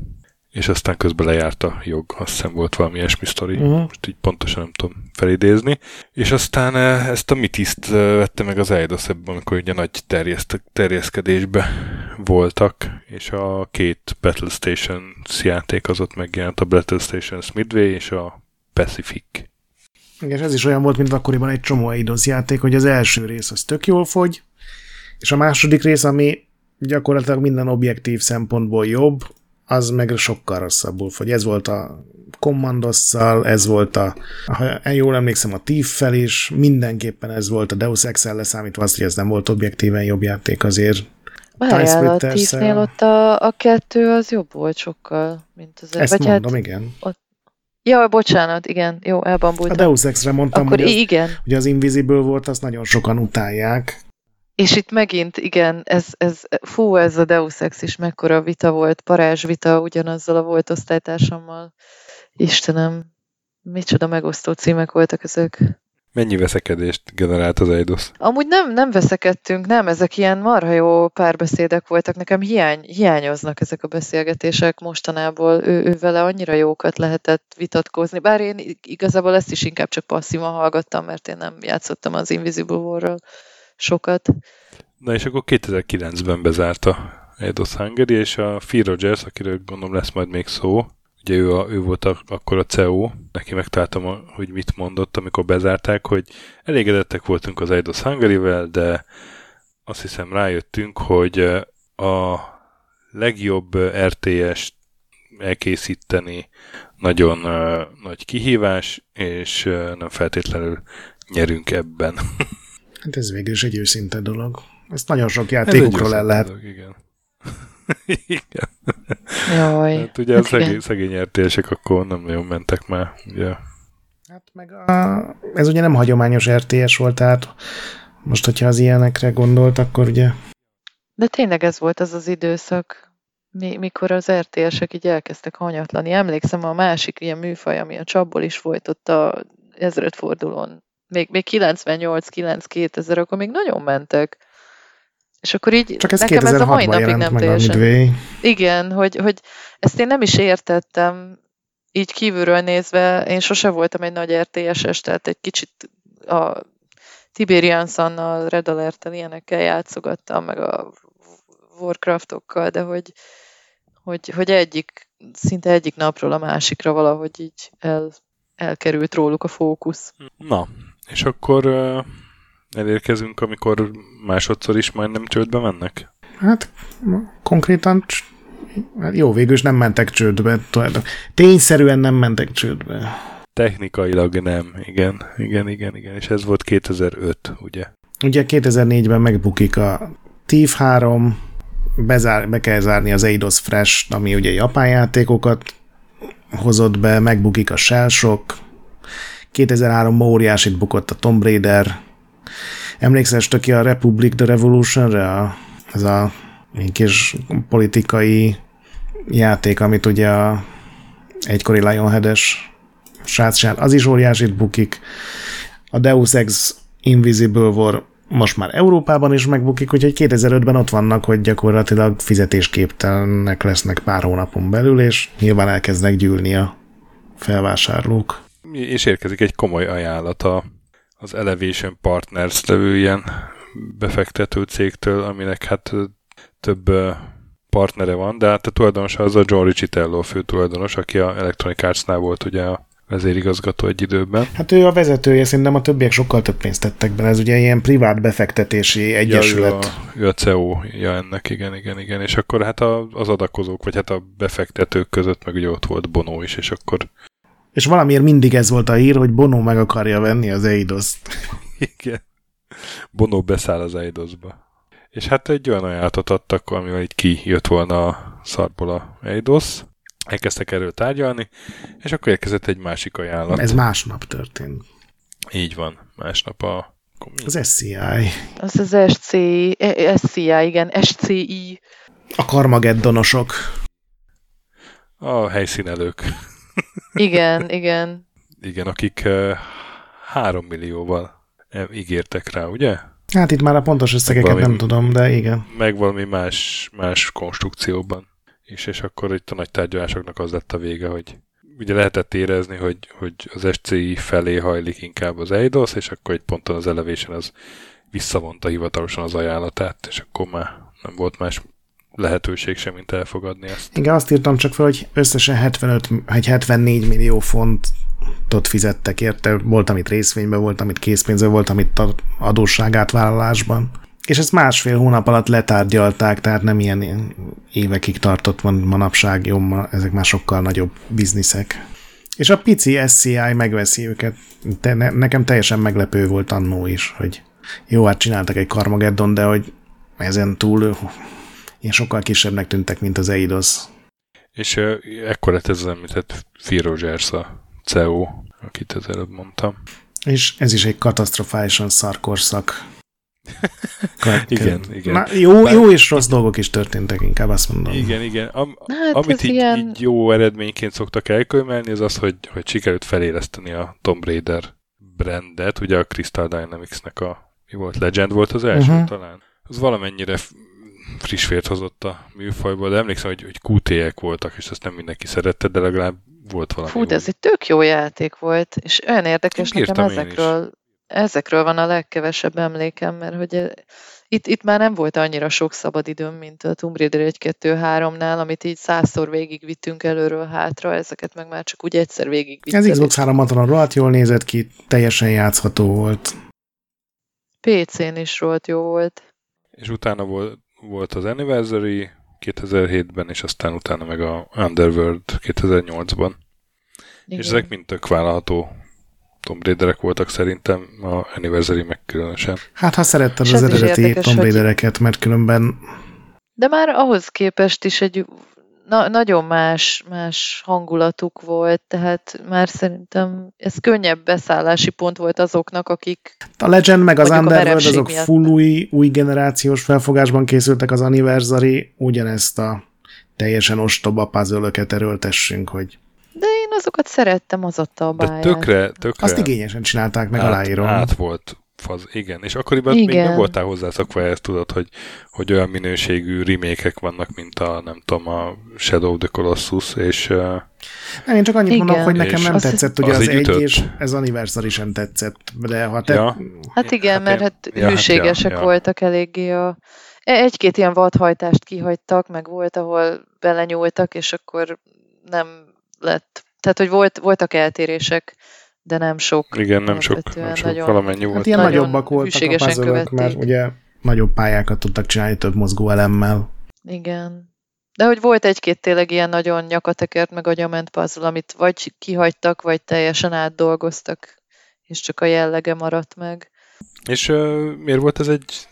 [SPEAKER 1] és aztán közben lejárt a jog, azt hiszem volt valami ilyesmi sztori,
[SPEAKER 2] Mhm.
[SPEAKER 1] most így pontosan nem tudom felidézni. És aztán ezt a Mitiszt vette meg az Eidos amikor ugye nagy terjeszt, terjeszkedésbe voltak, és a két Battle Stations játék az ott megjelent, a Battle Stations Midway és a Pacific.
[SPEAKER 2] Igen, és ez is olyan volt, mint akkoriban egy csomó Eidos játék, hogy az első rész az tök jól fogy, és a második rész, ami gyakorlatilag minden objektív szempontból jobb, az meg sokkal rosszabbul fogy. Ez volt a Commandosszal, ez volt a, ha jól emlékszem, a Thief-fel is, mindenképpen ez volt a Deus Ex-el leszámítva azt, hogy ez nem volt objektíven jobb játék azért.
[SPEAKER 3] Várjál, a. Tiefnél ott a, a kettő az jobb volt sokkal, mint az
[SPEAKER 2] Ezt
[SPEAKER 3] vagy
[SPEAKER 2] mondom,
[SPEAKER 3] hát,
[SPEAKER 2] igen.
[SPEAKER 3] Ja, bocsánat, igen, jó,
[SPEAKER 2] A
[SPEAKER 3] elbambultam.
[SPEAKER 2] Deus Ex-re mondtam,
[SPEAKER 3] Akkor
[SPEAKER 2] hogy az,
[SPEAKER 3] igen.
[SPEAKER 2] hogy az Invisible volt, azt nagyon sokan utálják.
[SPEAKER 3] És itt megint, igen, ez, ez, fú, ez a Deus Ex is mekkora vita volt, parázsvita ugyanazzal a volt osztálytársammal. Istenem, micsoda megosztó címek voltak ezek.
[SPEAKER 1] Mennyi veszekedést generált az Eidos?
[SPEAKER 3] Amúgy nem, nem veszekedtünk, nem, ezek ilyen marha jó párbeszédek voltak. Nekem hiány, hiányoznak ezek a beszélgetések mostanából. Ő, ő vele annyira jókat lehetett vitatkozni, bár én igazából ezt is inkább csak passzívan hallgattam, mert én nem játszottam az Invisible War-ral sokat.
[SPEAKER 1] Na és akkor 2009-ben bezárta Eidos Hungary, és a Phil Rogers, akiről gondolom lesz majd még szó, ugye ő, a, ő volt a, akkor a CEO, neki megtaláltam, a- hogy mit mondott, amikor bezárták, hogy elégedettek voltunk az Eidos Hungary-vel, de azt hiszem rájöttünk, hogy a legjobb RTS-t elkészíteni nagyon uh, nagy kihívás, és uh, nem feltétlenül nyerünk ebben.
[SPEAKER 2] Hát ez végül is egy őszinte dolog. Ezt nagyon sok játékokról el lehet.
[SPEAKER 1] dolog, Igen. igen.
[SPEAKER 3] Jaj.
[SPEAKER 1] Hát ugye a
[SPEAKER 3] Hát igen.
[SPEAKER 1] szegény, szegény RTS-ek akkor nem nagyon mentek már. Ugye.
[SPEAKER 2] Hát meg a, ez ugye nem hagyományos RTS volt, tehát most, hogyha az ilyenekre gondolt, akkor ugye
[SPEAKER 3] De tényleg ez volt az az időszak, mi, mikor az RTS-ek így elkezdtek hanyatlani. Emlékszem a másik ilyen műfaj, ami a csapból is volt ott a ezredfordulón. Még, még 98-9-2000, akkor még nagyon mentek. És akkor így
[SPEAKER 2] csak ez
[SPEAKER 3] nekem ez a mai
[SPEAKER 2] 2006-ban
[SPEAKER 3] napig nem teljesen...
[SPEAKER 2] Midway.
[SPEAKER 3] Igen, hogy, hogy ezt én nem is értettem, így kívülről nézve, én sose voltam egy nagy RTS-es, tehát egy kicsit a Tiberian Sunnal, Red alert ilyenekkel játszogattam, meg a Warcraftokkal, de hogy, hogy, hogy egyik, szinte egyik napról a másikra valahogy így el, elkerült róluk a fókusz.
[SPEAKER 1] Na, és akkor uh, elérkezünk, amikor másodszor is majdnem csődbe mennek.
[SPEAKER 2] Hát konkrétan hát jó, végül is nem mentek csődbe. Tényszerűen nem mentek csődbe.
[SPEAKER 1] Technikailag nem, igen, igen, igen, igen, és ez volt 2005, ugye?
[SPEAKER 2] Ugye 2004-ben megbukik a Thief 3, bezár, be kell zárni az Eidos Fresh, ami ugye japán játékokat hozott be, megbukik a Shell Shock, 2003-ban óriásit bukott a Tomb Raider, emlékszel Stöki a Republic the Revolution-re? A, ez a kis politikai játék, amit ugye a egykori Lionhead-es srác az is óriásit bukik. A Deus Ex Invisible War most már Európában is megbukik, úgyhogy 2005-ben ott vannak, hogy gyakorlatilag fizetésképtelenek lesznek pár hónapon belül, és nyilván elkezdnek gyűlni a felvásárlók.
[SPEAKER 1] És érkezik egy komoly ajánlat az Elevation Partners levő ilyen befektető cégtől, aminek hát több partnere van, de hát a tulajdonos az a John Riccitello, a fő tulajdonos, aki a Electronic Arts-nál volt ugye a vezérigazgató egy időben.
[SPEAKER 2] Hát ő a vezetője, szerintem a többiek sokkal több pénzt tettek bele, ez ugye ilyen privát befektetési egyesület.
[SPEAKER 1] Ja, ő a, ő a CEO-ja ennek, igen, igen, igen, és akkor hát az adakozók, vagy hát a befektetők között meg ugye ott volt Bono is, és akkor...
[SPEAKER 2] És valamiért mindig ez volt a hír, hogy Bono meg akarja venni az Eidos-t.
[SPEAKER 1] igen. Bono beszáll az Eidos-ba. És hát egy olyan ajánlatot adtak, amivel így kijött volna a szarból a Eidos, elkezdtek erről tárgyalni, és akkor érkezett egy másik ajánlat.
[SPEAKER 2] Ez másnap történt.
[SPEAKER 1] Így van, másnap a...
[SPEAKER 2] Az SCI.
[SPEAKER 3] Az az SCI, e, SCI, igen, SCI.
[SPEAKER 2] A karmageddonosok.
[SPEAKER 1] A helyszínelők.
[SPEAKER 3] Igen, igen.
[SPEAKER 1] Igen, akik uh, három millióval ígértek rá, ugye?
[SPEAKER 2] Hát itt már a pontos összegeket valami, nem tudom, de igen.
[SPEAKER 1] Meg valami más, más konstrukcióban és, és akkor itt a nagy tárgyalásoknak az lett a vége, hogy ugye lehetett érezni, hogy, hogy az SCI felé hajlik inkább az EIDOS, és akkor egy ponton az Elevation az visszavonta hivatalosan az ajánlatát, és akkor már nem volt más lehetőség sem, mint elfogadni ezt.
[SPEAKER 2] Igen, azt írtam csak fel, hogy összesen 75, vagy 74 millió fontot fizettek érte. Volt, amit részvényben, volt, amit készpénzben, volt, amit adósságátvállalásban. És ezt másfél hónap alatt letárgyalták, tehát nem ilyen évekig tartott van manapság, jó, ezek már sokkal nagyobb bizniszek. És a pici SCI megveszi őket. Te, ne, nekem teljesen meglepő volt annó is, hogy jó, hát csináltak egy Carmageddon, de hogy ezen túl ilyen sokkal kisebbnek tűntek, mint az Eidos.
[SPEAKER 1] És ekkor lett ez az említett Phil Rogers a CEO, akit az előbb mondtam.
[SPEAKER 2] És ez is egy katasztrofálisan szarkorszak
[SPEAKER 1] igen, igen.
[SPEAKER 2] Na, jó, Bár... jó és rossz dolgok is történtek, inkább azt mondom.
[SPEAKER 1] Igen, igen. Am, hát amit így, ilyen... így jó eredményként szoktak elkönyvelni, az az, hogy, hogy sikerült feléleszteni a Tomb Raider brandet, ugye a Crystal Dynamics-nek a mi volt, Legend volt az első uh-huh. talán. Az valamennyire friss vért hozott a műfajból, de emlékszem, hogy, hogy QT-ek voltak, és azt nem mindenki szerette, de legalább volt valami.
[SPEAKER 3] Fú, de ez egy tök jó játék volt, és olyan érdekes nekem ezekről ezekről van a legkevesebb emlékem, mert hogy eh, itt, itt már nem volt annyira sok szabad időm, mint a Tomb Raider 1-2-3-nál, amit így százszor végigvittünk előről hátra, ezeket meg már csak úgy egyszer végigvittünk.
[SPEAKER 2] Ez Xbox 360 rohadt jól nézett ki, teljesen játszható volt.
[SPEAKER 3] PC-n is rohadt jó volt.
[SPEAKER 1] És utána volt, volt az Anniversary 2007-ben, és aztán utána meg a Underworld 2008-ban. Igen. És ezek mind tök vállalható Tomb Raiderek voltak szerintem, a Anniversary meg különösen.
[SPEAKER 2] Hát ha szeretted az eredeti érdekes, Tomb Raidereket, mert különben...
[SPEAKER 3] De már ahhoz képest is egy na, nagyon más, más hangulatuk volt, tehát már szerintem ez könnyebb beszállási pont volt azoknak, akik...
[SPEAKER 2] A Legend meg az Underworld azok miatt. full új, új generációs felfogásban készültek az Anniversary, ugyanezt a teljesen ostoba puzzle erőltessünk, hogy
[SPEAKER 3] de én azokat szerettem, az ott a
[SPEAKER 1] báját. De tökre, tökre.
[SPEAKER 2] Azt igényesen csinálták meg, át, aláírom.
[SPEAKER 1] Át volt faz, igen, és akkoriban igen. még nem voltál hozzászokva ehhez, tudod, hogy, hogy olyan minőségű remékek vannak, mint a, nem tudom, a Shadow of the Colossus, és...
[SPEAKER 2] Nem, én csak annyit igen. mondom, hogy nekem nem az tetszett, ugye az, az egy, és ez Anniversary sem tetszett, de ha te... Ja.
[SPEAKER 3] Hát igen, hát mert hát ja, hűségesek ja, ja. voltak eléggé a... E- egy-két ilyen vadhajtást kihagytak, meg volt, ahol belenyúltak, és akkor nem lett. Tehát, hogy volt, voltak eltérések, de nem sok.
[SPEAKER 1] Igen, nem sok, nem sok nagyon, valamennyi volt. Hát
[SPEAKER 2] ilyen nagyobbak voltak a puzzle mert ugye nagyobb pályákat tudtak csinálni több mozgó elemmel.
[SPEAKER 3] Igen. De hogy volt egy-két tényleg ilyen nagyon nyakatekert meg agyament puzzle, amit vagy kihagytak, vagy teljesen átdolgoztak, és csak a jellege maradt meg.
[SPEAKER 1] És uh, miért volt ez egy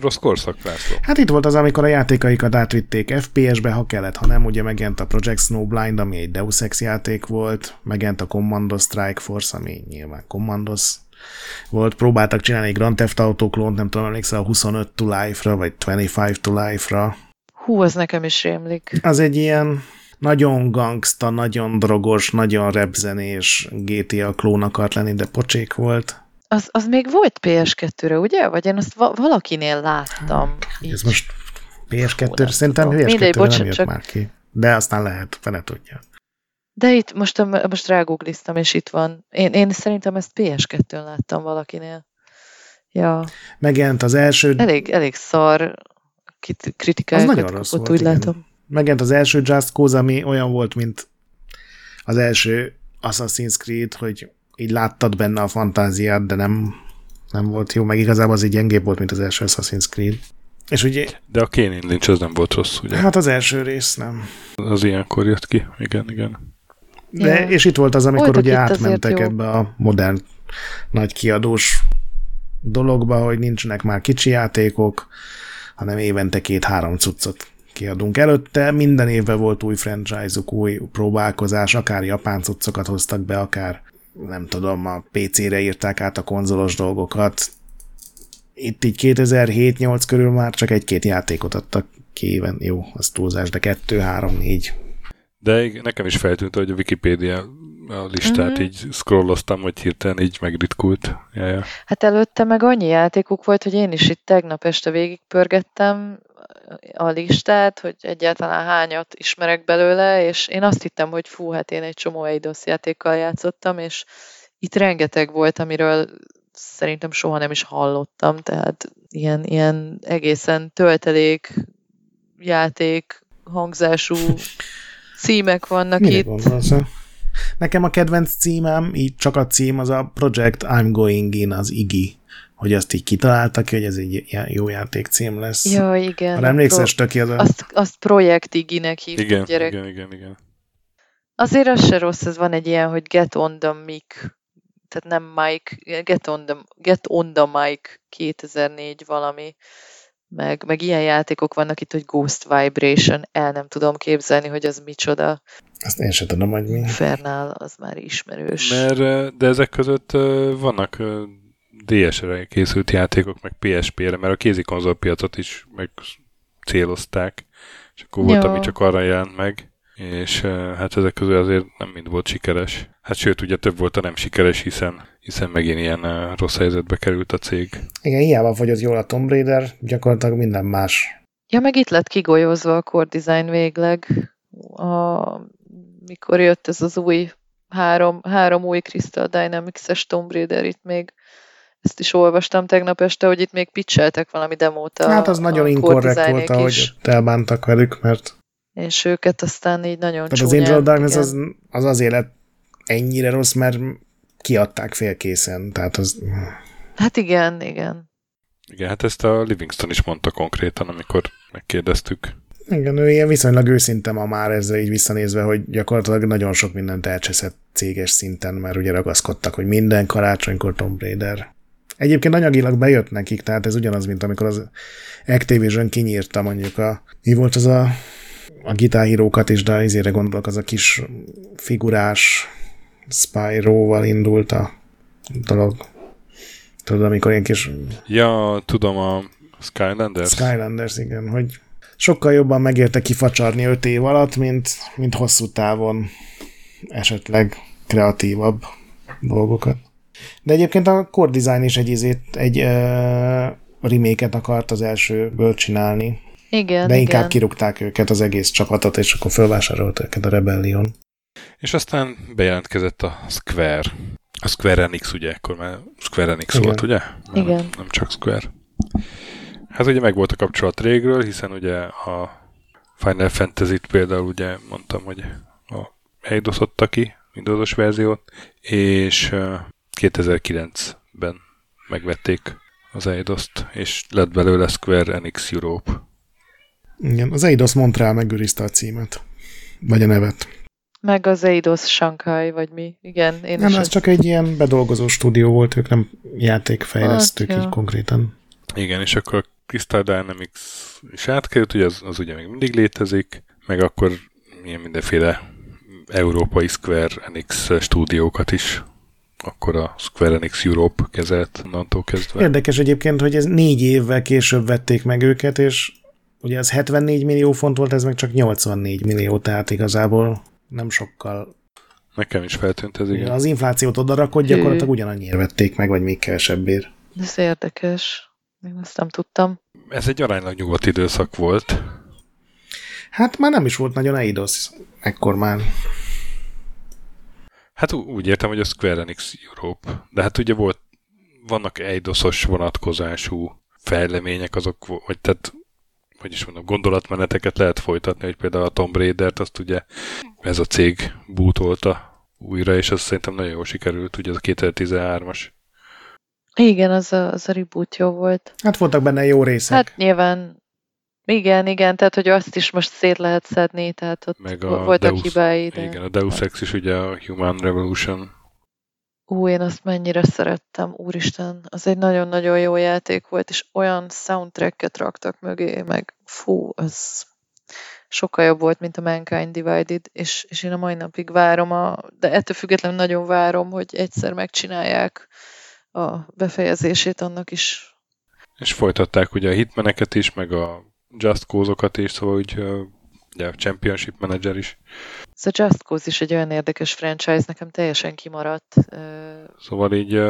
[SPEAKER 1] rossz korszak, László.
[SPEAKER 2] Hát itt volt az, amikor a játékaikat átvitték FPS-be, ha kellett, ha nem, ugye megjelent a Project Snowblind, ami egy Deus Ex játék volt, megjelent a Commando Strike Force, ami nyilván Commandos volt, próbáltak csinálni egy Grand Theft Auto klónt, nem tudom, emlékszel a 25 to Life-ra, vagy 25 to Life-ra.
[SPEAKER 3] Hú, az nekem is rémlik.
[SPEAKER 2] Az egy ilyen nagyon gangsta, nagyon drogos, nagyon repzenés GTA klón akart lenni, de pocsék volt.
[SPEAKER 3] Az, az még volt PS2-re, ugye? Vagy én azt va- valakinél láttam.
[SPEAKER 2] Ez
[SPEAKER 3] így.
[SPEAKER 2] most PS2,
[SPEAKER 3] Fú, nem
[SPEAKER 2] szerintem
[SPEAKER 3] tudom. Mindegy,
[SPEAKER 2] PS2 nem jött
[SPEAKER 3] csak-
[SPEAKER 2] már ki. De aztán lehet, fele tudja.
[SPEAKER 3] De itt most, most rágoogliztam, és itt van. Én, én szerintem ezt PS2-n láttam valakinél. Ja,
[SPEAKER 2] Megjelent az első,
[SPEAKER 3] elég, elég szar kit-
[SPEAKER 2] Az
[SPEAKER 3] kritikákat
[SPEAKER 2] nagyon rossz volt,
[SPEAKER 3] úgy
[SPEAKER 2] igen.
[SPEAKER 3] látom.
[SPEAKER 2] megjelent az első Just Cause, ami olyan volt, mint az első Assassin's Creed, hogy így láttad benne a fantáziát, de nem, nem volt jó, meg igazából az így gyengébb volt, mint az első Assassin's Creed. És ugye,
[SPEAKER 1] De a Kane Lynch az nem volt rossz, ugye?
[SPEAKER 2] hát az első rész nem.
[SPEAKER 1] Az ilyenkor jött ki. Igen, igen.
[SPEAKER 2] De,
[SPEAKER 3] Ja.
[SPEAKER 2] és itt volt az, amikor
[SPEAKER 3] Voltak
[SPEAKER 2] ugye átmentek ebbe a modern nagy kiadós dologba, hogy nincsenek már kicsi játékok, hanem évente két-három cuccot kiadunk. Előtte minden évben volt új franchise-uk, új próbálkozás, akár japán cuccokat hoztak be, akár nem tudom, a PC-re írták át a konzolos dolgokat. Itt így 2007-8 körül már csak egy-két játékot adtak ki éven. Jó, az túlzás, de kettő, három, négy.
[SPEAKER 1] De ig- nekem is feltűnt, hogy a Wikipédia a listát
[SPEAKER 3] Mhm.
[SPEAKER 1] így scrolloztam, hogy hirtelen így megritkult. Ja, ja.
[SPEAKER 3] Hát előtte meg annyi játékuk volt, hogy én is itt tegnap este végigpörgettem a listát, hogy egyáltalán hányat ismerek belőle, és én azt hittem, hogy fú, hát én egy csomó Eidos játékkal játszottam, és itt rengeteg volt, amiről szerintem soha nem is hallottam, tehát ilyen, ilyen egészen töltelék játék hangzású címek vannak
[SPEAKER 2] Mire
[SPEAKER 3] itt.
[SPEAKER 2] gondolsz? Nekem a kedvenc címem, így csak a cím, az a Project I'm Going In, az Iggy. Hogy azt így kitaláltak ki, hogy ez egy jó játékcím lesz.
[SPEAKER 3] Ja, igen.
[SPEAKER 2] Ha emlékszel, Stöki, az a...
[SPEAKER 3] Azt, azt Projekt Iginek hívtuk
[SPEAKER 1] Igen,
[SPEAKER 3] gyerek.
[SPEAKER 1] igen, igen, igen.
[SPEAKER 3] Azért az se rossz, ez van egy ilyen, hogy get on the mic, tehát nem mic, get on the, get on the mic 2004 valami, meg, meg ilyen játékok vannak itt, hogy Ghost Vibration, el nem tudom képzelni, hogy az micsoda.
[SPEAKER 2] Azt én sem tudom, hogy mi.
[SPEAKER 3] Infernal, az már ismerős.
[SPEAKER 1] Mert, ö, de ezek között ö, vannak ö, DS-re készült játékok, meg PSP-re, mert a kézi konzolpiacot is meg célozták, és akkor volt,
[SPEAKER 3] Ja.
[SPEAKER 1] ami csak arra jelent meg, és ö, hát ezek közül azért nem mind volt sikeres. Hát sőt, ugye több volt a nem sikeres, hiszen, hiszen megint ilyen ö, rossz helyzetbe került a cég.
[SPEAKER 2] Igen, hiába fogyott jól a Tomb Raider, gyakorlatilag minden más.
[SPEAKER 3] Ja, meg itt lett kigolyózva a core design végleg, a, mikor jött ez az új három, három új Crystal Dynamics-es Tomb Raider, itt még ezt is olvastam tegnap este, hogy itt még pitcheltek valami demót a
[SPEAKER 2] hát az nagyon
[SPEAKER 3] a core
[SPEAKER 2] inkorrekt volt, ahogy
[SPEAKER 3] is,
[SPEAKER 2] elbántak velük, mert
[SPEAKER 3] és őket aztán így nagyon
[SPEAKER 2] tehát az
[SPEAKER 3] csúnyán,
[SPEAKER 2] Angel of Darkness az, az azért lett ennyire rossz, mert kiadták félkészen, tehát az...
[SPEAKER 3] Hát igen, igen.
[SPEAKER 1] Igen, hát ezt a Livingston is mondta konkrétan, amikor megkérdeztük.
[SPEAKER 2] Igen, ő ilyen viszonylag őszinte ma már ezzel így visszanézve, hogy gyakorlatilag nagyon sok mindent elcseszett céges szinten, mert ugye ragaszkodtak, hogy minden karácsonykor Tomb Raider. Egyébként anyagilag bejött nekik, tehát ez ugyanaz, mint amikor az Activision kinyírta mondjuk a... Mi volt az a, a gitárhírókat is, de izére gondolok, az a kis figurás Spyro-val indult a dolog. Tudod, amikor ilyen kis
[SPEAKER 1] Ja, tudom, a Skylanders.
[SPEAKER 2] Skylanders, igen, hogy sokkal jobban megérte kifacsarni öt év alatt, mint, mint hosszú távon esetleg kreatívabb dolgokat. De egyébként a core design is egy, izét, egy uh, remake akart az elsőből csinálni,
[SPEAKER 3] Igen,
[SPEAKER 2] de inkább
[SPEAKER 3] igen.
[SPEAKER 2] kirúgták őket az egész csapatot, és akkor felvásárolt őket a Rebellion.
[SPEAKER 1] És aztán bejelentkezett a Square. A Square Enix, ugye, akkor már Square Enix
[SPEAKER 2] Igen.
[SPEAKER 1] volt, ugye? Nem,
[SPEAKER 3] Igen.
[SPEAKER 1] Nem csak Square. Hát ugye meg volt a kapcsolat régről, hiszen ugye a Final Fantasy-t például ugye mondtam, hogy a eidos ki, Windows-os verziót, és 2009-ben megvették az Eidos-t, és lett belőle Square Enix Europe.
[SPEAKER 2] Igen, az Eidos Montreal megőrizte a címet. Vagy a nevet.
[SPEAKER 3] Meg az Eidos Shanghai, vagy mi. Igen, én
[SPEAKER 2] Nem,
[SPEAKER 3] is
[SPEAKER 2] ez
[SPEAKER 3] ezt-
[SPEAKER 2] csak egy ilyen bedolgozó stúdió volt, ők nem játékfejlesztők
[SPEAKER 3] Hát,
[SPEAKER 2] így
[SPEAKER 3] ja.
[SPEAKER 2] konkrétan.
[SPEAKER 1] Igen, és akkor a Crystal Dynamics is átkerült, ugye az, az ugye még mindig létezik, meg akkor ilyen mindenféle európai Square Enix stúdiókat is akkor a Square Enix Europe kezelt onnantól kezdve.
[SPEAKER 2] Érdekes egyébként, hogy ez négy évvel később vették meg őket, és ugye az 74 millió font volt, ez meg csak 84 millió, tehát igazából nem sokkal
[SPEAKER 1] Nekem is feltűnt ez, igen.
[SPEAKER 2] Az inflációt odarakott, gyakorlatilag ugyanannyiért vették meg, vagy még kevesebbért.
[SPEAKER 3] Ez érdekes. Én ezt nem tudtam.
[SPEAKER 1] Ez egy aránylag nyugodt időszak volt.
[SPEAKER 2] Hát már nem is volt nagyon Eidos ekkor már.
[SPEAKER 1] Hát úgy értem, hogy a Square Enix Europe. De hát ugye volt, vannak Eidosos vonatkozású fejlemények, azok, vagy tehát hogy is mondom, gondolatmeneteket lehet folytatni, hogy például a Tomb Raider-t azt ugye ez a cég bútolta újra, és az szerintem nagyon jól sikerült, ugye az a 2013-as.
[SPEAKER 3] Igen, az a, az a reboot jó volt.
[SPEAKER 2] Hát voltak benne jó részek.
[SPEAKER 3] Hát nyilván igen, igen, tehát hogy azt is most szét lehet szedni, tehát ott
[SPEAKER 1] Meg a
[SPEAKER 3] voltak
[SPEAKER 1] Deus,
[SPEAKER 3] hibái. De...
[SPEAKER 1] Igen, a Deus Ex is ugye a Human Revolution.
[SPEAKER 3] Ú, én azt mennyire szerettem, úristen, az egy nagyon-nagyon jó játék volt, és olyan soundtracket raktak mögé, meg fú, az sokkal jobb volt, mint a Mankind Divided, és, és én a mai napig várom, a, de ettől függetlenül nagyon várom, hogy egyszer megcsinálják a befejezését annak is.
[SPEAKER 1] És folytatták ugye a hitmeneket is, meg a Just Cause-okat is, szóval úgy ugye Championship Manager is.
[SPEAKER 3] Ez a Just Cause is egy olyan érdekes franchise, nekem teljesen kimaradt.
[SPEAKER 1] Szóval így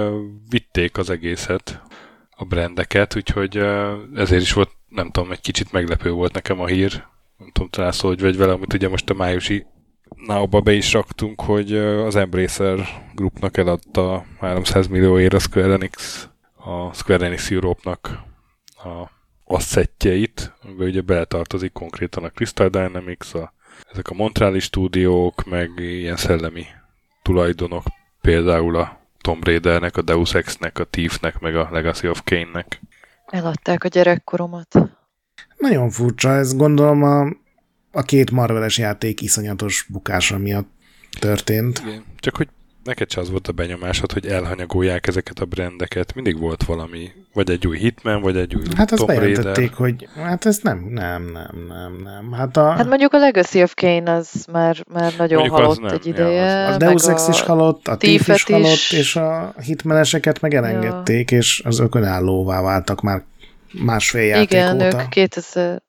[SPEAKER 1] vitték az egészet, a brandeket, úgyhogy ezért is volt, nem tudom, egy kicsit meglepő volt nekem a hír. Nem tudom, talán szó, hogy vagy vele, amit ugye most a májusi now be is raktunk, hogy az Embracer Groupnak eladta 300 millióért a Square Enix, a Square Enix Europe-nak a asszettjeit, amiben ugye beletartozik konkrétan a Crystal Dynamics, a, ezek a Montreali stúdiók, meg ilyen szellemi tulajdonok, például a Tomb Raidernek, a Deus Ex-nek, a Thiefnek, meg a Legacy of Kane-nek.
[SPEAKER 3] Eladták a gyerekkoromat.
[SPEAKER 2] Nagyon furcsa, ez gondolom a, a két Marveles játék iszonyatos bukása miatt történt.
[SPEAKER 1] Igen. Csak hogy neked se az volt a benyomásod, hogy elhanyagolják ezeket a brendeket. Mindig volt valami, vagy egy új Hitman, vagy egy új
[SPEAKER 2] Hát azt bejelentették, hogy hát ez nem, nem, nem, nem, nem. Hát, a,
[SPEAKER 3] Hát mondjuk a Legacy of Kane az már, már nagyon
[SPEAKER 1] Mondjuk az
[SPEAKER 3] halott
[SPEAKER 1] nem,
[SPEAKER 3] egy
[SPEAKER 1] ja,
[SPEAKER 3] ideje.
[SPEAKER 2] a Deus Ex is halott, a Thief is halott, és a hitmeneseket meg elengedték, és azok önállóvá váltak már másfél játék
[SPEAKER 3] Igen,
[SPEAKER 2] óta.
[SPEAKER 3] ők 2000...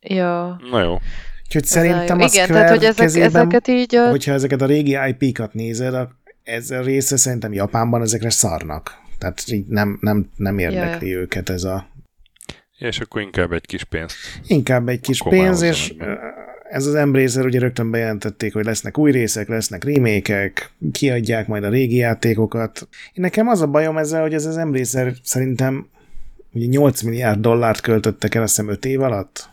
[SPEAKER 3] Ja,
[SPEAKER 1] Na jó.
[SPEAKER 2] Úgyhogy szerintem a
[SPEAKER 3] Igen,
[SPEAKER 2] Square
[SPEAKER 3] tehát hogy ezek,
[SPEAKER 2] kezében,
[SPEAKER 3] ezeket így a...
[SPEAKER 2] hogyha ezeket a régi IP-kat nézed, ez a része szerintem Japánban ezekre szarnak. Tehát így nem, nem, nem érdekli
[SPEAKER 3] Ja,
[SPEAKER 2] őket ez a...
[SPEAKER 1] És akkor inkább egy kis pénzt.
[SPEAKER 2] Inkább egy kis
[SPEAKER 1] Akkor
[SPEAKER 2] pénz, és ez az Embracer ugye rögtön bejelentették, hogy lesznek új részek, lesznek remékek, kiadják majd a régi játékokat. Én nekem az a bajom ezzel, hogy ez az Embracer szerintem ugye 8 milliárd dollárt költöttek el azt hiszem 5 év alatt,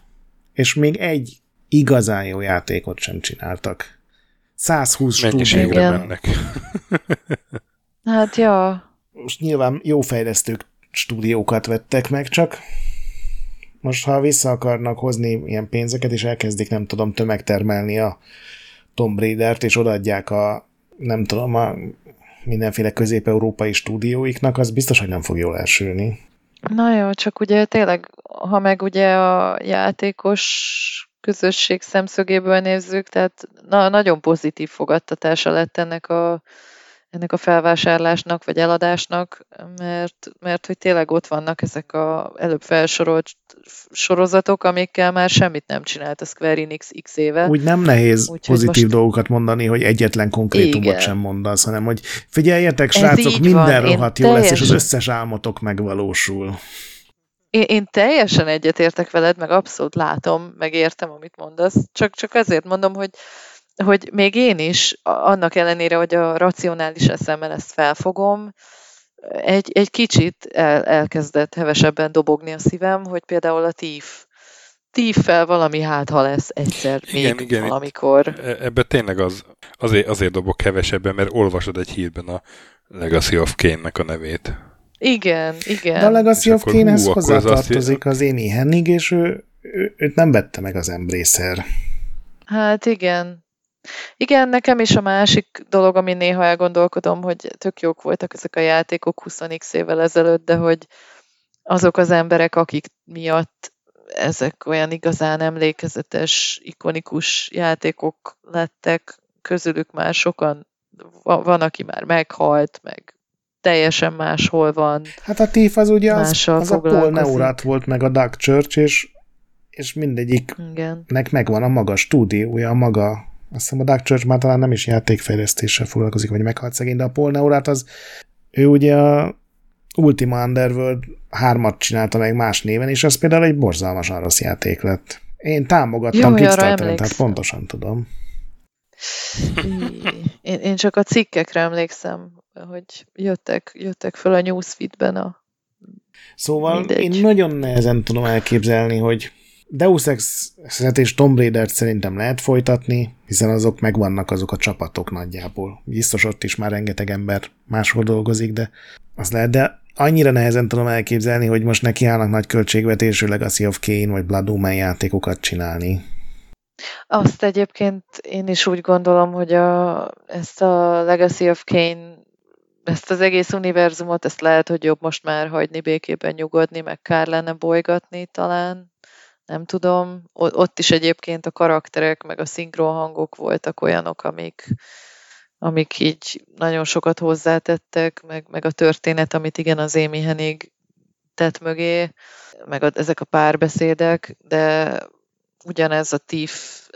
[SPEAKER 2] és még egy igazán jó játékot sem csináltak. 120
[SPEAKER 1] Mennyiségre mennek.
[SPEAKER 3] Hát ja,
[SPEAKER 2] Most nyilván jó fejlesztők stúdiókat vettek meg, csak most ha vissza akarnak hozni ilyen pénzeket, és elkezdik, nem tudom, tömegtermelni a Tomb Raider-t, és odaadják a, nem tudom, a mindenféle közép-európai stúdióiknak, az biztos, hogy nem fog jól elsülni.
[SPEAKER 3] na jó, csak ugye tényleg, ha meg ugye a játékos közösség szemszögéből nézzük, tehát na, nagyon pozitív fogadtatása lett ennek a, ennek a felvásárlásnak, vagy eladásnak, mert, mert hogy tényleg ott vannak ezek a előbb felsorolt sorozatok, amikkel már semmit nem csinált a Square Enix x éve.
[SPEAKER 2] Úgy nem nehéz
[SPEAKER 3] Úgyhogy
[SPEAKER 2] pozitív
[SPEAKER 3] most-
[SPEAKER 2] dolgokat mondani, hogy egyetlen konkrétumot
[SPEAKER 3] Igen.
[SPEAKER 2] sem mondasz, hanem hogy figyeljetek, srácok, minden
[SPEAKER 3] van, én
[SPEAKER 2] rohadt jó lesz, és az összes álmotok megvalósul.
[SPEAKER 3] Én, én teljesen egyetértek veled, meg abszolút látom, meg értem, amit mondasz, csak, csak azért mondom, hogy, hogy még én is, annak ellenére, hogy a racionális eszemmel ezt felfogom, egy, egy kicsit el, elkezdett hevesebben dobogni a szívem, hogy például a Thief, Thief-fel valami hát, ha lesz egyszer még
[SPEAKER 1] Igen, igen, itt-
[SPEAKER 3] valamikor.
[SPEAKER 1] E- Ebbe tényleg az, azért, azért dobok kevesebben, mert olvasod egy hírben a Legacy of Kane-nek a nevét.
[SPEAKER 3] Igen, igen.
[SPEAKER 2] De a Legacy
[SPEAKER 1] És
[SPEAKER 2] of Kane-hez hozzátartozik az Amy Hennig, és ő, ő, őt nem vette meg az Embracer.
[SPEAKER 3] Hát igen. Igen, nekem is a másik dolog, ami néha elgondolkodom, hogy tök jók voltak ezek a játékok 20x évvel ezelőtt, de hogy azok az emberek, akik miatt ezek olyan igazán emlékezetes, ikonikus játékok lettek, közülük már sokan, va- van, aki már meghalt, meg teljesen máshol van.
[SPEAKER 2] Hát a Thief az ugye az, az a Paul. Neurat volt, meg a Dark Church, és, és mindegyiknek megvan a maga stúdiója, a maga Azt hiszem a Dark Church már talán nem is játékfejlesztéssel foglalkozik, vagy meghalt szegény, de a Paul Neurát az, ő ugye a Ultima Underworld hármat csinálta meg más néven, és az például egy borzalmasan rossz játék lett. Én támogattam Kickstarteren, tehát pontosan tudom.
[SPEAKER 3] Én, én csak a cikkekre emlékszem, hogy jöttek, jöttek föl a newsfeedben a
[SPEAKER 2] Szóval Mindegy. én nagyon nehezen tudom elképzelni, hogy Deus Ex-et és Tomb Raider-t szerintem lehet folytatni, hiszen azok megvannak azok a csapatok nagyjából. Biztos ott is már rengeteg ember máshol dolgozik, de az lehet, de annyira nehezen tudom elképzelni, hogy most neki állnak nagy költségvetésű Legacy of Kane vagy Blood Omen játékokat csinálni.
[SPEAKER 3] Azt egyébként én is úgy gondolom, hogy a, ezt a Legacy of Kane ezt az egész univerzumot, ezt lehet, hogy jobb most már hagyni békében nyugodni, meg kár lenne bolygatni talán, nem tudom. Ott is egyébként a karakterek, meg a szinkronhangok voltak olyanok, amik, amik így nagyon sokat hozzátettek, meg, meg a történet, amit igen az Amy Hennig tett mögé, meg a, ezek a párbeszédek, de ugyanez a Tiff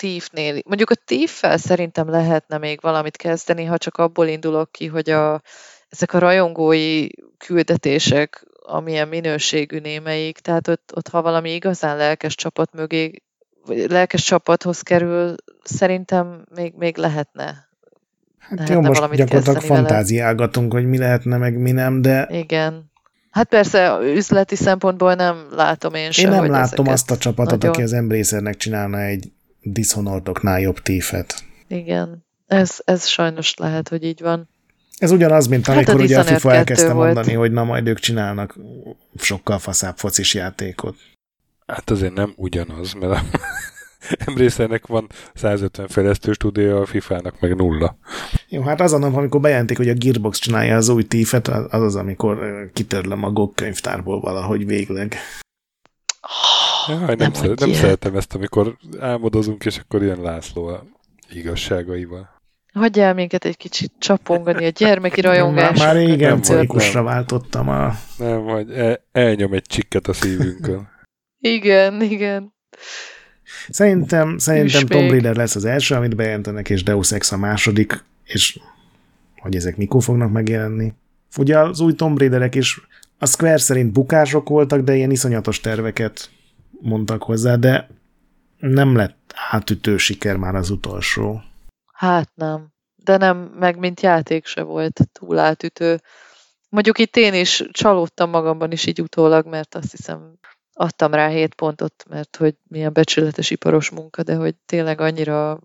[SPEAKER 3] Thief-nél, mondjuk a Thief-fel szerintem lehetne még valamit kezdeni, ha csak abból indulok ki, hogy a, ezek a rajongói küldetések, amilyen minőségű némeik, tehát ott, ott ha valami igazán lelkes csapat mögé, vagy lelkes csapathoz kerül, szerintem még, még lehetne.
[SPEAKER 2] Hát lehetne jó, most gyakorlatilag fantáziálgatunk, hogy mi lehetne, meg mi nem, de...
[SPEAKER 3] Igen. Hát persze, üzleti szempontból nem látom én sem,
[SPEAKER 2] Én nem látom azt a csapatot, nagyon... aki az Embracernek csinálna egy Dishonoredoknál jobb tífet.
[SPEAKER 3] Igen, ez, ez sajnos lehet, hogy így van.
[SPEAKER 2] Ez ugyanaz, mint hát amikor a ugye a FIFA elkezdte volt. mondani, hogy na majd ők csinálnak sokkal faszább focis játékot.
[SPEAKER 1] Hát azért nem ugyanaz, mert a Embracernek van 150 fejlesztő stúdió, a FIFA-nak meg nulla.
[SPEAKER 2] Jó, hát az a nap, amikor bejelentik, hogy a Gearbox csinálja az új tífet, az az, amikor kitörlöm a GOG könyvtárból valahogy végleg.
[SPEAKER 1] Jaj, nem, nem, szeret, nem szeretem ezt, amikor álmodozunk, és akkor ilyen László a igazságaival.
[SPEAKER 3] Hagyjál minket egy kicsit csapongani a gyermeki rajongás.
[SPEAKER 2] Már, már régen politikusra váltottam a...
[SPEAKER 1] Nem, hogy el, elnyom egy csikket a szívünkön.
[SPEAKER 3] igen, igen.
[SPEAKER 2] Szerintem, szerintem Tomb Raider lesz az első, amit bejelentenek, és Deus Ex a második, és hogy ezek mikor fognak megjelenni. Ugye az új Tomb Raiderek is a Square szerint bukások voltak, de ilyen iszonyatos terveket mondtak hozzá, de nem lett átütő siker már az utolsó.
[SPEAKER 3] Hát nem. De nem, meg mint játék se volt túl átütő. Mondjuk itt én is csalódtam magamban is így utólag, mert azt hiszem adtam rá 7 pontot, mert hogy milyen becsületes iparos munka, de hogy tényleg annyira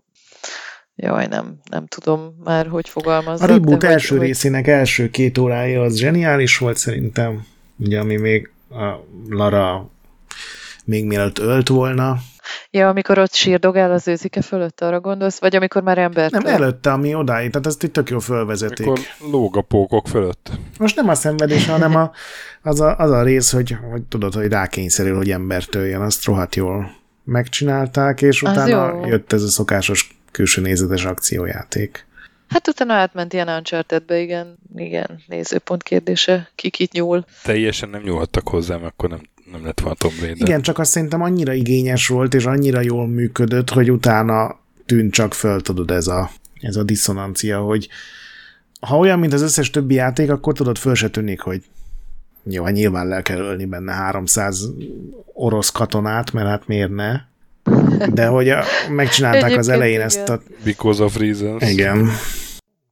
[SPEAKER 3] Jaj, nem, nem tudom már, hogy fogalmazzak.
[SPEAKER 2] A reboot első hogy, részének első két órája az zseniális volt szerintem, ugye, ami még a Lara még mielőtt ölt volna.
[SPEAKER 3] Ja, amikor ott sírdogál az őzike fölött, arra gondolsz? Vagy amikor már ember?
[SPEAKER 2] Nem, előtte, ami odáig, tehát ezt itt tök jó fölvezetik. Amikor
[SPEAKER 1] lóg a pókok fölött.
[SPEAKER 2] Most nem a szenvedés, hanem a, az, a, az a rész, hogy, hogy tudod, hogy rákényszerül, hogy embert öljön, azt rohadt jól megcsinálták, és utána jött ez a szokásos külső nézetes akciójáték.
[SPEAKER 3] Hát utána átment ilyen uncharted igen. Igen, nézőpont kérdése. Kikit nyúl.
[SPEAKER 1] Teljesen nem nyúlhattak hozzám, akkor nem nem lett volna Tomb Raider.
[SPEAKER 2] Igen, csak azt szerintem annyira igényes volt, és annyira jól működött, hogy utána tűnt csak föl, tudod, ez a, ez a diszonancia, hogy ha olyan, mint az összes többi játék, akkor tudod, föl se tűnik, hogy jó, hát nyilván le kell ölni benne 300 orosz katonát, mert hát miért ne? De hogy a, megcsinálták Egyébként az elején igen. ezt a...
[SPEAKER 1] Because of reasons.
[SPEAKER 2] Igen.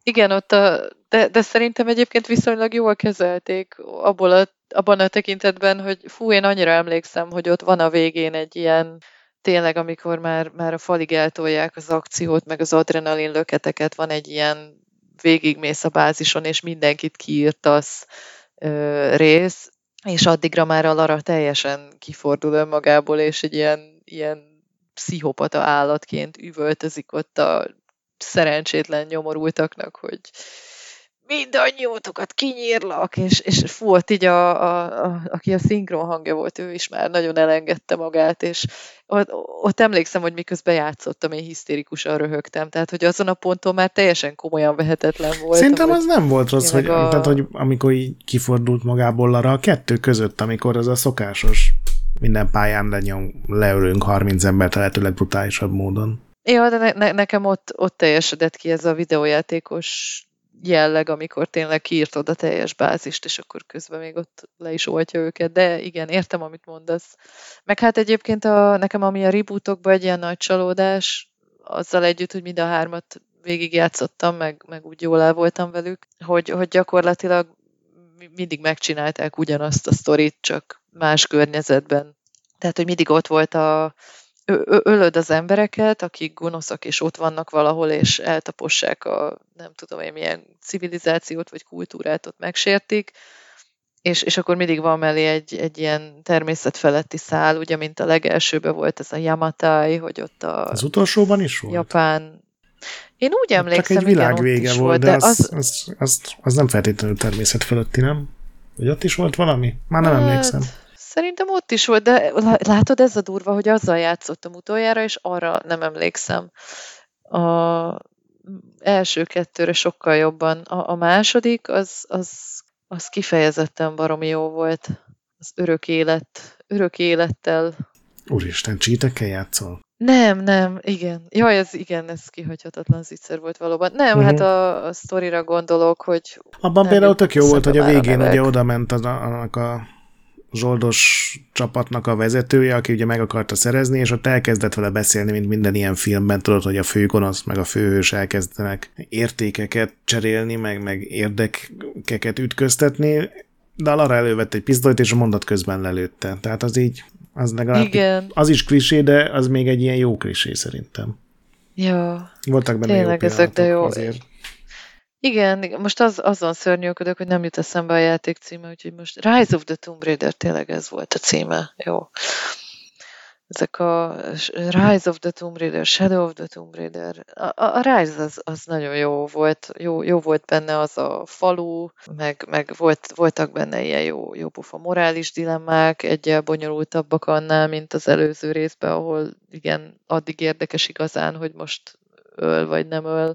[SPEAKER 3] Igen, ott a, de, de szerintem egyébként viszonylag jól kezelték abból a abban a tekintetben, hogy fú, én annyira emlékszem, hogy ott van a végén egy ilyen tényleg, amikor már, már a falig eltolják az akciót, meg az adrenalin löketeket, van egy ilyen végigmész a bázison, és mindenkit kiírtasz ö, rész, és addigra már a Lara teljesen kifordul önmagából, és egy ilyen, ilyen pszichopata állatként üvöltözik ott a szerencsétlen nyomorultaknak, hogy mindannyiótokat kinyírlak, és, és volt így, a, a, a, aki a szinkron hangja volt, ő is már nagyon elengedte magát, és ott, ott emlékszem, hogy miközben játszottam, én hisztérikusan röhögtem, tehát hogy azon a ponton már teljesen komolyan vehetetlen volt.
[SPEAKER 2] Szerintem az nem volt rossz, hogy, a... tehát, hogy amikor így kifordult magából arra a kettő között, amikor az a szokásos minden pályán lenyom, leölünk 30 embert a lehetőleg brutálisabb módon.
[SPEAKER 3] Ja, de ne, ne, nekem ott, ott teljesedett ki ez a videójátékos jelleg, amikor tényleg kiírtod a teljes bázist, és akkor közben még ott le is oltja őket. De igen, értem, amit mondasz. Meg hát egyébként a, nekem ami a rebootokban egy ilyen nagy csalódás, azzal együtt, hogy mind a hármat végigjátszottam, meg, meg úgy jól el voltam velük, hogy, hogy gyakorlatilag mindig megcsinálták ugyanazt a sztorit, csak más környezetben. Tehát, hogy mindig ott volt a, ölöd az embereket, akik gonoszak és ott vannak valahol, és eltapossák a nem tudom én milyen civilizációt vagy kultúrát ott megsértik, és, és akkor mindig van mellé egy, egy ilyen természetfeletti szál, ugye, mint a legelsőben volt ez a Yamatai, hogy ott a...
[SPEAKER 2] Az utolsóban is volt?
[SPEAKER 3] Japán... Én úgy emlékszem,
[SPEAKER 2] Csak egy világ vége volt, volt, de az, az, az, az, az nem feltétlenül természetfeletti, nem? Vagy ott is volt valami? Már nem hát, emlékszem.
[SPEAKER 3] Szerintem ott is volt, de látod, ez a durva, hogy azzal játszottam utoljára, és arra nem emlékszem. A első kettőre sokkal jobban. A, a második, az, az, az kifejezetten baromi jó volt. Az örök élet, örök élettel.
[SPEAKER 2] Úristen, csítekkel játszol?
[SPEAKER 3] Nem, nem, igen. Jaj, ez igen, ez kihagyhatatlan zicser volt valóban. Nem, uh-huh. hát a, a sztorira gondolok, hogy...
[SPEAKER 2] Abban például tök jó volt, hogy a végén a ugye oda ment az, annak a zsoldos csapatnak a vezetője, aki ugye meg akarta szerezni, és ott elkezdett vele beszélni, mint minden ilyen filmben, tudod, hogy a főgonosz meg a főhős elkezdenek értékeket cserélni, meg, meg érdekeket ütköztetni, de arra elővett egy pisztolyt, és a mondat közben lelőtte. Tehát az így, az legalább,
[SPEAKER 3] Igen.
[SPEAKER 2] az is klisé, de az még egy ilyen jó klisé szerintem.
[SPEAKER 3] Ja.
[SPEAKER 2] Voltak benne Tényleg jó ezek, de jó. Azért.
[SPEAKER 3] Igen, most az, azon szörnyűködök, hogy nem jut eszembe a játék címe, úgyhogy most Rise of the Tomb Raider tényleg ez volt a címe. Jó. Ezek a Rise of the Tomb Raider, Shadow of the Tomb Raider. A, a Rise az, az nagyon jó volt. Jó, jó volt benne az a falu, meg, meg volt, voltak benne ilyen jó, jó pofa morális dilemmák, egyel bonyolultabbak annál, mint az előző részben, ahol igen, addig érdekes igazán, hogy most öl vagy nem öl.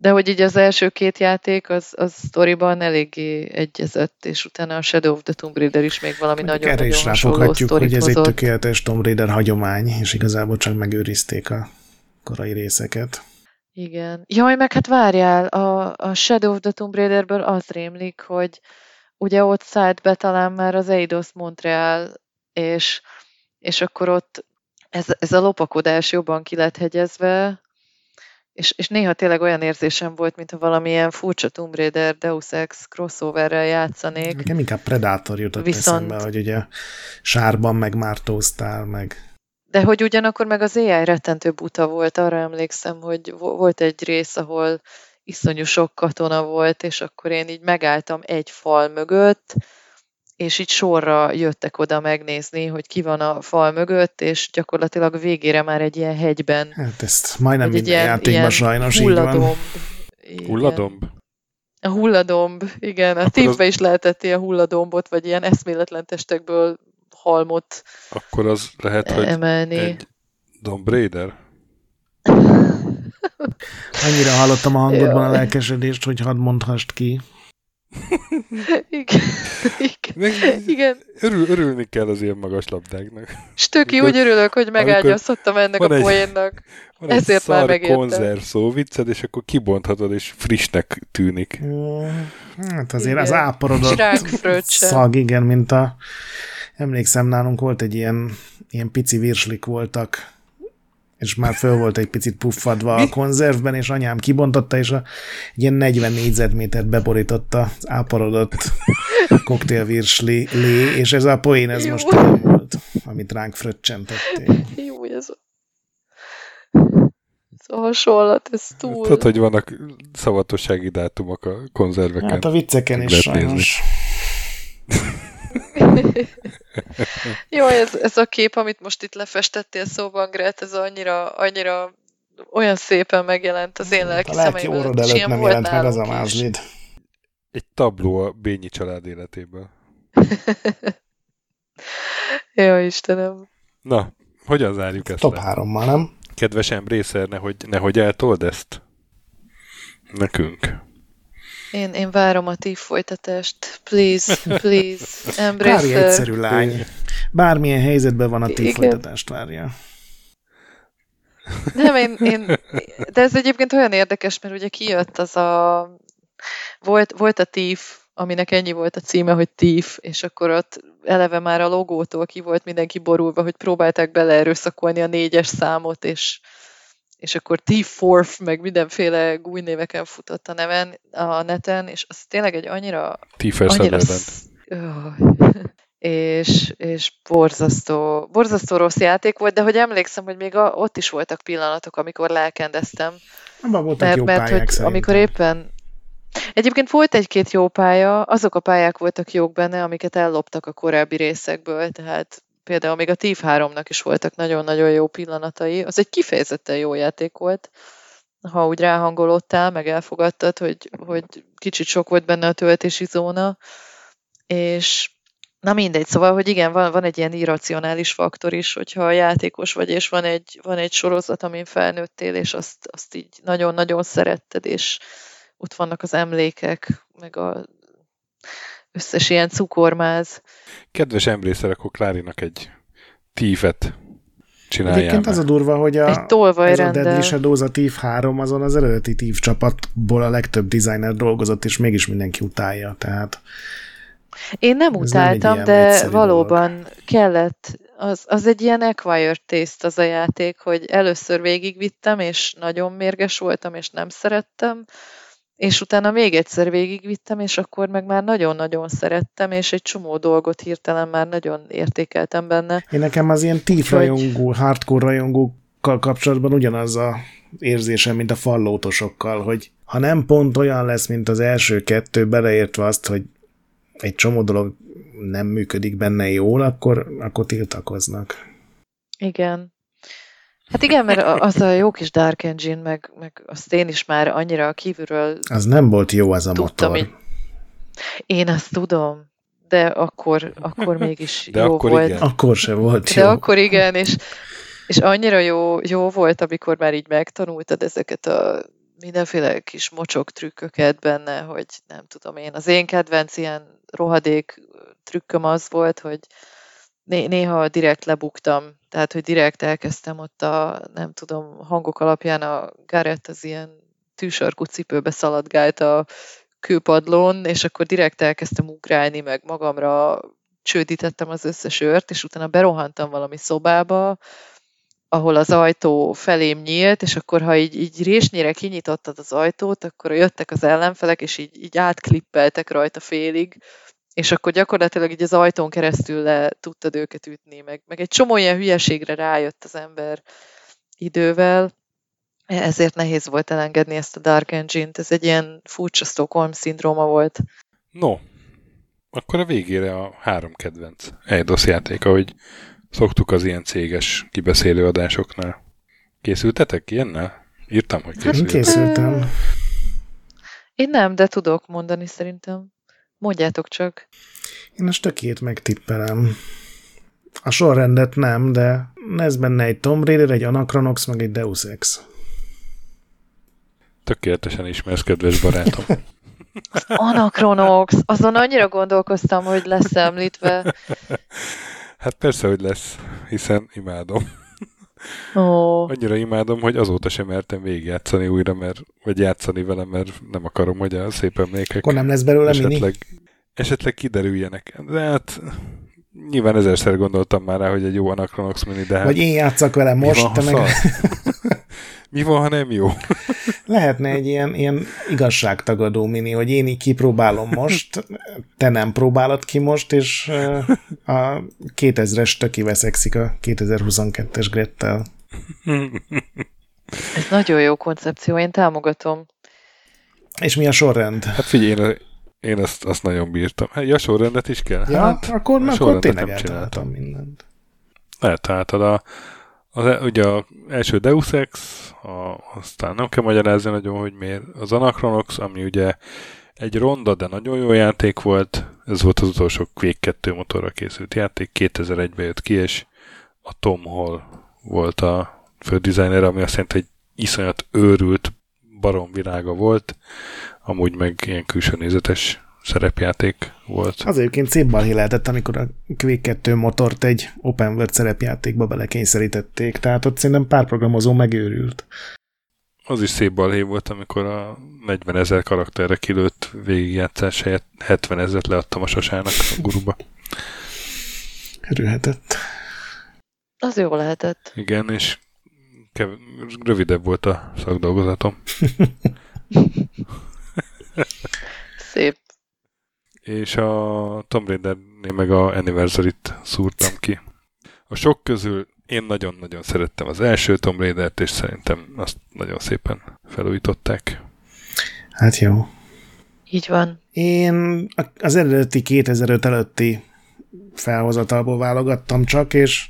[SPEAKER 3] De hogy így az első két játék, az, az sztoriban eléggé egyezett, és utána a Shadow of the Tomb Raider is még valami nagyon nagyon is ráfoghatjuk,
[SPEAKER 2] hogy ez
[SPEAKER 3] hozott.
[SPEAKER 2] egy tökéletes Tomb Raider hagyomány, és igazából csak megőrizték a korai részeket.
[SPEAKER 3] Igen. Jaj, meg hát várjál, a, a Shadow of the Tomb Raiderből az rémlik, hogy ugye ott szállt be talán már az Eidos Montreal, és, és akkor ott ez, ez a lopakodás jobban ki lett hegyezve, és, és néha tényleg olyan érzésem volt, mintha valamilyen furcsa Tomb Raider Deus Ex crossoverrel játszanék.
[SPEAKER 2] Nekem inkább Predator jutott Viszont... eszembe, hogy ugye sárban meg mártóztál, meg...
[SPEAKER 3] De hogy ugyanakkor meg az AI rettentő buta volt, arra emlékszem, hogy volt egy rész, ahol iszonyú sok katona volt, és akkor én így megálltam egy fal mögött, és így sorra jöttek oda megnézni, hogy ki van a fal mögött, és gyakorlatilag végére már egy ilyen hegyben.
[SPEAKER 2] Hát ezt majdnem minden ilyen, játékban ilyen sajnos hulladomb.
[SPEAKER 1] így van. Hulladomb?
[SPEAKER 3] A hulladomb, igen. A tímbe az... is lehetett ilyen hulladombot, vagy ilyen eszméletlen testekből halmot
[SPEAKER 1] Akkor az lehet, hogy emelni. egy Tomb Raider?
[SPEAKER 2] Annyira hallottam a hangodban a lelkesedést, hogy hadd mondhast ki.
[SPEAKER 3] Igen. Igen. Igen.
[SPEAKER 1] Örül, örülni kell az ilyen magas labdáknak.
[SPEAKER 3] Stöki, amikor, úgy örülök, hogy megágyazhattam ennek a poénnak. Van Ezért már megértem.
[SPEAKER 1] konzerv szó vicced, és akkor kibonthatod, és frissnek tűnik.
[SPEAKER 2] Hát azért igen. az áporodott szag, igen, mint a emlékszem, nálunk volt egy ilyen, ilyen pici virslik voltak és már föl volt egy picit puffadva a konzervben, és anyám kibontotta, és a, egy ilyen 40 négyzetmétert beborította az áparodott koktélvirsli lé, és ez a poén, ez Jó. most volt, amit ránk fröccsentettél.
[SPEAKER 3] Jó, ez a... Ez a hasonlat, ez túl...
[SPEAKER 1] Tehát, hogy vannak szavatossági dátumok a konzerveken.
[SPEAKER 2] Hát a vicceken is sajnos.
[SPEAKER 3] Jó, ez, ez a kép, amit most itt lefestettél szóban, Gret, ez annyira, annyira olyan szépen megjelent az én lelki
[SPEAKER 2] Lehet jó orrod előtt nem jelent meg az a mázlid.
[SPEAKER 1] Egy tabló a Bényi család életéből.
[SPEAKER 3] Jó, Istenem.
[SPEAKER 1] Na, hogyan zárjuk ezt
[SPEAKER 2] Top 3-mal, nem?
[SPEAKER 1] Kedves Embracer, nehogy, nehogy eltold ezt nekünk.
[SPEAKER 3] Én, én várom a ti folytatást. Please, please, embrace.
[SPEAKER 2] Kári egyszerű lány. Bármilyen helyzetben van a ti folytatást várja.
[SPEAKER 3] Nem, én, én, de ez egyébként olyan érdekes, mert ugye kijött az a... Volt, volt a Thief, aminek ennyi volt a címe, hogy Thief, és akkor ott eleve már a logótól ki volt mindenki borulva, hogy próbálták beleerőszakolni a négyes számot, és, és akkor Forth, meg mindenféle új néveken futott a neven, a neten, és az tényleg egy annyira...
[SPEAKER 1] Thiefer
[SPEAKER 3] annyira
[SPEAKER 1] Sutherland.
[SPEAKER 3] és, és borzasztó, borzasztó rossz játék volt, de hogy emlékszem, hogy még a, ott is voltak pillanatok, amikor lelkendeztem.
[SPEAKER 2] Abban voltak
[SPEAKER 3] Mert,
[SPEAKER 2] jó
[SPEAKER 3] mert
[SPEAKER 2] pályák
[SPEAKER 3] hogy
[SPEAKER 2] szerintem.
[SPEAKER 3] amikor éppen... Egyébként volt egy-két jó pálya, azok a pályák voltak jók benne, amiket elloptak a korábbi részekből, tehát például még a Thief 3-nak is voltak nagyon-nagyon jó pillanatai. Az egy kifejezetten jó játék volt, ha úgy ráhangolódtál, meg elfogadtad, hogy, hogy kicsit sok volt benne a töltési zóna, és na mindegy, szóval, hogy igen, van, van egy ilyen irracionális faktor is, hogyha a játékos vagy, és van egy, van egy sorozat, amin felnőttél, és azt, azt így nagyon-nagyon szeretted, és ott vannak az emlékek, meg a összes ilyen cukormáz.
[SPEAKER 1] Kedves embrészer, akkor Klárinak egy tífet csináljál
[SPEAKER 2] Egyébként
[SPEAKER 1] meg.
[SPEAKER 2] az a durva, hogy a,
[SPEAKER 3] Egy
[SPEAKER 2] ez a
[SPEAKER 3] tolvajrenddel.
[SPEAKER 2] Deadly Shadows, a Thief 3, azon az eredeti Thief csapatból a legtöbb designer dolgozott, és mégis mindenki utálja, tehát
[SPEAKER 3] Én nem
[SPEAKER 2] nem
[SPEAKER 3] utáltam,
[SPEAKER 2] ilyen
[SPEAKER 3] de valóban kellett, az, az egy ilyen acquired taste az a játék, hogy először végigvittem, és nagyon mérges voltam, és nem szerettem, és utána még egyszer végigvittem, és akkor meg már nagyon-nagyon szerettem, és egy csomó dolgot hirtelen már nagyon értékeltem benne.
[SPEAKER 2] én nekem az ilyen
[SPEAKER 3] Úgyhogy-
[SPEAKER 2] rajongó, hardcore rajongókkal kapcsolatban ugyanaz a érzésem, mint a fallótosokkal, hogy ha nem pont olyan lesz, mint az első kettő, beleértve azt, hogy egy csomó dolog nem működik benne jól, akkor, akkor tiltakoznak.
[SPEAKER 3] Igen. Hát igen, mert az a jó kis Dark Engine, meg, meg azt én is már annyira kívülről
[SPEAKER 2] Az nem volt jó az a
[SPEAKER 3] tudtam,
[SPEAKER 2] motor.
[SPEAKER 3] én azt tudom, de akkor, akkor mégis
[SPEAKER 1] De
[SPEAKER 3] jó
[SPEAKER 1] akkor
[SPEAKER 3] volt.
[SPEAKER 1] igen.
[SPEAKER 2] Akkor se volt
[SPEAKER 3] De
[SPEAKER 2] jó.
[SPEAKER 3] akkor igen, és, és annyira jó, jó volt, amikor már így megtanultad ezeket a mindenféle kis mocsok trükköket benne, hogy nem tudom én, az én kedvenc ilyen rohadék trükköm az volt, hogy néha direkt lebuktam, tehát, hogy direkt elkezdtem ott a, nem tudom, hangok alapján a Garrett az ilyen tűsarkú cipőbe szaladgált a kőpadlón, és akkor direkt elkezdtem ugrálni, meg magamra csődítettem az összes őrt, és utána berohantam valami szobába, ahol az ajtó felém nyílt, és akkor, ha így, így résnyire kinyitottad az ajtót, akkor jöttek az ellenfelek, és így, így átklippeltek rajta félig, és akkor gyakorlatilag így az ajtón keresztül le tudtad őket ütni, meg, meg egy csomó ilyen hülyeségre rájött az ember idővel, ezért nehéz volt elengedni ezt a Dark Engine-t, ez egy ilyen furcsa Stockholm szindróma volt.
[SPEAKER 1] No, akkor a végére a három kedvenc Eidos játék, ahogy szoktuk az ilyen céges kibeszélő adásoknál. Készültetek ilyennel? Írtam, hogy
[SPEAKER 3] Hát
[SPEAKER 2] Én
[SPEAKER 1] készültetek.
[SPEAKER 2] készültem.
[SPEAKER 3] Én nem, de tudok mondani szerintem. Mondjátok csak.
[SPEAKER 2] Én a stökét megtippelem. A sorrendet nem, de ez benne egy Tomb Raider, egy Anachronox, meg egy Deus Ex.
[SPEAKER 1] Tökéletesen ismersz, kedves barátom.
[SPEAKER 3] Anachronox! Azon annyira gondolkoztam, hogy lesz említve.
[SPEAKER 1] Hát persze, hogy lesz, hiszen imádom. Annyira imádom, hogy azóta sem mertem végigjátszani újra, mert, vagy játszani vele, mert nem akarom, hogy a szép emlékek
[SPEAKER 2] Akkor nem lesz belőle mini?
[SPEAKER 1] esetleg, esetleg kiderüljenek. De hát nyilván ezerszer gondoltam már rá, hogy egy jó Anachronox mini, de hát
[SPEAKER 2] Vagy én játszak vele most,
[SPEAKER 1] van,
[SPEAKER 2] te meg?
[SPEAKER 1] mi van, ha nem jó?
[SPEAKER 2] lehetne egy ilyen, ilyen igazságtagadó mini, hogy én így kipróbálom most, te nem próbálod ki most, és a 2000-es töki veszekszik a 2022-es Grettel.
[SPEAKER 3] ez nagyon jó koncepció, én támogatom.
[SPEAKER 2] És mi a sorrend?
[SPEAKER 1] Hát figyelj, én, én azt, azt nagyon bírtam. Hát, ja, sorrendet is kell?
[SPEAKER 2] Ja,
[SPEAKER 1] hát,
[SPEAKER 2] akkor,
[SPEAKER 1] a
[SPEAKER 2] akkor
[SPEAKER 1] sorrendet
[SPEAKER 2] tényleg
[SPEAKER 1] nem
[SPEAKER 2] eltaláltam mindent.
[SPEAKER 1] eltaláltad a, az, ugye az első Deus Ex, a, aztán nem kell magyarázni nagyon, hogy miért. Az Anachronox, ami ugye egy ronda, de nagyon jó játék volt. Ez volt az utolsó Quake 2 motorra készült játék. 2001-ben jött ki, és a Tom Hall volt a fődesigner, ami azt jelenti, hogy iszonyat őrült baromvilága volt. Amúgy meg ilyen külső nézetes szerepjáték volt.
[SPEAKER 2] Az egyébként szép balhé lehetett, amikor a Quake 2 motort egy open world szerepjátékba belekényszerítették, tehát ott szerintem pár programozó megőrült.
[SPEAKER 1] Az is szép balhé volt, amikor a 40 ezer karakterre kilőtt végigjátszás helyett 70 ezeret leadtam a sasának a guruba.
[SPEAKER 2] Örülhetett.
[SPEAKER 3] Az jó lehetett.
[SPEAKER 1] Igen, és kev- rövidebb volt a szakdolgozatom.
[SPEAKER 3] Szép.
[SPEAKER 1] És a Tomb Raider-nél meg a Anniversary-t szúrtam ki. A sok közül én nagyon-nagyon szerettem az első Tomb Raider-t, és szerintem azt nagyon szépen felújították.
[SPEAKER 2] Hát jó.
[SPEAKER 3] Így van.
[SPEAKER 2] Én az eredeti 2005 előtti felhozatalból válogattam csak, és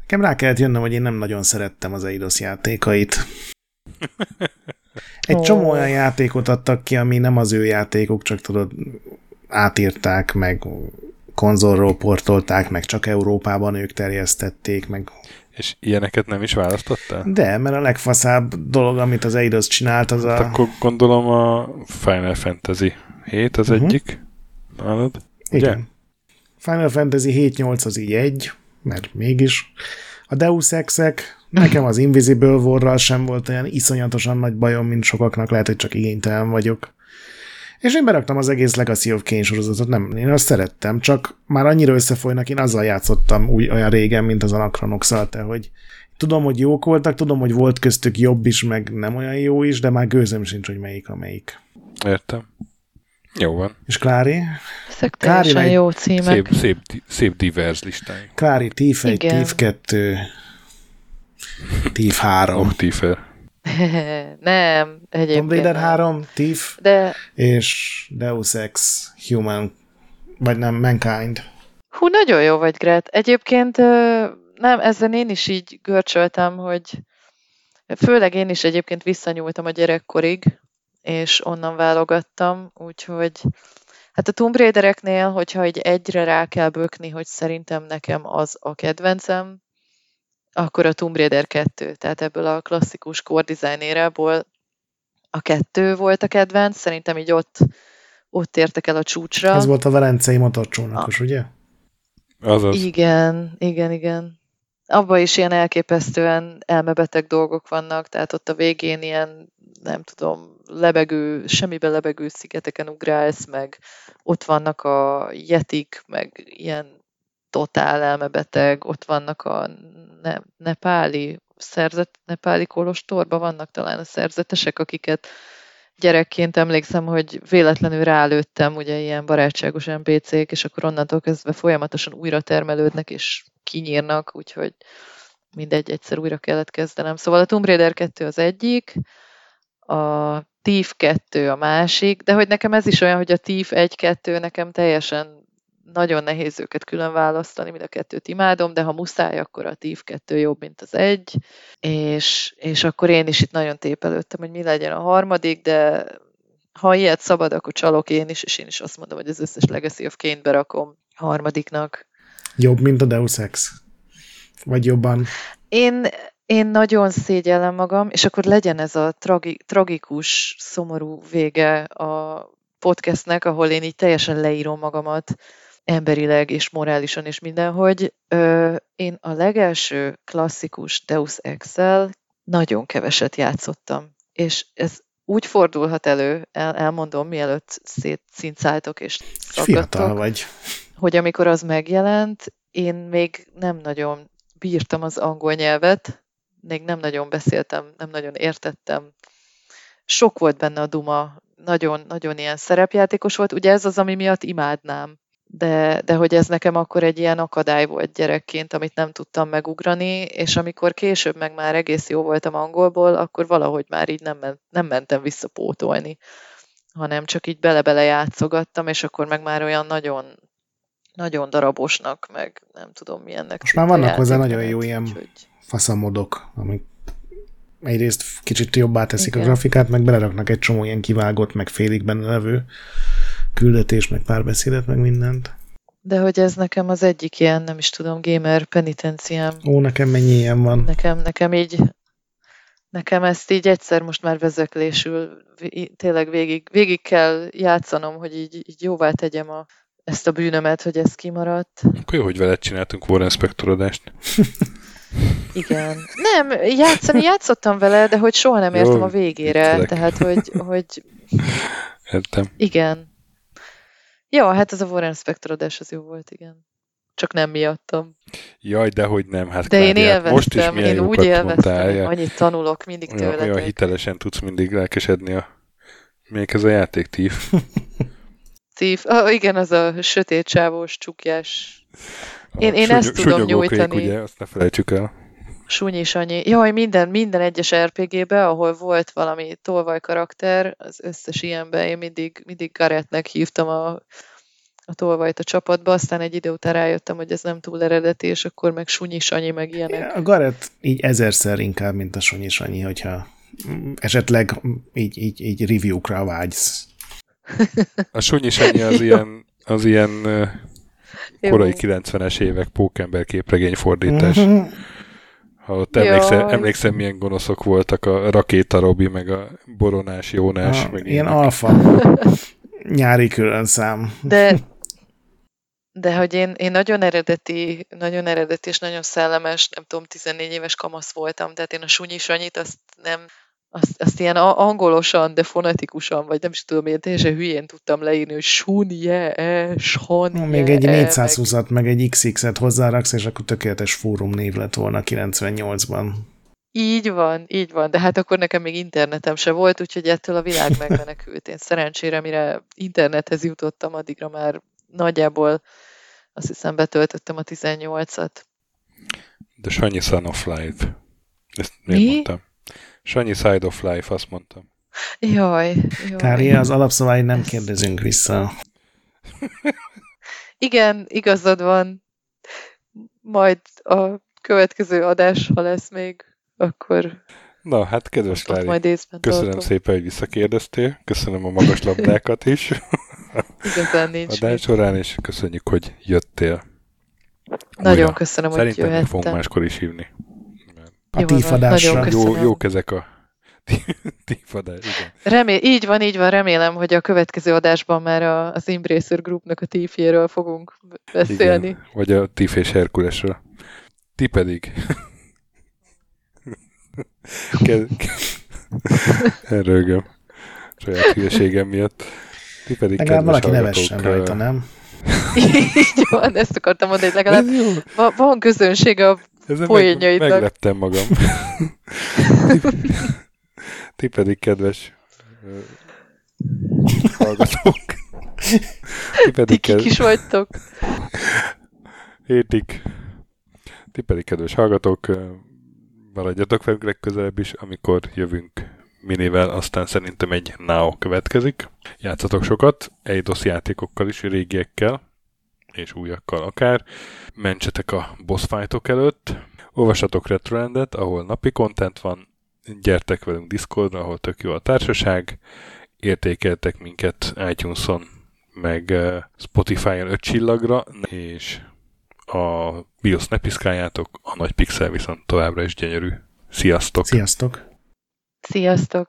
[SPEAKER 2] nekem rá kellett jönnöm, hogy én nem nagyon szerettem az Eidos játékait. Egy csomó olyan játékot adtak ki, ami nem az ő játékuk, csak tudod, átírták, meg konzolról portolták, meg csak Európában ők terjesztették, meg...
[SPEAKER 1] És ilyeneket nem is választottál?
[SPEAKER 2] De, mert a legfaszább dolog, amit az Eidos csinált, az
[SPEAKER 1] Hát
[SPEAKER 2] a...
[SPEAKER 1] akkor gondolom a Final Fantasy 7 az
[SPEAKER 2] Mhm.
[SPEAKER 1] egyik. Nálad? Ugye?
[SPEAKER 2] Igen. Final Fantasy 7-8 az így egy, mert mégis. A Deus Ex-ek, nekem az Invisible Warral sem volt olyan iszonyatosan nagy bajom, mint sokaknak, lehet, hogy csak igénytelen vagyok. És én beraktam az egész Legacy of Kain sorozatot, nem, én azt szerettem, csak már annyira összefolynak, én azzal játszottam úgy olyan régen, mint az anachronox te, hogy tudom, hogy jók voltak, tudom, hogy volt köztük jobb is, meg nem olyan jó is, de már gőzöm sincs, hogy melyik a melyik.
[SPEAKER 1] Értem. Jó van.
[SPEAKER 2] És Klári?
[SPEAKER 3] Ezek teljesen
[SPEAKER 2] Kári,
[SPEAKER 3] jó címek.
[SPEAKER 1] Szép, szép, szép divers listáink.
[SPEAKER 2] Klári, TIF 1,
[SPEAKER 3] Igen.
[SPEAKER 2] TIF 2, TIF 3.
[SPEAKER 1] Oh,
[SPEAKER 3] Nem,
[SPEAKER 2] Tomb
[SPEAKER 3] egyébként
[SPEAKER 2] Raider
[SPEAKER 3] nem.
[SPEAKER 2] 3, TIF
[SPEAKER 3] De
[SPEAKER 2] és Deus Ex Human, vagy nem, Mankind.
[SPEAKER 3] hú, nagyon jó vagy, Gret. Egyébként nem, ezzel én is így görcsöltem, hogy főleg én is egyébként visszanyúltam a gyerekkorig, és onnan válogattam, úgyhogy hát a Tomb Raidereknél, hogyha így egyre rá kell bökni, hogy szerintem nekem az a kedvencem, akkor a Tomb Raider 2, tehát ebből a klasszikus core design érából a kettő volt a kedvenc, szerintem így ott, ott értek el a csúcsra.
[SPEAKER 2] Ez volt a velencei motorcsónakos, ugye?
[SPEAKER 1] Azaz.
[SPEAKER 3] Igen, igen, igen. Abban is ilyen elképesztően elmebeteg dolgok vannak, tehát ott a végén ilyen, nem tudom, lebegő, semmibe lebegő szigeteken ugrálsz, meg ott vannak a jetik, meg ilyen totál elmebeteg, ott vannak a ne, nepáli szerzet, nepáli kolostorban vannak talán a szerzetesek, akiket gyerekként emlékszem, hogy véletlenül rálőttem, ugye ilyen barátságos NPC-k, és akkor onnantól kezdve folyamatosan újra termelődnek, és kinyírnak, úgyhogy mindegy, egyszer újra kellett kezdenem. Szóval a Tomb Raider 2 az egyik, a Thief 2 a másik, de hogy nekem ez is olyan, hogy a Thief 1-2 nekem teljesen nagyon nehéz őket külön választani, mind a kettőt imádom, de ha muszáj, akkor a Thief 2 jobb, mint az egy, és, és akkor én is itt nagyon tépelődtem, hogy mi legyen a harmadik, de ha ilyet szabad, akkor csalok én is, és én is azt mondom, hogy az összes Legacy of Kane berakom harmadiknak.
[SPEAKER 2] Jobb, mint a Deus Ex. Vagy jobban.
[SPEAKER 3] Én, én nagyon szégyellem magam, és akkor legyen ez a tragi, tragikus, szomorú vége a podcastnek, ahol én így teljesen leírom magamat emberileg és morálisan és mindenhogy. Ö, én a legelső klasszikus Deus Ex-el nagyon keveset játszottam, és ez úgy fordulhat elő, el, elmondom, mielőtt szétszincáltok és
[SPEAKER 2] Fiatal vagy.
[SPEAKER 3] hogy amikor az megjelent, én még nem nagyon bírtam az angol nyelvet, még nem nagyon beszéltem, nem nagyon értettem. Sok volt benne a duma, nagyon, nagyon ilyen szerepjátékos volt. Ugye ez az, ami miatt imádnám. De, de hogy ez nekem akkor egy ilyen akadály volt gyerekként, amit nem tudtam megugrani, és amikor később meg már egész jó voltam angolból, akkor valahogy már így nem, ment, nem mentem visszapótolni, hanem csak így bele-bele játszogattam, és akkor meg már olyan nagyon, nagyon darabosnak, meg nem tudom milyennek.
[SPEAKER 2] Most már vannak hozzá nagyon jó ilyen
[SPEAKER 3] úgyhogy-
[SPEAKER 2] faszamodok, amik egyrészt kicsit jobbá teszik
[SPEAKER 3] Igen.
[SPEAKER 2] a grafikát, meg beleraknak egy csomó ilyen kivágott, meg félig benne levő küldetés, meg párbeszédet, meg mindent.
[SPEAKER 3] De hogy ez nekem az egyik ilyen, nem is tudom, gamer penitenciám.
[SPEAKER 2] Ó, nekem mennyi ilyen van.
[SPEAKER 3] Nekem, nekem így Nekem ezt így egyszer most már vezeklésül tényleg végig, végig kell játszanom, hogy így, így jóvá tegyem a, ezt a bűnömet, hogy ez kimaradt.
[SPEAKER 1] Akkor jó, hogy veled csináltunk Warren Spector adást.
[SPEAKER 3] Igen. Nem, játszani játszottam vele, de hogy soha nem értem jó, a végére. Viccelek. Tehát, hogy, hogy...
[SPEAKER 1] Értem.
[SPEAKER 3] Igen. Jó, hát ez a Warren Spector adás az jó volt, igen. Csak nem miattam.
[SPEAKER 1] Jaj, de hogy nem, hát
[SPEAKER 3] De én élveztem, most is én úgy élveztem, mondtál, annyit tanulok mindig tőletek.
[SPEAKER 1] Olyan hitelesen tudsz mindig lelkesedni a... Még ez a játék, Tív.
[SPEAKER 3] Tív, ah, igen, az a sötét csávós, csukjás. Én, én ezt tudom nyújtani.
[SPEAKER 1] ugye, azt ne felejtsük el.
[SPEAKER 3] Sunyi Sanyi. Jaj, minden, minden egyes RPG-be, ahol volt valami tolvaj karakter, az összes ilyenben én mindig, mindig Garetnek hívtam a, a tolvajt a csapatba, aztán egy idő után rájöttem, hogy ez nem túl eredeti, és akkor meg Sunyi Sanyi, meg ilyenek.
[SPEAKER 2] A Garet így ezerszer inkább, mint a Sunyi Sanyi, hogyha esetleg így, így, így review-kra vágysz.
[SPEAKER 1] A Sunyi Sanyi az ilyen, az ilyen korai 90-es évek pókember képregény fordítás. Uh-huh. Ha ott emlékszem, emlékszem, milyen gonoszok voltak a Rakéta Robi, meg a Boronás Jónás. Ha, meg
[SPEAKER 2] ilyen alfa nyári különszám.
[SPEAKER 3] De, de hogy én, én nagyon eredeti, nagyon eredeti és nagyon szellemes, nem tudom, 14 éves kamasz voltam, tehát én a sunyi sanyit azt nem, azt, azt ilyen angolosan, de fonetikusan, vagy nem is tudom, én teljesen hülyén tudtam leírni, hogy sunje, e, sonje,
[SPEAKER 2] Még egy 420-at, meg egy XX-et hozzáraksz, és akkor tökéletes fórum név lett volna 98-ban.
[SPEAKER 3] Így van, így van, de hát akkor nekem még internetem se volt, úgyhogy ettől a világ megmenekült. Én szerencsére, mire internethez jutottam, addigra már nagyjából azt hiszem betöltöttem a 18-at.
[SPEAKER 1] The Shiny Son of Life. Ezt miért Mi? mondtam? Sanyi Side of Life, azt mondtam.
[SPEAKER 3] Jaj,
[SPEAKER 2] jaj. Kári, az alapszavai nem kérdezünk vissza.
[SPEAKER 3] Igen, igazad van. Majd a következő adás, ha lesz még, akkor...
[SPEAKER 1] Na, hát kedves Klári, majd köszönöm tartom. szépen, hogy visszakérdeztél. Köszönöm a magas labdákat is.
[SPEAKER 3] Igazán nincs.
[SPEAKER 1] Adás során, és köszönjük, hogy jöttél.
[SPEAKER 3] Nagyon Újra. köszönöm,
[SPEAKER 1] Szerintem
[SPEAKER 3] hogy jöhettem.
[SPEAKER 1] fogunk máskor is hívni
[SPEAKER 2] a tífadásra.
[SPEAKER 1] Jó, jók ezek a tífadás, igen.
[SPEAKER 3] Remél, így van, így van, remélem, hogy a következő adásban már a, az Embracer Groupnak a tífjéről fogunk beszélni. Igen,
[SPEAKER 1] vagy a tíf és Herkulesről. Ti pedig. Elrögöm. Saját hülyeségem miatt. Ti pedig
[SPEAKER 2] Legalább valaki nevessen rajta, nem?
[SPEAKER 3] így van, ezt akartam mondani, hogy legalább van közönség a
[SPEAKER 1] ezzel meg, megleptem magam. Ti pedig, kedves hallgatók.
[SPEAKER 3] Ti pedig Ti kik is vagytok.
[SPEAKER 1] Értik. Ti pedig, kedves hallgatók, maradjatok velünk legközelebb is, amikor jövünk minivel, aztán szerintem egy NAO következik. Játszatok sokat, Eidos játékokkal is, régiekkel, és újakkal akár. Mentsetek a boss fightok előtt, olvassatok Retroendet, ahol napi content van, gyertek velünk Discordra, ahol tök jó a társaság, értékeltek minket iTunes-on, meg Spotify-on 5 csillagra, és a BIOS ne piszkáljátok, a nagy pixel viszont továbbra is gyönyörű. Sziasztok!
[SPEAKER 2] Sziasztok!
[SPEAKER 3] Sziasztok!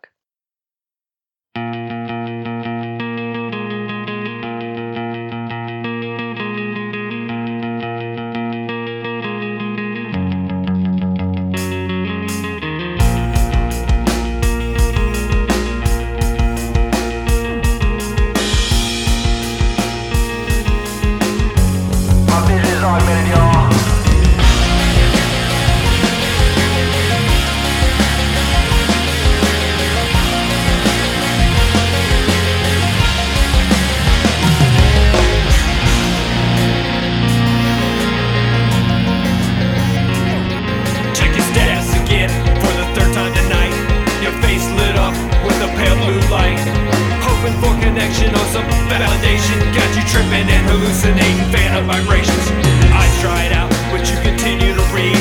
[SPEAKER 4] connection or some validation. Got you tripping and hallucinating fan of vibrations. I try it out, but you continue to read.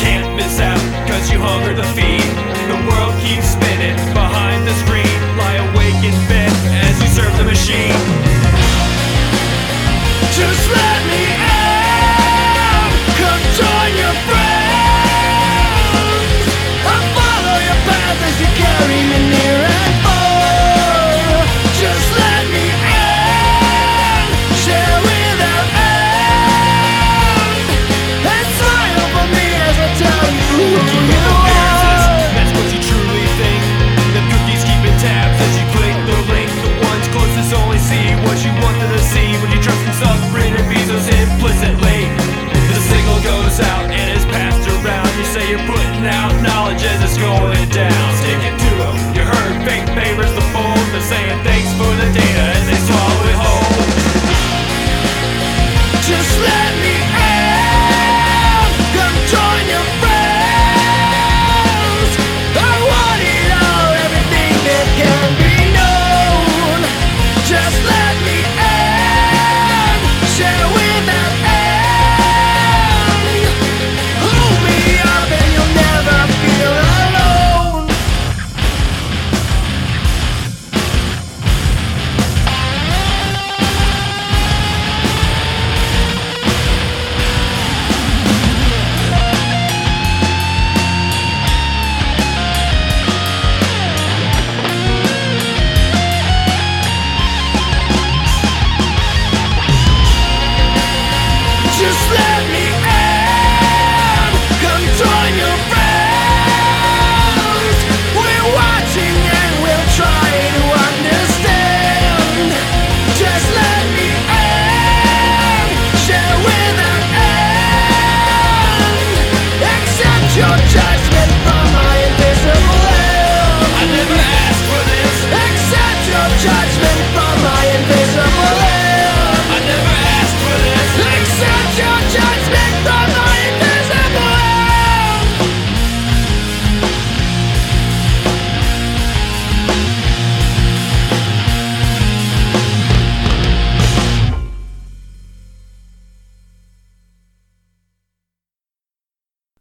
[SPEAKER 4] Can't miss out, cause you hunger the feed. The world keeps spinning behind the screen. Lie awake in bed as you serve the machine. Just let.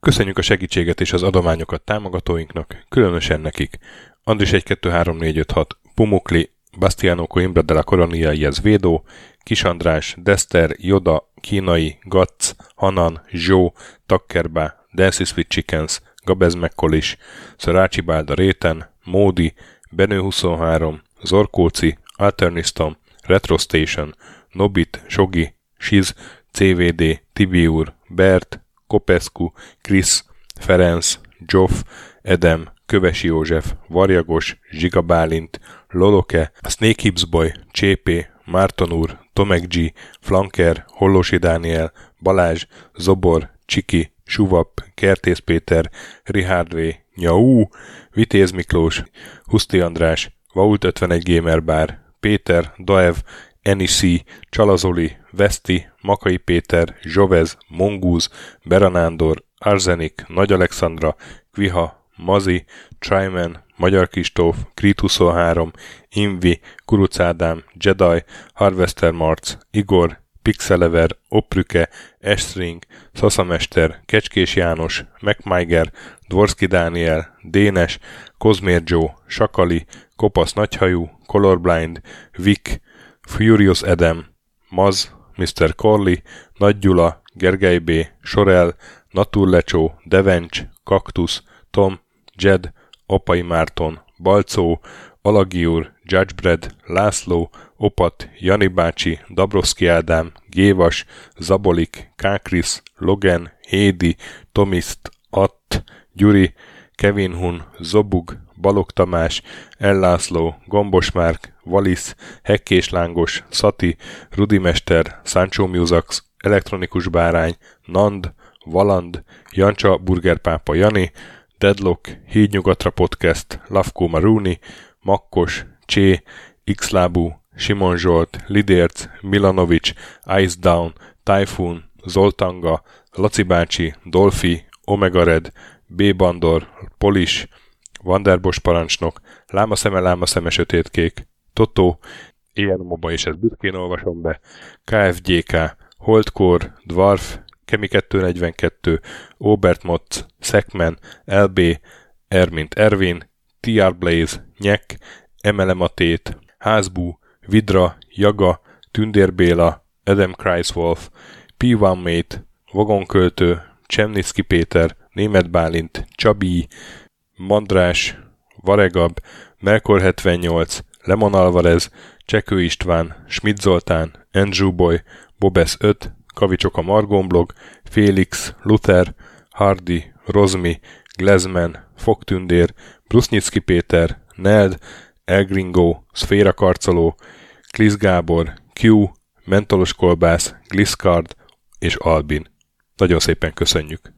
[SPEAKER 1] Köszönjük a segítséget és az adományokat támogatóinknak, különösen nekik. Andris 1 2 3 4 5 6, Pumukli, Bastiano Coimbra de la Coronia Iez Védó, Kis András, Dester, Joda, Kínai, Gatz, Hanan, Zsó, Takkerbá, Dancy Sweet Chickens, Gabez Mekkolis, Szarácsi Bálda Réten, Módi, Benő 23, Zorkóci, Alternistom, Retro Station, Nobit, Sogi, Siz, CVD, Tibiur, Bert, Kopescu, Krisz, Ferenc, Zsoff, Edem, Kövesi József, Varjagos, Zsiga Bálint, Loloke, Snake Hips Boy, Csépé, Márton úr, Tomek G, Flanker, Hollósi Dániel, Balázs, Zobor, Csiki, Suvap, Kertész Péter, Richard V, Nyau, Vitéz Miklós, Huszti András, Vault 51 Gamer Bar, Péter, Daev, Enisi, Csalazoli, Veszti, Makai Péter, Zsovez, Mongúz, Beranándor, Arzenik, Nagy Alexandra, Kviha, Mazi, Tryman, Magyar Kistóf, Krit 23, Invi, Kuruc Ádám, Jedi, Harvester Marc, Igor, Pixelever, Oprüke, Estring, Szaszamester, Kecskés János, MacMiger, Dvorski Dániel, Dénes, Kozmér Joe, Sakali, Kopasz Nagyhajú, Colorblind, Vic, Furious Edem, Maz, Mr. Corley, Nagy Gyula, Gergely B., Sorel, Naturlecsó, Devencs, Kaktusz, Tom, Jed, Apai Márton, Balcó, Alagiur, Judgebred, László, Opat, Jani bácsi, Dabrowski Ádám, Gévas, Zabolik, Kákris, Logan, Hédi, Tomiszt, Att, Gyuri, Kevin Hun, Zobug, Balog Tamás, Ellászló, Gombos Márk, Valisz, Hekkés Lángos, Szati, Rudimester, Sancho Musax, Elektronikus Bárány, Nand, Valand, Jancsa Burgerpápa Jani, Deadlock, Hídnyugatra Podcast, Lavkó Maruni, Makkos, Csé, Xlábú, Simon Zsolt, Lidérc, Milanovic, Ice Down, Typhoon, Zoltanga, Laci bácsi, Dolfi, Omega Red, B. Bandor, Polis, Vanderbos parancsnok, Lámaszeme, Lámaszeme, Sötétkék, Totó, ilyen moba és ezt büszkén olvasom be, KFGK, Holdcore, Dwarf, Kemi 242, Obert Motz, Szekmen, LB, Ermint Ervin, TR Blaze, Nyek, Emelematét, Házbú, Vidra, Jaga, Tündér Béla, Adam Kreiswolf, P1 Mate, Vagonköltő, Csemnicki Péter, Német Bálint, Csabi, Mandrás, Varegab, Melkor 78, Lemon Alvarez, Csekő István, Schmidt Zoltán, Andrew Boy, Bobesz 5, Kavicsok a Margonblog, Félix, Luther, Hardy, Rozmi, Glezman, Fogtündér, Brusznyicki Péter, Neld, Elgringo, Szféra Karcoló, Klisz Gábor, Q, Mentolos Kolbász, Gliscard és Albin. Nagyon szépen köszönjük!